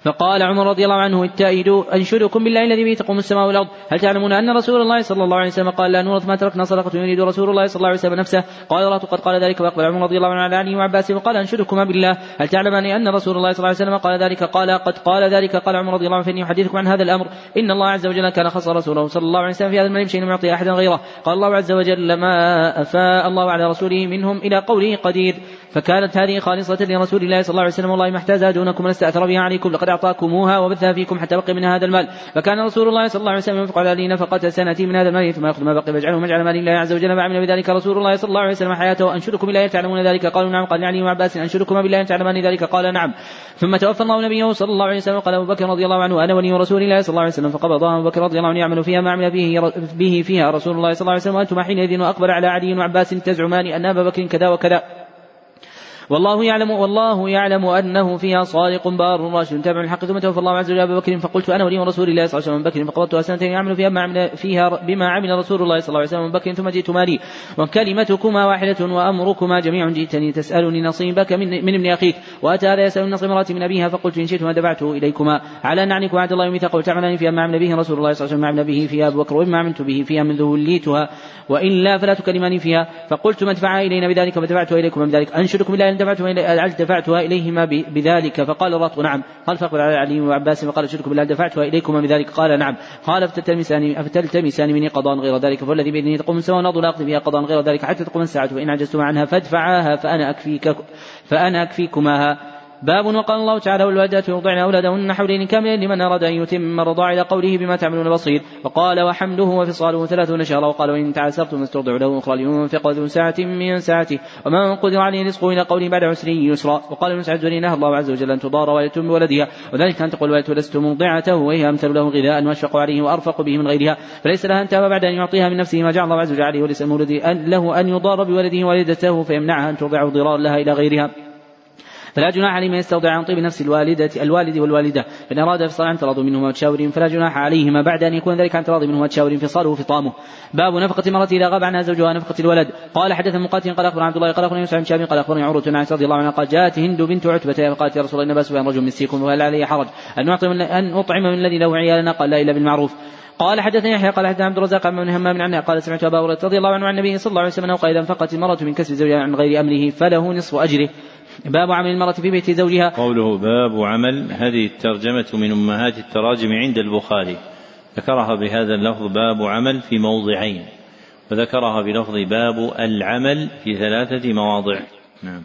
فقال عمر رضي الله عنه التائد أنشدكم بالله الذي به تقوم السماء والأرض. هل تعلمون أن رسول الله صلى الله عليه وسلم قال لا نورث ما تركنا صدقة يريد رسول الله صلى الله عليه وسلم نفسه؟ قال رات قد قال ذلك وأقبل عمر رضي الله عنه على علي وعباس وقال أنشدكما بالله. هل تعلمان أن رسول الله صلى الله عليه وسلم قال ذلك؟ قال قد قال ذلك. قال عمر رضي الله عنه فإني أحدثكم عن هذا الأمر. إن الله عز وجل كان خص رسوله صلى الله عليه وسلم في هذا المال شيء يعطي أحدا غيره. قال الله عز وجل ما أفاء الله على رسوله منهم إلى قوله قدير. فكانت هذه خالصة لرسول الله صلى الله عليه وسلم. والله ما احتاجها دونكم لاستأثر بها عليكم لقد أعطاكموها وبثها فيكم حتى بقي من هذا المال. فكان رسول الله صلى الله عليه وسلم ينفق على لي نفقة سنة من هذا المال ثم يأخذ ما بقي فيجعله مجعل مال الله عز وجل. فعمل بذلك رسول الله صلى الله عليه وسلم حياته. أنشدكم بالله تعلمون ذلك؟ قالوا نعم. قال لعلي وعباس أنشدكما بالله تعلمان ذلك؟ قال نعم. ثم توفى الله نبيه صلى الله عليه وسلم. قال أبو بكر رضي الله عنه أنا ولي رسول الله صلى الله عليه وسلم. فقبضها أبو بكر رضي الله عنه يعمل فيها ما عمل به به فيها رسول الله صلى الله عليه وسلم. وأنتم حينئذ وأقبل على علي وعباس تزعمان أن أبا بكر كذا وكذا. والله يعلم والله يعلم أنه فيها صادق بار راشد. تابع الحق ثم توفى الله عز وجل ابا بكر. فقلت أنا ولي رسول الله صلى الله عليه وسلم بكر. فقبضتها سنتين يعمل فيها عمل فيها بما عمل رسول الله صلى الله عليه وسلم. بكر ثم جئت مالي. وكلمتكما واحدة وأمركما جميع جئتني. تسألني نصيبك من, من ابن أخيك. وأتى هذا يسال نصيب امرأتي من أبيها. فقلت إن شئتما دفعته إليكما. على أن اعنيك وعد الله وميثاقه وتعملان فيها ما عمل به رسول الله صلى الله عليه وسلم. ما عمل به فيها ابو بكر وما عملت به فيها منذ وليتها. وإلا فلا تكلماني فيها. فقلت ما ادفعها إلينا بذلك. فدفعتها إليكما بذلك. أنشدكم بالله ان دفعتما دفعتها إليهما بذلك؟ فقال الرطب نعم. قال فأقبل على علي وعباس فقال شرك بالله دفعتها إليكما بذلك؟ قال نعم. قال فتلتمسان فتلتمسان مني قضاء غير ذلك فالذي بإذنه تقوم السماء والأرض لا أقضي فيها قضاء غير ذلك حتى تقوم الساعة فإن عجزتما عنها فادفعاها فأنا أكفيك فأنا أكفيكماها. باب وقال الله تعالى والوالدات يرضعن أولادهن حولين كاملين لمن أراد أن يتم الرضاع إلى قوله بما تعملون بصير وقال وحمله وفصاله ثلاثون شهرا وقال وإن تعسرتم استرضع له أخرى لينفق ذو ساعة من ساعته ومن قدر عليه رزقه إلى قوله بعد عسر يسرا وقال ابن سعد نهى الله عز وجل أن تضار والدة بولدها وذلك أن تقول والدة لست مرضعته وهي أمثل له غذاء وأشفق عليه وأرفق به من غيرها فليس لها أن تاب بعد أن يعطيها من نفسه ما جعل الله عز وجل عليه وليس له أن يضار بولده والدته فيمنعها أن ترضعه ضرارا لها إلى غيرها فلا جناح عليه من يستودع عن طيب نفس الوالدة الوالد والوالدة. فإن أراد فصال عن تراض منهما وتشاور فلا جناح عليهما. بعد أن يكون ذلك عن تراض منهما وتشاور فصاله فطامه باب نفقة المرأة إذا غاب عنها زوجها نفقة الولد. قال حدث مقاتل قال أخبرنا عبد الله قال أخبرنا يوسف بن شاب قال أخبرني عروة عن رضي الله عنها قال جاءت هند بنت عتبة فقالت يا رسول الله إن بأس رجل مسيكم وهل علي حرج؟ أن أعطي من أن أطعم من الذي له عيالنا قال لا إلا بالمعروف. قال حدثني يحيى قال حدثنا عبد الرزاق عن همام عن قال سمعت أبا هريرة رضي الله عنه عن النبي صلى الله عليه وسلم قال إذا انفقت المرأة من كسب زوجها عن غير أمره فله نصف أجره. باب عمل المرأة في بيت زوجها. قوله باب عمل هذه الترجمة من أمهات التراجم عند البخاري. ذكرها بهذا اللفظ باب عمل في موضعين وذكرها بلفظ باب العمل في ثلاثة مواضع. نعم.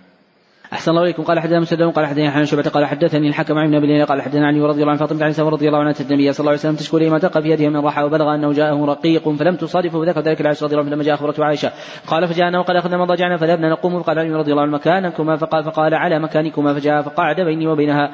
أحسن الله إليكم. قال حدثنا مسدد قال حدثني حنان شعبة قال حدثني الحكم عن ابن قال حدثنا علي رضي الله عنه فاطمة عن رضي الله عنها النبي صلى الله عليه وسلم تشكو لي ما تلقى في يدها من راحة وبلغ أنه جاءه رقيق فلم تصادفه وذكر ذلك العائشة رضي الله عنه لما جاء أخبرته عائشة. قال فجاءنا وقال أخذنا مضاجعنا فذهبنا نقوم. فقال علي رضي الله عنه مكانكما فقال فقال على مكانكما فجاء فقعد بيني وبينها.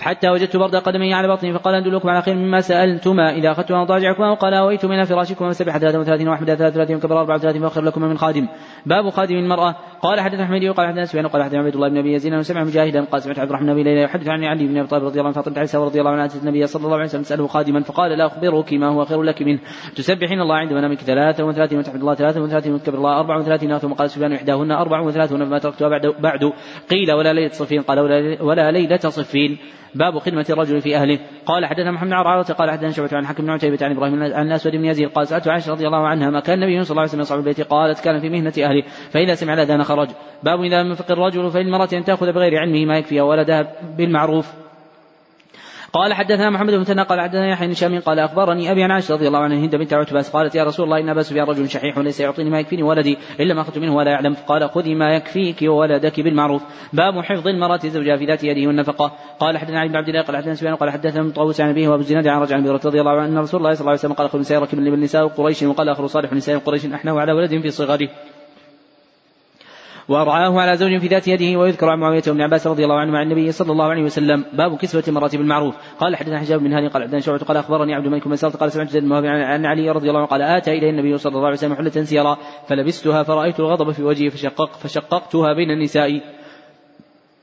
حتى وجدت برد قدمي على بطني فقال أدلكم على خير مما سألتما. إذا أخذتما مضاجعكما وقال أويت من فراشكما فسبح 33 وأحمد 33 وكبر 34 وأخر لكما من خادم. باب خادم المرأة. قال حدثنا أحمد وقال حدثنا سفيان وقال حدثنا عبد الله بن أبي يزيد وسمع مجاهدا قال سمعت عبد الرحمن بن ليلى يحدث عن علي بن أبي طالب رضي الله عنه فاطمة عيسى رضي الله عنها أتت النبي صلى الله عليه وسلم تسأله خادما فقال لا أخبرك ما هو خير لك منه. تسبحين الله عند منامك 33 وتحمد الله 33 وتكبر الله 34 ثم قال سفيان إحداهن 34 فما تركتها بعد بعد. قيل ولا ليلة صفين. قال ولا ليلة صفين. باب خدمة الرجل في أهله. قال حدثنا محمد بن عرعرة قال حدثنا شعبة عن حكم بن عتيبة عن إبراهيم عن الأسود بن يزيد قال سألت عائشة رضي الله عنها ما كان النبي صلى الله عليه وسلم يصعب البيت قالت كان في مهنة أهله فإذا سمع الأذان خرج. باب إذا لم الرجل فإن أن تأخذ بغير علمه ما يكفي ولدها بالمعروف. قال حدثنا محمد بن مثنى قال حدثنا يحيى بن شام قال أخبرني أبي عن عائشة رضي الله عنها هند بنت عتبة قالت يا رسول الله إن ابا سفيان رجل شحيح ليس يعطيني ما يكفيني ولدي الا ما اخذت منه ولا يعلم قال خذي ما يكفيك وولدك بالمعروف. باب حفظ المرأة زوجها في ذات يده والنفقه قال حدثنا علي بن عبد الله قال حدثنا سفيان قال حدثنا طاووس عن أبيه وأبو الزناد عن رجل عن رضي الله عنه أن رسول الله صلى الله عليه وسلم قال خذ نساء ركب النساء قريش وقال اخر صالح نساء قريش أحناه على ولد في صغره. وأرعاه على زوج في ذات يده ويذكر عن معاوية بن عباس رضي الله عنه مع النبي صلى الله عليه وسلم. باب كسوة المرأة بالمعروف. قال حدثنا حجاب بن هاني قال حدثنا شعبة قال أخبرني عبد الملك بن قال سمعت زيد عن علي رضي الله عنه قال آتى إلي النبي صلى الله عليه وسلم حلة سيرا فلبستها فرأيت الغضب في وجهي فشقق فشققتها بين النساء.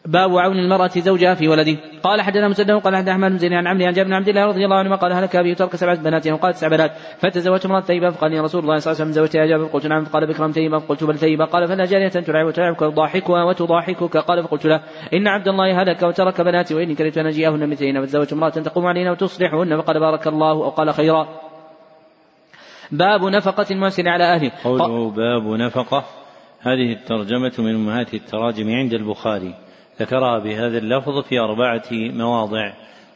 باب عون المرأة زوجها في ولده. قال حدثنا مسدد قال حدثنا أحمد بن زيد عن عمرو عن جابر بن عبد الله رضي الله عنهما قال هلك أبي ترك سبعة بنات وقال تسع بنات. فتزوجت امرأة طيبة فقال لي رسول الله صلى الله عليه وسلم زوجت يا جابر. قلت نعم. قال بكرم طيبة قلت بل طيبة. قال فلا جارية تلعب وتلعبك وتضاحكها وتضاحكك. قال فقلت له إن عبد الله هلك وترك بناتي وإني كرهت أن أجيئهن مثلين فتزوجت امرأة تقوم علينا وتصلحهن. فقال بارك الله أو قال خيرا. باب نفقة المحسن على أهله. قوله باب نفقة. هذه الترجمة من أمهات التراجم عند البخاري. ذكرها بهذا اللفظ في أربعة مواضع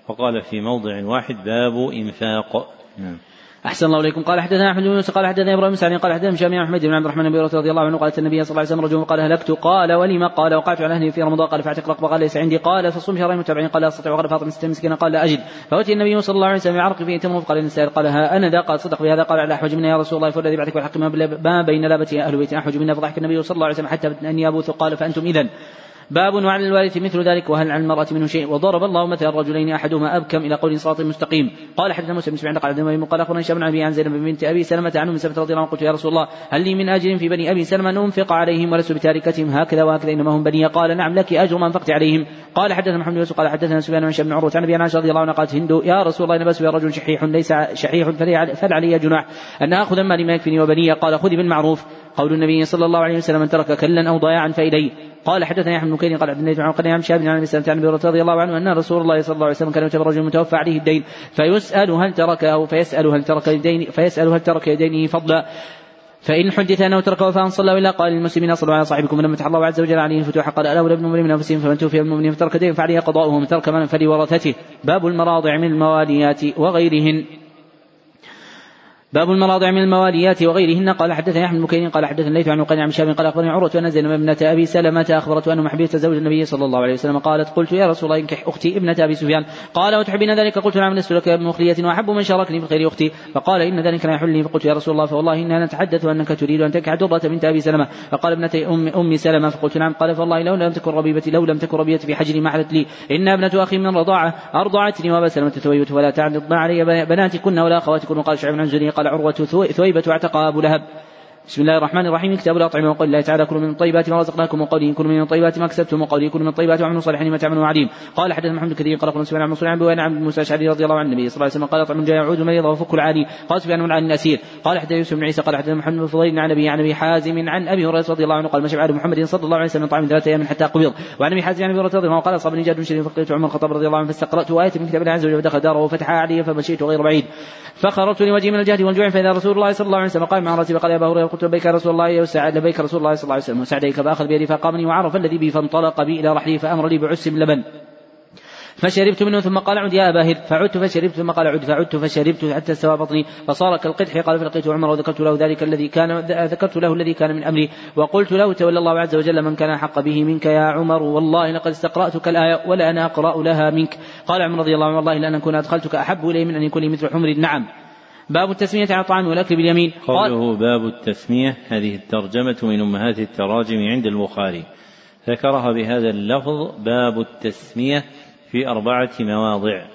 وقال في موضع واحد باب إنفاق. نعم. أحسن الله إليكم. قال حدثنا أحمد بن يوسف قال حدثنا إبراهيم سعد قال حدثنا بن أحمد بن عبد الرحمن بن رضي الله عنه قالت النبي صلى الله عليه وسلم رجل قال هلكت؟ قال ولم؟ قال وقعت على أهلي في رمضان. قال فاعتق رقبة قال ليس عندي. قال فصوم شهرين متابعين. قال لا أستطيع. وقال فاطمة ستة مسكينة. قال لا أجد. فأتي النبي صلى الله عليه وسلم بعرق فيه تمر قال النساء قال ها أنا ذا قال صدق بهذا. قال على أحوج منا يا رسول الله فالذي بعثك بالحق ما بين لابتي أهل بيت أحوج منا فضحك النبي صلى الله عليه وسلم حتى أني أبوث. قال فأنتم إذا باب وعلى الوارث مثل ذلك وهل على المرأة منه شيء؟ وضرب الله مثلا الرجلين أحدهما أبكم إلى قول صراط مستقيم. قال حدثنا مسلم بن قال حدثنا قال أخبرنا هشام بن أبي عن زينب بنت أبي سلمة عن أم سلمة رضي الله عنها قلت يا رسول الله هل لي من أجر في بني أبي سلمة أن أنفق عليهم ولست بتاركتهم؟ هكذا وهكذا إنما هم بني. قال نعم لك أجر ما أنفقت عليهم. قال حدثنا محمد بن قال حدثنا سفيان بن بن عروة عن أبي عائشة رضي الله عنها قالت هند يا رسول الله إن بس رجل شحيح ليس شحيح فلعلي جناح. أن آخذ مالي ما يكفيني وبني. قال خذ بالمعروف. قول النبي صلى الله عليه وسلم من ترك كلا أو ضياعا فإلي قال حدثني أحمد بن كير قال عبد الله قال عن شاب عن ابي سلمة عن أبي رضي الله عنه أن رسول الله صلى الله عليه وسلم كان يتبع رجل متوفى عليه الدين. فيسأل هل تركه فيسأل هل ترك الدين فيسأل هل ترك دينه فضلا. فإن حدث أنه ترك وفاء صلى إلا قال للمسلمين صلوا على صاحبكم ولما فتح الله عز وجل عليه الفتوح. قال ألا ولا ابن من أنفسهم فمن توفي من المؤمنين فترك دين فعليه قضاؤه ومن ترك مالا فلورثته. باب المراضع من المواليات وغيرهن. باب المراضع من المواليات وغيرهن. قال حدثني أحمد بن قال حدثني الليث عن عقيل عن شام قال أخبرني عروة أن زينب ابنة أبي سلمة أخبرته أن محبية زوج النبي صلى الله عليه وسلم قالت قلت يا رسول الله انكح أختي ابنة أبي سفيان. قال وتحبين ذلك؟ قلت نعم لست لك بمخلية وأحب من شاركني في خير أختي. فقال إن ذلك لا يحل لي فقلت يا رسول الله فوالله إننا نتحدث انك تريد أن تنكح دره بنت أبي سلمة. فقال ابنة ام أم سلمة فقلت نعم. قال فوالله لو لم تكن ربيبتي لو لم تكن ربيبتي في حجري ما حلت لي. إن ابنة أخي من رضاعه أرضعتني وأبا سلمة ثويبه ولا تعرضن علي بناتكن ولا أخواتكن. قال شعب عن قال عروة ثويبة اعتقها أبو لهب. بسم الله الرحمن الرحيم. كتاب الأطعمة وقول الله تعالى كلوا من طيبات ما رزقناكم وقوله كلوا من طيبات ما كسبتم وقوله كلوا من طيبات وعملوا صالحا ما تعملوا عليم. قال حدث محمد كثير قال قال سفيان عن منصور عن بوان عن موسى الأشعري رضي الله عن النبي صلى الله عليه وسلم قال اطعم جاء يعود مريضا وفك العالي قال سفيان عن الاسير قال حدث يوسف بن عيسى قال حدث محمد بن فضيل عن أبي عن أبي حازم عن أبي هريرة رضي الله عنه قال مشى بعد محمد صلى الله عليه وسلم طعام ثلاثة أيام حتى قبض. وعن أبي حازم عن أبي هريرة رضي الله عنه قال اصابني جاد شريف فقلت عمر الخطاب رضي الله عنه فاستقرأت آية من كتاب الله عز وجل ودخل داره وفتحها علي فمشيت غير بعيد. فخرجت لوجهي من الجهد والجوع فإذا رسول الله صلى الله عليه وسلم قال مع رأسي فقال يا أبا هريرة قلت لبيك رسول الله وسعد لبيك رسول الله صلى الله عليه وسلم. وسعديك فأخذ بيدي فقامني وعرف الذي بي فانطلق بي إلى رحلي فأمر لي بعس من لبن. فشربت منه ثم قال عد يا أبا هر فعدت فشربت ثم قال عد. فعدت فشربت حتى استوى بطني. فصار كالقدح. قال فلقيت عمر وذكرت له ذلك الذي كان ذكرت له الذي كان من أمري. وقلت له تولى الله عز وجل من كان أحق به منك يا عمر. والله لقد استقرأتك الآية ولا أنا أقرأ لها منك. قال عمر رضي الله عنه والله لأن أكون أدخلتك أحب إلي من أن يكون لي مثل حمر. النعم باب التسمية على الطعام والأكل باليمين. قوله باب التسمية هذه الترجمة من أمهات التراجم عند البخاري. ذكرها بهذا اللفظ باب التسمية في أربعة مواضع.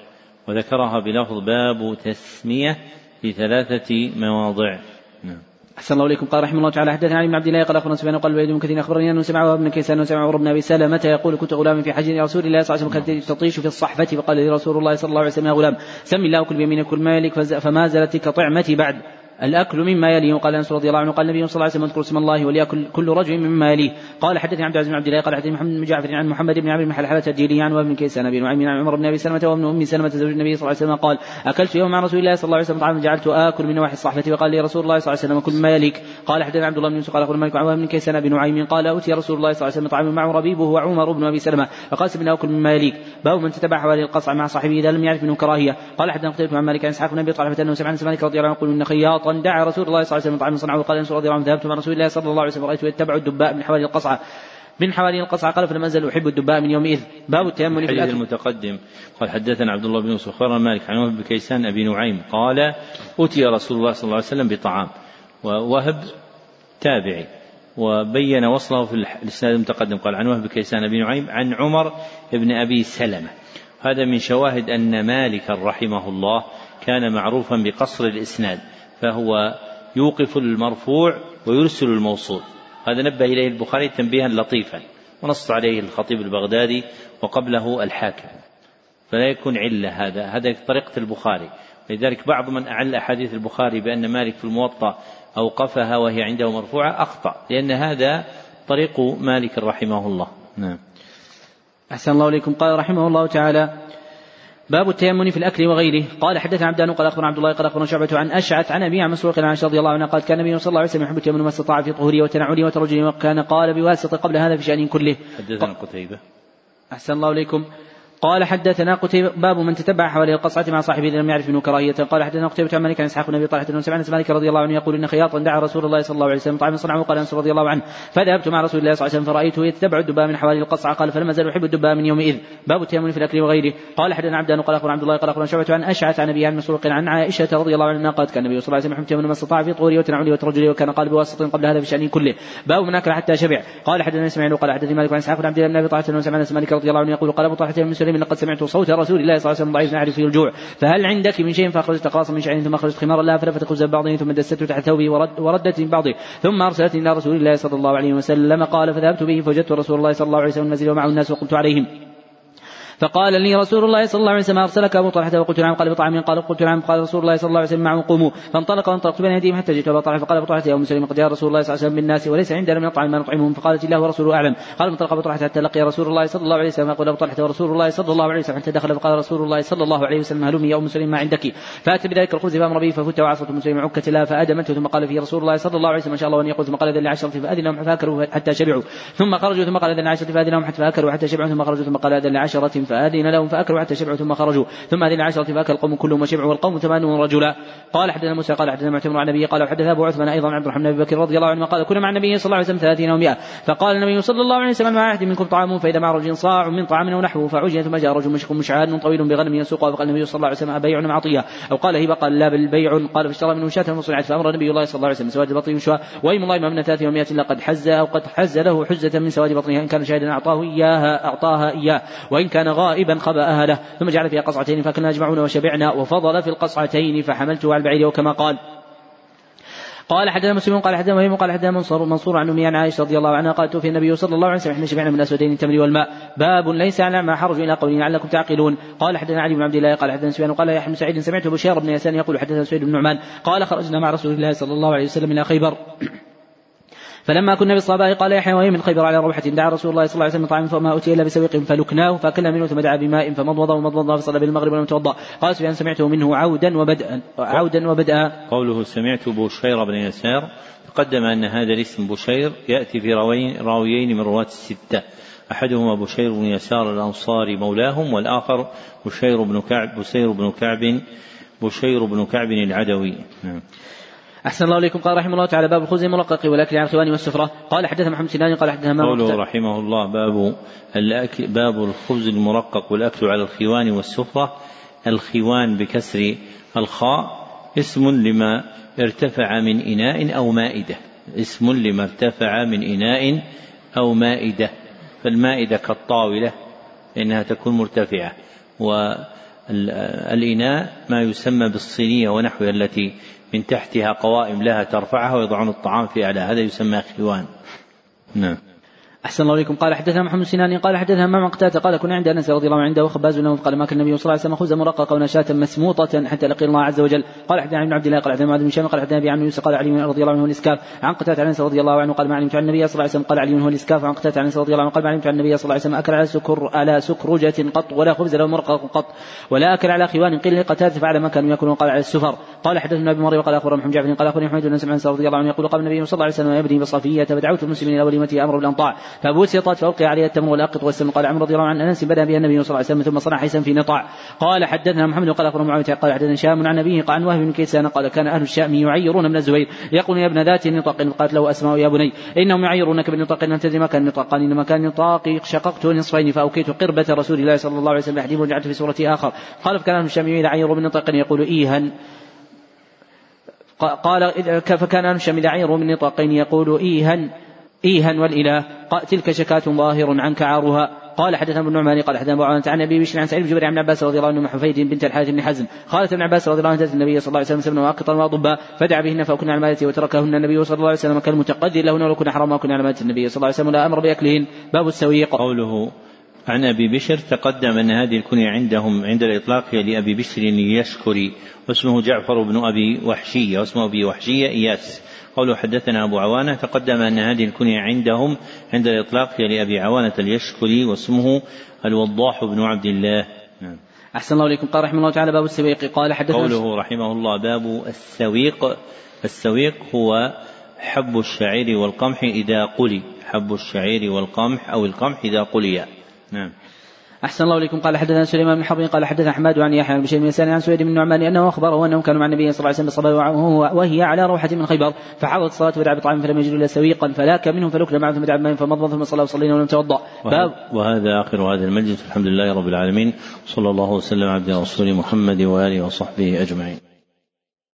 وذكرها بلفظ باب تسمية في ثلاثة مواضع. نعم. أحسن الله إليكم. قال رحمه الله تعالى حدثنا علي بن عبد الله قال أخبرنا سفيان قال الوليد بن كثير أخبرني أنه سمع ابن كيسان وسمع بن أبي سلمة يقول كنت غلاما في حج رسول الله صلى الله عليه وسلم تطيش في الصحفة فقال لي رسول الله صلى الله عليه وسلم يا غلام سم الله كل بيمين كل مالك فما زالت تلك طعمتي بعد. الأكل مما يليه. وقال أنس رضي الله عنه قال النبي صلى الله عليه وسلم اذكر اسم الله وليأكل كل رجل مما يليه. قال حدثني عبد العزيز بن عبد الله قال حدثني محمد بن جعفر عن محمد بن عمرو بن حلحلة الجيلي عن وابن كيسان أبي نعيم عن عمر بن أبي سلمة وابن أم سلمة زوج النبي صلى الله عليه وسلم قال أكلت يوم مع رسول الله صلى الله عليه وسلم طعاما جعلت آكل من نواحي الصحفة وقال لي رسول الله صلى الله عليه وسلم كل ما يليك. قال حدثنا عبد الله بن يوسف قال أخبر مالك عن بن كيسان أبي نعيم قال أوتي رسول الله صلى الله عليه وسلم طعاما معه ربيبه وعمر بن أبي سلمة فقال سبنا أكل مما يليك. باب من تتبع حوالي القصع مع صاحبه إذا لم يعرف منه كراهية. قال حدثنا قتيبة عن مالك عن إسحاق بن أبي طلحة أنه سمع مالك رضي الله عنه يقول إن دعا رسول الله صلى الله عليه وسلم طعاما صنعه قال انس رضي الله عنه ذهبت مع رسول الله صلى الله عليه وسلم رايته يتبع الدباء من حوالي القصعة من حوالين القصعة. قال فلم أزل أحب الدباء من يومئذ. باب التيمم في الحديث المتقدم. قال حدثنا عبد الله بن يوسف خير مالك عن وهب بن كيسان أبي نعيم. قال أتي رسول الله صلى الله عليه وسلم بطعام. ووهب تابعي. وبين وصله في الإسناد المتقدم. قال عن وهب كيسان أبي نعيم عن عمر بن أبي سلمة. هذا من شواهد أن مالكا رحمه الله كان معروفا بقصر الإسناد. فهو يوقف المرفوع ويرسل الموصول. هذا نبه إليه البخاري تنبيها لطيفا. ونص عليه الخطيب البغدادي وقبله الحاكم. فلا يكون علة هذا. هذا طريقة البخاري. لذلك بعض من أعل أحاديث البخاري بأن مالك في الموطأ أوقفها وهي عنده مرفوعة أخطأ. لأن هذا طريق مالك رحمه الله. نعم. أحسن الله إليكم. قال رحمه الله تعالى باب التيمم في الأكل وغيره. قال حدثنا عبدان قال أخبرنا عبد الله قال أخبرنا شعبة عن أشعث عن أبي عن مسروق عن عائشة رضي الله عنها قال كان النبي صلى الله عليه وسلم يحب التيمم ما استطاع في طهوره وتنعله وترجله وكان قال بواسطة قبل هذا في شان كله. حدثنا قتيبة. أحسن الله إليكم. قال حدثنا قتيبة باب من تتبع حوالي القصعة مع صاحبه لم يعرف منه كراهية قال حدثنا قتيبة عن مالك عن إسحاق بن أبي طلحة بن سمعان مالك رضي الله عنه يقول إن خياطا دعا رسول الله صلى الله عليه وسلم طعما صنعه قال أنس رضي الله عنه فذهبت مع رسول الله صلى الله عليه وسلم فرأيته يتبع الدباء من حوالي القصعة. قال فلما زال يحب الدباء من يومئذ. باب التيمم في الأكل وغيره. قال حدثنا عبدان قال اخبر عبد الله قال اخبر شعبة عن أشعث عن أبي عن مسروق عن عائشة رضي الله عنها قالت كان النبي صلى الله عليه وسلم يحب ما استطاع في طهوره وتنعله وترجله وكان قال بواسطة قبل هذا في شأنه كله. باب من أكل حتى شبع. قال حدثنا إسماعيل قال حدثني مالك عن إسحاق بن عبد الله بن أبي طلحة مالك رضي الله عنه يقول قال أبو طلحة مسلم لقد سمعت صوت رسول الله صلى الله عليه وسلم ضعيف نعرف فيه الجوع. فهل عندك من شيء فاخرجت قراصا من شعير ثم أخرجت خمارا؟ لها فلفت خبزا بعضه ثم دسته تحت ثوبه ورد وردت من بعضه. ثم أرسلت إلى رسول الله صلى الله عليه وسلم قال فذهبت به فوجدت رسول الله صلى الله عليه وسلم المنزل ومعه الناس وقلت عليهم فقال لي رسول الله صلى الله عليه وسلم أرسلك أبو طلحة وقلت نعم. قال بطعام قال قلت نعم. قال رسول الله صلى الله عليه وسلم معه قوموا. فانطلق وانطلقت بين يديهم حتى جئت أبو طلحة. فقال أبو طلحة يا أم سلمة قد جاء رسول الله صلى الله عليه وسلم بالناس وليس عندنا من الطعام ما نطعمهم. فقالت الله ورسوله أعلم. قال انطلق أبو طلحة حتى لقي رسول الله صلى الله عليه وسلم. يقول أبو طلحة ورسول الله صلى الله عليه وسلم حتى دخل. فقال رسول الله صلى الله عليه وسلم هلمي يا أم سلمة ما عندك؟ فأتى بذلك الخبز فأمر به ففت وعصت أم سلمة عكة لها فادمته ثم قال فيه رسول الله صلى الله عليه وسلم ما شاء الله أن يقول ثم قال اذن لعشره فاذن لهم فاكلوا حتى شبعوا. ثم خرجوا ثم قال اذن لعشره فاذن لهم حتى فاكلوا حتى شبعوا. ثم خرجوا ثم قال اذن لعشره فآذن لهم فأكلوا حتى شبعوا ثم خرجوا. ثم هذه العشرة فأكل القوم كلهم وشبعوا والقوم ثمانون رجلا. قال حدثنا موسى قال حدثنا معتمر عن النبي قال وحدث أبو عثمان أيضا عبد الرحمن بن بكر رضي الله عنه قال كنا مع النبي صلى الله عليه وسلم ثلاثين ومئة فقال النبي صلى الله عليه وسلم مع أحد منكم طعام فإذا مع رجل صاع من طعام أو نحوه فعجل ثم جاء رجل مشك مشعاد طويل بغنم يسوقه فقال النبي صلى الله عليه وسلم أبيع أم عطية. أو قال هبة قال لا بل بيع. قال فاشترى منه شاة وصنعت فأمر النبي الله صلى الله عليه وسلم سواد بطنه شواء وأيم الله ما من ثلاثين ومئة لقد حز أو قد حز له حزة من سواد بطنها إن كان شاهدا أعطاه إياها أعطاها إياه. وإن كان غائبا خبأها له ثم جعل فيها قصعتين فكنا يجمعون وشبعنا وفضل في القصعتين فحملته على البعير وكما قال. قال حدثنا مسلم قال حدثنا مهم قال حدثنا منصور منصور عن امي عن عائشة رضي الله عنها قالت توفي النبي صلى الله عليه وسلم إحنا شبعنا من الاسودين التمر والماء. باب ليس على ما حرج إلى قوله لعلكم تعقلون. قال حدثنا علي بن عبد الله قال حدثنا سفيان قال يحيى بن سعيد سمعت بشير بن يسان يقول حدثنا سعيد بن نعمان قال خرجنا مع رسول الله صلى الله عليه وسلم إلى خيبر. فلما كنا بالصباح قال يحيى وهي من خيبر على روحة دعا رسول الله صلى الله عليه وسلم طعام فما أتي إلا بسويق فلكناه فأكلنا منه ثم دعا بماء فمضمض ومضمض فصلى بالمغرب ولم يتوضأ. قال سفيان سمعته منه عودا وبدءا عودا وبدءا. قوله سمعت بشير بن يسار. تقدم أن هذا الاسم بشير يأتي في راويين من رواة الستة. أحدهما بشير بن يسار الأنصاري مولاهم والآخر بشير بن كعب بشير بن كعب بشير بن كعب العدوي. نعم. أحسن الله إليكم. قال رحمه الله تعالى باب الخبز المرقق والأكل على الخوان والسفرة قال حدثنا محمد سنان قال حدثنا قوله رحمه الله باب الأكل باب الخبز المرقق والأكل على الخوان والسفرة. الخوان بكسر الخاء اسم لما ارتفع من إناء أو مائدة. اسم لما ارتفع من إناء أو مائدة. فالمائدة كالطاولة إنها تكون مرتفعة. والإناء ما يسمى بالصينية ونحوها التي من تحتها قوائم لها ترفعها ويضعون الطعام في أعلاها. هذا يسمى خوان نعم. أحسن الله إليكم قال حدثنا محمد سنان قال حدثنا مع قتادة قال كنا عند أنس رضي الله عنه وخباز له قال ما كان النبي صلى الله عليه وسلم خبزا مرققا ونشاة مسموطة حتى لقي الله عز وجل قال حدثنا ابن عبد الله قال حدثنا بن هشام قال حدثنا ابي عن يوسف قال علي رضي الله عنه الاسكاف عن قتادة عن انس رضي الله عنه قال ما علمت عن النبي صلى الله عليه وسلم قال علي هو الاسكاف عن قتادة عن انس رضي الله عنه قال ما علمت عن النبي صلى الله عليه وسلم اكل على سكر على سكرجة قط ولا خبز له مرقق قط ولا اكل على خوان قيل لقتادة فعل ما كانوا ياكلون قال على السفر قال حدثنا ابن مريم قال اخبر محمد جعفر قال اخبرني محمد بن سمعان رضي الله عنه يقول قال النبي صلى الله عليه وسلم يبني بصفية فدعوت المسلمين إلى وليمته أمر بالانطاع فبسطت فالقي عليها التمر والأقط والسلم قال عمرو رضي الله عنه أنس بدا بها النبي صلى الله عليه وسلم ثم صنع حيسا في نطاع. قال حدثنا محمد قال أخبرنا معاوية قال حدثنا شام عن أبيه قال عن وهب بن كيسان قال كان أهل الشام يعيرون من الزبير. يقول يا ابن ذات النطاق قالت له أسماء يا بني. إنهم يعيرونك بالنطاق ان تدري ما كان النطاق. قال إنما كان النطاق شققت نصفين فأوكيت قربة رسول الله صلى الله عليه وسلم احدهم وجعلت في سورة آخر. قال فكان أهل الشام يعيرون بالنطاق يقول ايها قال فكان أهل الشام يعيرون من نطاقين يقول إيها ايها والاله تلك شكاة ظاهر عنك عارها. قال حدثنا ابن نعمان قال حدثنا أبو عن أبي بشر عن سعيد بن جبير عن عباس رضي الله عنه حفيد بنت الحارث بن حزم. قالت ابن عباس رضي الله عنه النبي صلى الله عليه وسلم سمنا وأقطا وأضبا فدعا بهن فاكلن على مالته وتركهن. النبي صلى الله عليه وسلم كالمتقدر لهن ولو كنا حرام وكنا على مالة النبي صلى الله عليه وسلم ولا أمر بأكلهن. باب السويق. قوله عن أبي بشر تقدم أن هذه الكنية عندهم عند الإطلاق هي لأبي بشر اليشكري واسمه جعفر بن أبي وحشية واسمه أبي وحشية إياس. قوله حدثنا أبو عوانة تقدم أن هذه الكنية عندهم عند الإطلاق هي لأبي عوانة اليشكري واسمه الوضاح بن عبد الله. نعم. أحسن الله إليكم. قال رحمه الله تعالى باب السويق. قال حدثنا قوله رحمه الله باب السويق. السويق هو حب الشعير والقمح إذا قلي. حب الشعير والقمح أو القمح إذا قلي. نعم. أحسن الله إليكم. قال حدثنا سليمان بن حرب قال حدثنا حماد عن يحيى بن بشير بن يسار عن سويد بن النعمان أنه أخبره أنهم كانوا مع النبي صلى الله عليه وسلم بالصلاة وهي على روحة من خيبر فحضرت الصلاة ودعا بطعام فلم يجد إلا سويقا فلاك منهم فلكل معه ثم دعا بماء فمضى ثم صلى وصلينا ولم توضأ. وهذا آخر هذا المجلس الحمد لله رب العالمين صلى الله وسلم على عبد رسول محمد وآله وصحبه أجمعين.